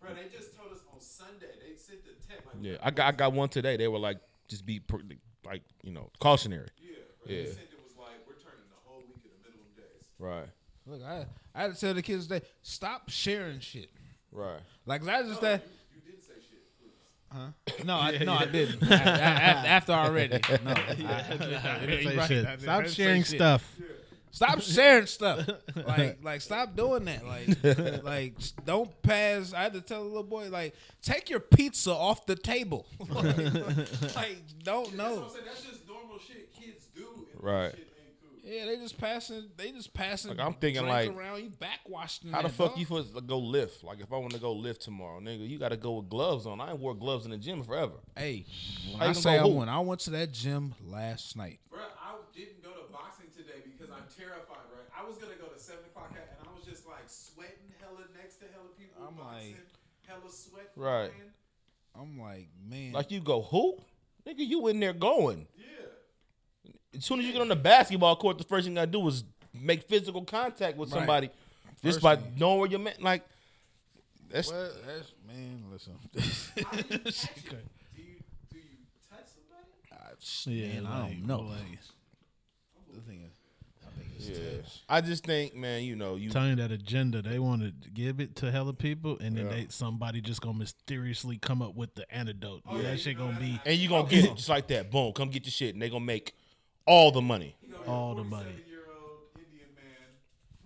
Bro, they just told us on Sunday. They sent the text like yeah. I got I got one today. They were like, just be per- like you know cautionary. yeah, Yeah. They sent it was like we're turning the whole week into minimum days. Right. Look, I I had to tell the kids today, stop sharing shit. Right. Like I just that. You didn't say shit. Huh? No, I, (laughs) no, I didn't. (laughs) (laughs) I- I- after, after already, no. I, They didn't you're say right. I I Stop didn't sharing shit. stuff. Stop sharing stuff. (laughs) Like, like, stop doing that. Like, (laughs) like, don't pass. I had to tell the little boy, like, take your pizza off the table. (laughs) like, like, don't know. saying that's just normal shit kids do. Right. Shit. Yeah, they just passing. They just passing. Like, I'm thinking, like, around you backwashing. How the fuck dog. you supposed to go lift? Like if I want to go lift tomorrow, nigga, you got to go with gloves on. I ain't wore gloves in the gym forever. Hey, when How I you say I hoop? went, I went to that gym last night. Bro, I didn't go to boxing today because I'm terrified, right? I was gonna go to seven o'clock at, and I was just like sweating hella next to hella people. I'm boxing, like- hella sweat. Right. man. I'm like, man, Like you go who? Nigga, you in there going. Yeah. As soon as you get on the basketball court, the first thing I do is make physical contact with Right. somebody. Just by thing. knowing where you're met. Like that's well, that's man. Listen, How (laughs) do you actually- do you touch somebody? Ah, yeah, man, I don't know. like- The thing is, I think it's yeah. touch. I just think, man, you know, you telling that agenda, they want to give it to hella people, and then they somebody just gonna mysteriously come up with the antidote. Oh, yeah that shit gonna be and you gonna get it just like that. Boom, come get your shit, and they gonna make all the money. You know, All the money. 47-year-old Indian man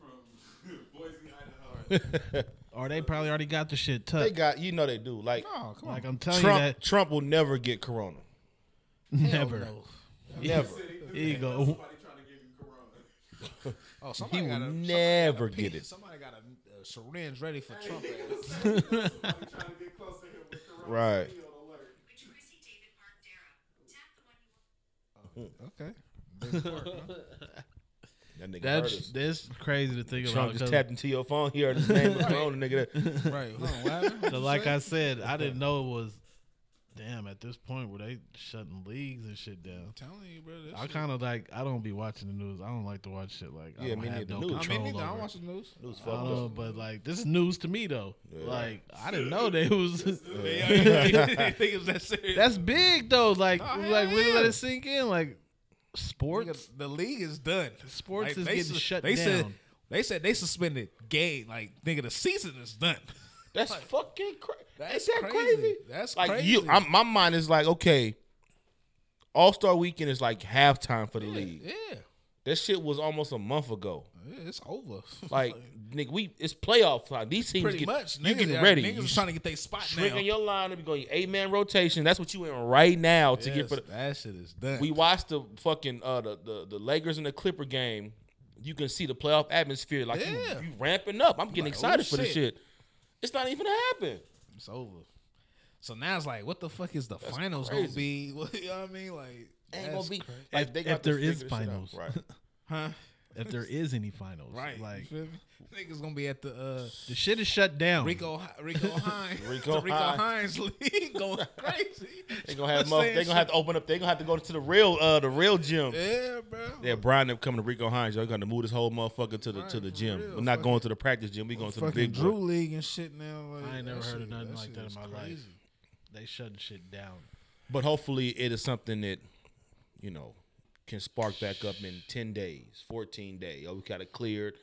from (laughs) Boise, Idaho. (laughs) or they probably already got the shit They got, you know, they do. Like Oh, come Like on. I'm telling Trump, you that Trump will never get corona. never. no. Never. Here you go. Somebody trying to give you (laughs) corona. Oh, He will got a, never get it. Somebody got a, a uh, syringe ready for Trump. (laughs) Somebody trying to get close to him with corona. Right. Be on alert. Tracy David Park Darrow. Tap the one you Big want. part, hmm. (laughs) huh? That nigga That's heard that's crazy to think Trump about. just 'cause- tapped into your phone. He heard his name was corona, nigga. That, Right. Hold on, what happened? What'd So like say? I said, I didn't know it was. Damn, at this point where they shutting leagues and shit down. I'm telling you, bro. this I shit- kind of like. I don't be watching the news. I don't like to watch shit like. I Yeah, don't me have no News. I control mean, neither. I don't watch the news. news I fucked know, but like this is news to me though. Yeah. Like I didn't know they was. (laughs) (laughs) think it was that serious. That's big though. Like Oh, hell like really yeah. let it sink in. Like sports. The league is done. Sports is they getting sus- shut they Said, they said they suspended game. Like nigga, the season is done. That's fucking crazy. That's Is that crazy. crazy? That's like crazy. you. I'm, my mind is like, okay, All Star Weekend is like halftime for the league. Yeah, That shit was almost a month ago. yeah, it's over. (laughs) Like, nigga, we it's playoff time. These teams pretty get, much. You niggas, getting ready. Niggas You trying to get their spot shrinking now. your line. You going eight man rotation. That's what you in right now to get for the. that shit is done. We watched the fucking uh the, the the Lakers and the Clipper game. You can see the playoff atmosphere. Like you, Yeah. you ramping up. I'm getting Like, excited oh, for this shit. Shit. It's not even gonna happen. it's over. So now it's like, what the fuck is the finals crazy. gonna be? (laughs) you know what I mean? Like, Ain't that's gonna be cra- like they If- got if there is figure out. finals. right? (laughs) huh? If there is any finals, Right. Like you feel me? Niggas gonna be at the uh, the shit is shut down. Rico Rico (laughs) Hines Rico the Rico Hines. Hines league (laughs) going crazy. They gonna have Saying they gonna have to open up. They gonna have to go to the real uh the real gym. Yeah, bro. Yeah, Brian up coming to Rico Hines. Y'all gonna move this whole motherfucker to the to the gym. real. We're not going to the practice gym. We going to the big Drew boy. League and shit now. Like, I ain't never that heard of nothing that like that in is my life. crazy. They shutting shit down. But hopefully, it is something that you know can spark back up in ten days, fourteen days. Oh, we got it cleared.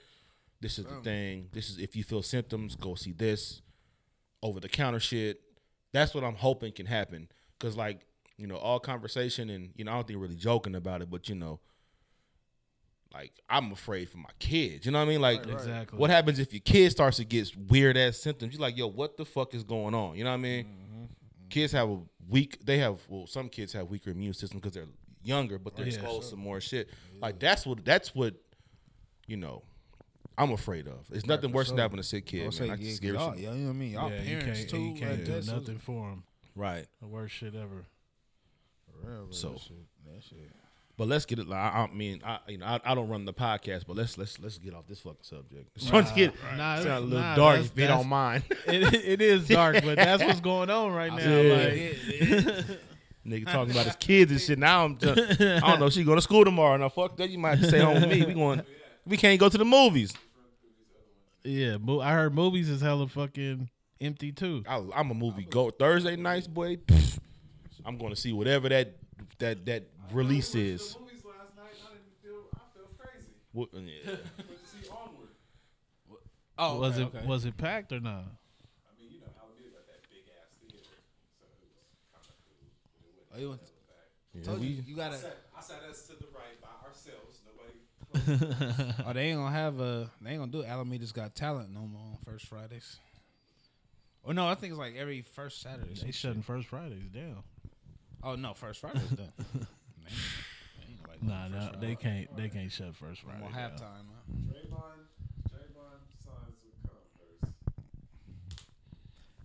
This is the um, thing. This is if you feel symptoms, go see this. Over the counter shit. That's what I'm hoping can happen. Cause like you know, all conversation and you know, I don't think really joking about it, but you know, like I'm afraid for my kids. You know what I mean? Like Exactly. what happens if your kid starts to get weird ass symptoms? You're like, yo, what the fuck is going on? You know what I mean? Mm-hmm. Kids have a weak. They have well, some kids have weaker immune system because they're younger, but they're oh, Yeah, exposed to more shit. Like that's what that's what you know. I'm afraid of. It's nothing worse than sure. having a sick kid. I'll Man. say, I yeah, scared. y'all, of shit. you know what I mean? Y'all yeah, parents you can't, too. you can't like, do that's nothing for them. Right. The worst shit ever. For real, So- that shit, that shit. But let's get it. Like, I, I mean, I you know, I, I don't run the podcast, but let's let's let's get off this fucking subject. It's starting to get Nah, sound a little nah, dark that's- if you don't mind. (laughs) It, it is dark, but that's what's (laughs) going on right (laughs) now. Yeah. Like, Nigga talking about his kids and shit. Now I'm, just, I don't know. She going to school tomorrow. Now fuck that. You might have stay home with me. We going. We can't go to the movies. yeah, mo- I heard movies is hella fucking empty too. I, I'm a movie go Thursday nights, boy. pff, I'm going to see whatever that that that release is. movies last night. I didn't feel. I felt crazy. What- yeah. (laughs) Went to see Onward. Oh, was okay, it okay. was it packed or not? I mean, you know, Alameda got that big ass theater, so it was kind of cool. But it wasn't Oh, you went- Yeah, Told you, we- you gotta. I sat, I sat us to the right by ourselves. Nobody. (laughs) Oh, they ain't gonna have a. They ain't gonna do Alameda's Got Talent no more on first Fridays. Oh no, I think it's like every first Saturday. They some shit. shutting first Fridays down. Oh no, first Friday's done. (laughs) They ain't- they like Nah, First nah, they can't. They can't shut first No Friday. more down. halftime. Huh? Draymond, Draymond signs would come.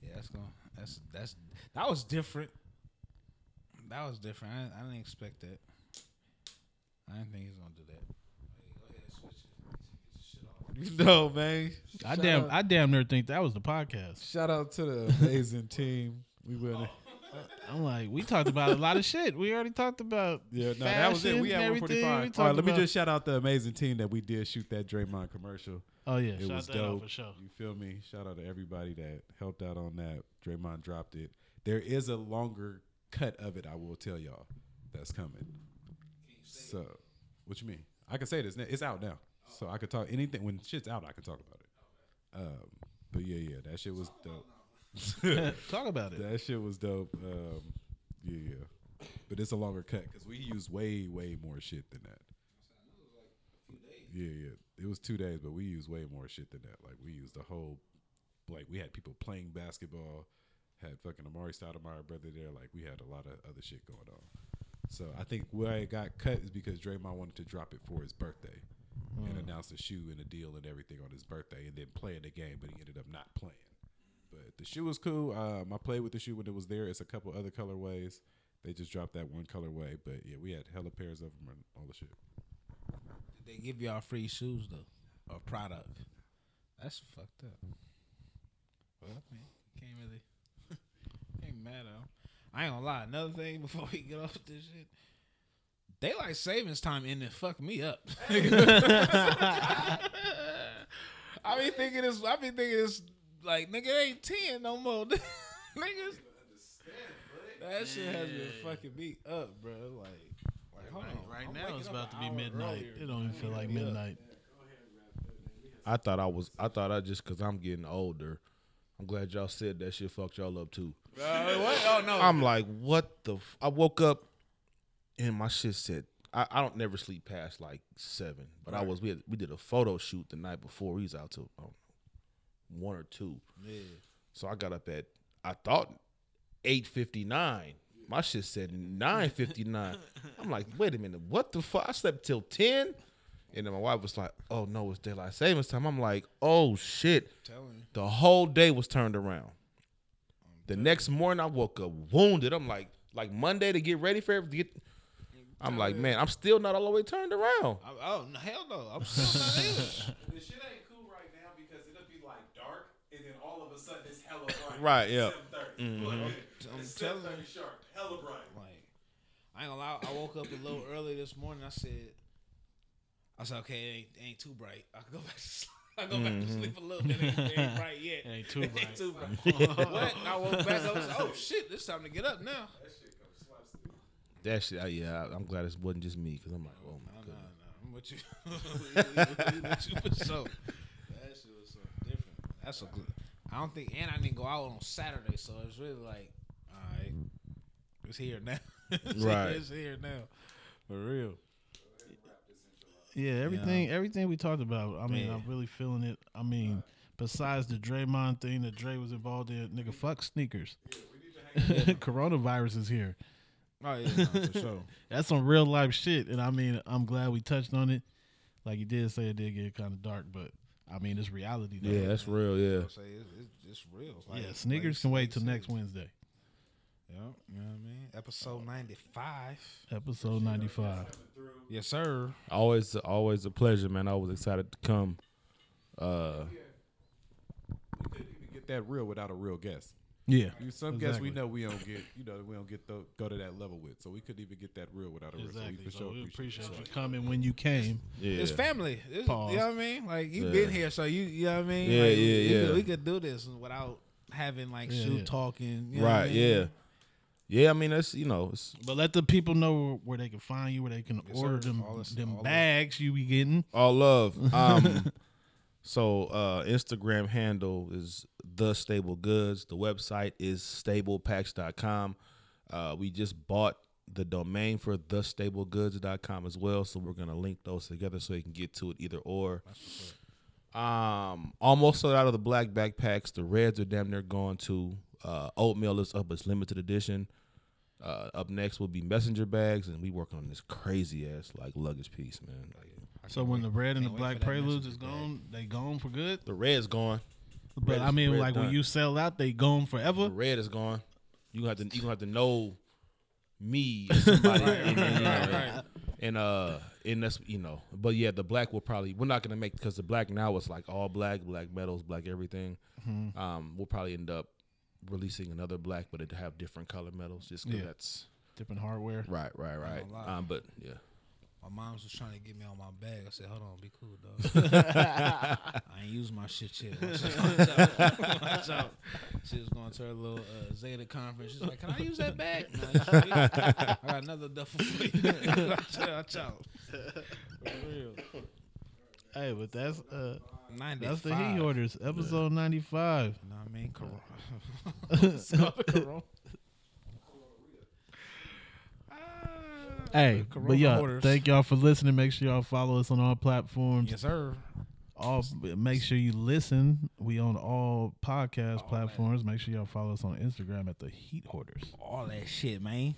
Yeah, that's going. That's that's that was different. That was different. I, I didn't expect that. I didn't think he was gonna do that. Go ahead, switch it. (laughs) Get shit off. No man. I Shout damn, out- I damn near think that was the podcast. Shout out to the amazing team. We went. (laughs) I'm like, we talked about a lot of shit. We already talked about Yeah, no, that was it. We had everything. 145. We All right, let me just shout out the amazing team that we did shoot that Draymond commercial. Oh yeah, It shout was dope. for sure. You feel me? Shout out to everybody that helped out on that. Draymond dropped it. There is a longer cut of it. I will tell y'all that's coming. So, what you mean? I can say this. It's out now, so I could talk anything. When shit's out, I can talk about it. Um, but yeah, yeah, that shit was dope. (laughs) Talk about it. That shit was dope. Um, yeah, yeah. But it's a longer cut because we use way, way more shit than that. Yeah, yeah. It was two days, but we used way more shit than that. Like we used the whole, like we had people playing basketball, had fucking Amar'e Stoudemire brother there. Like we had a lot of other shit going on. So I think why it got cut is because Draymond wanted to drop it for his birthday and announce the shoe and the deal and everything on his birthday, and then play in the game, but he ended up not playing. But the shoe was cool. Um, I played with the shoe when it was there. It's a couple other colorways. They just dropped that one colorway, but yeah, we had hella pairs of them and all the shit. Did they give y'all free shoes though, or product? That's fucked up. Well, I mean, can't really, ain't mad at 'em. I ain't gonna lie. Another thing (laughs) before we get off this shit, daylight savings time in it fucked me up. (laughs) I be thinking this. I be thinking this like nigga it ain't ten no more. (laughs) Niggas, that shit has been fucking me up, bro. Like, like hold on. Right I'm now it's about to be hour midnight. earlier. It don't even feel like midnight. I thought I was. I thought I just because I'm getting older. I'm glad y'all said that shit fucked y'all up too. Uh, what? Oh no. I'm like, what the? F-? I woke up and my shit said, I, I don't never sleep past like seven, but I was we had, we did a photo shoot the night before. We was out till I one or two. Yeah. So I got up at I thought eight fifty nine. My shit said nine fifty nine. (laughs) I'm like, wait a minute, what the fuck? I slept till ten. And then my wife was like, "Oh no, it's daylight savings time." I'm like, "Oh shit!" The whole day was turned around. The next morning, I woke up wounded. I'm like, like Monday to get ready for everything. Get, I'm like, man, I'm still not all the way turned around. I, oh hell no! I'm still not either. (laughs) The shit ain't cool right now because it'll be like dark and then all of a sudden it's hella bright. (laughs) Right, yeah. Seven mm-hmm. I'm It's telling seven you. sharp. Hella bright. Like, I ain't gonna lie. I woke up a little early this morning. I said, I said, okay, it ain't, it ain't too bright. I can go (laughs) back to sleep. I go back to mm-hmm. sleep a little bit. It ain't, it ain't bright yet. (laughs) It ain't too (laughs) It bright. ain't too bright. what? And I woke back. I was like, oh shit! It's time to get up now. That shit, comes sliced. That shit I, yeah, I, I'm glad it wasn't just me because I'm like, oh my No, no, god. no. I'm with you. We with you for sure. That shit was so different. That's a good. I don't think, and I didn't go out on Saturday, so it's really like, all right, it's here now. It's Right. It's here now. For real. Yeah, everything everything we talked about. I mean, Yeah. I'm really feeling it. I mean, besides the Draymond thing that Dre was involved in, nigga, fuck sneakers. (laughs) Coronavirus is here. Oh yeah, no, for sure. (laughs) That's some real life shit, and I mean, I'm glad we touched on it. Like you did say, it did get kind of dark, but I mean, it's reality. Though. Yeah, that's real. Yeah, Say it's, it's, it's real. Like, yeah. Sneakers like- can wait till next. Wednesday. Yep, you know what I mean? Episode 95. Episode ninety five. Yes, sir. Always, always a pleasure, man. I was excited to come. Uh, We couldn't even get that real without a real guest. Yeah. You- Some guests we Exactly. know we don't get, you know, we don't get the, go to that level with. So we couldn't even get that real without a real. So we Exactly. for So sure we appreciate, appreciate you coming when you came. yeah, It's family. It's, Pause. You know what I mean? Like you Yeah. been here, so you you know what I mean? Yeah, Like, yeah, we, yeah. Could, we could do this without having like Yeah, shoot yeah. talking. You know what I right, mean? yeah, yeah. I mean, that's you know, it's But let the people know where they can find you, where they can Yes, order sir. them All this- them all this. bags you be getting. all love. (laughs) Um, so uh, Instagram handle is the stable goods. The website is stablepacks.com. Uh, we just bought the domain for thestablegoods.com as well, so we're gonna link those together so you can get to it either or. Um, almost sold out of the black backpacks. The reds are damn near gone too. Uh, oatmeal is up, it's limited edition. Uh, up next will be messenger bags, and we working on this crazy ass like luggage piece, man. Like, So when the red and the black preludes is message back. gone, they gone for good. the red's gone. But Red I mean, red like when you sell out, they gone The forever. red is gone. You gonna have to you gonna have to know me (laughs) or somebody and, and, you know, and uh and that's you know but yeah the black will probably we're not gonna make because the black now is like all black black metals black everything Mm-hmm. um we'll probably end up releasing another black but it have different color metals just 'cause Yeah. that's Different hardware. right right right gonna lie. um but yeah My mom's was trying to get me on my bag. I said, "Hold on, be cool, dog. (laughs) I ain't used my shit yet. Watch out. (laughs) Watch out. She was going to her little uh, Zeta conference. She's like, "Can I use that bag?" Nah, you. I got another duffel for you. (laughs) watch out. Watch out. For real. Hey, but that's uh Ninety. that's the Heat Hoarders episode ninety five. You know what I mean? Corona. Hey, Corona (laughs) but yeah, orders. thank y'all for listening. Make sure y'all follow us on all platforms. Yes, sir. All make sure you listen. We on all podcast platforms. Make sure y'all follow us on Instagram at the Heat Hoarders. All that shit, man.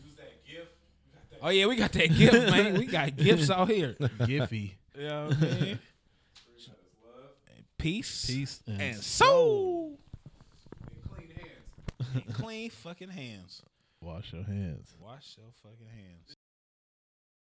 Oh yeah, we got that gift, man. We got gifts (laughs) out here. Giphy, You know I mean? Peace, peace, and, and soul. Clean hands. clean fucking hands. wash your hands. Wash your fucking hands.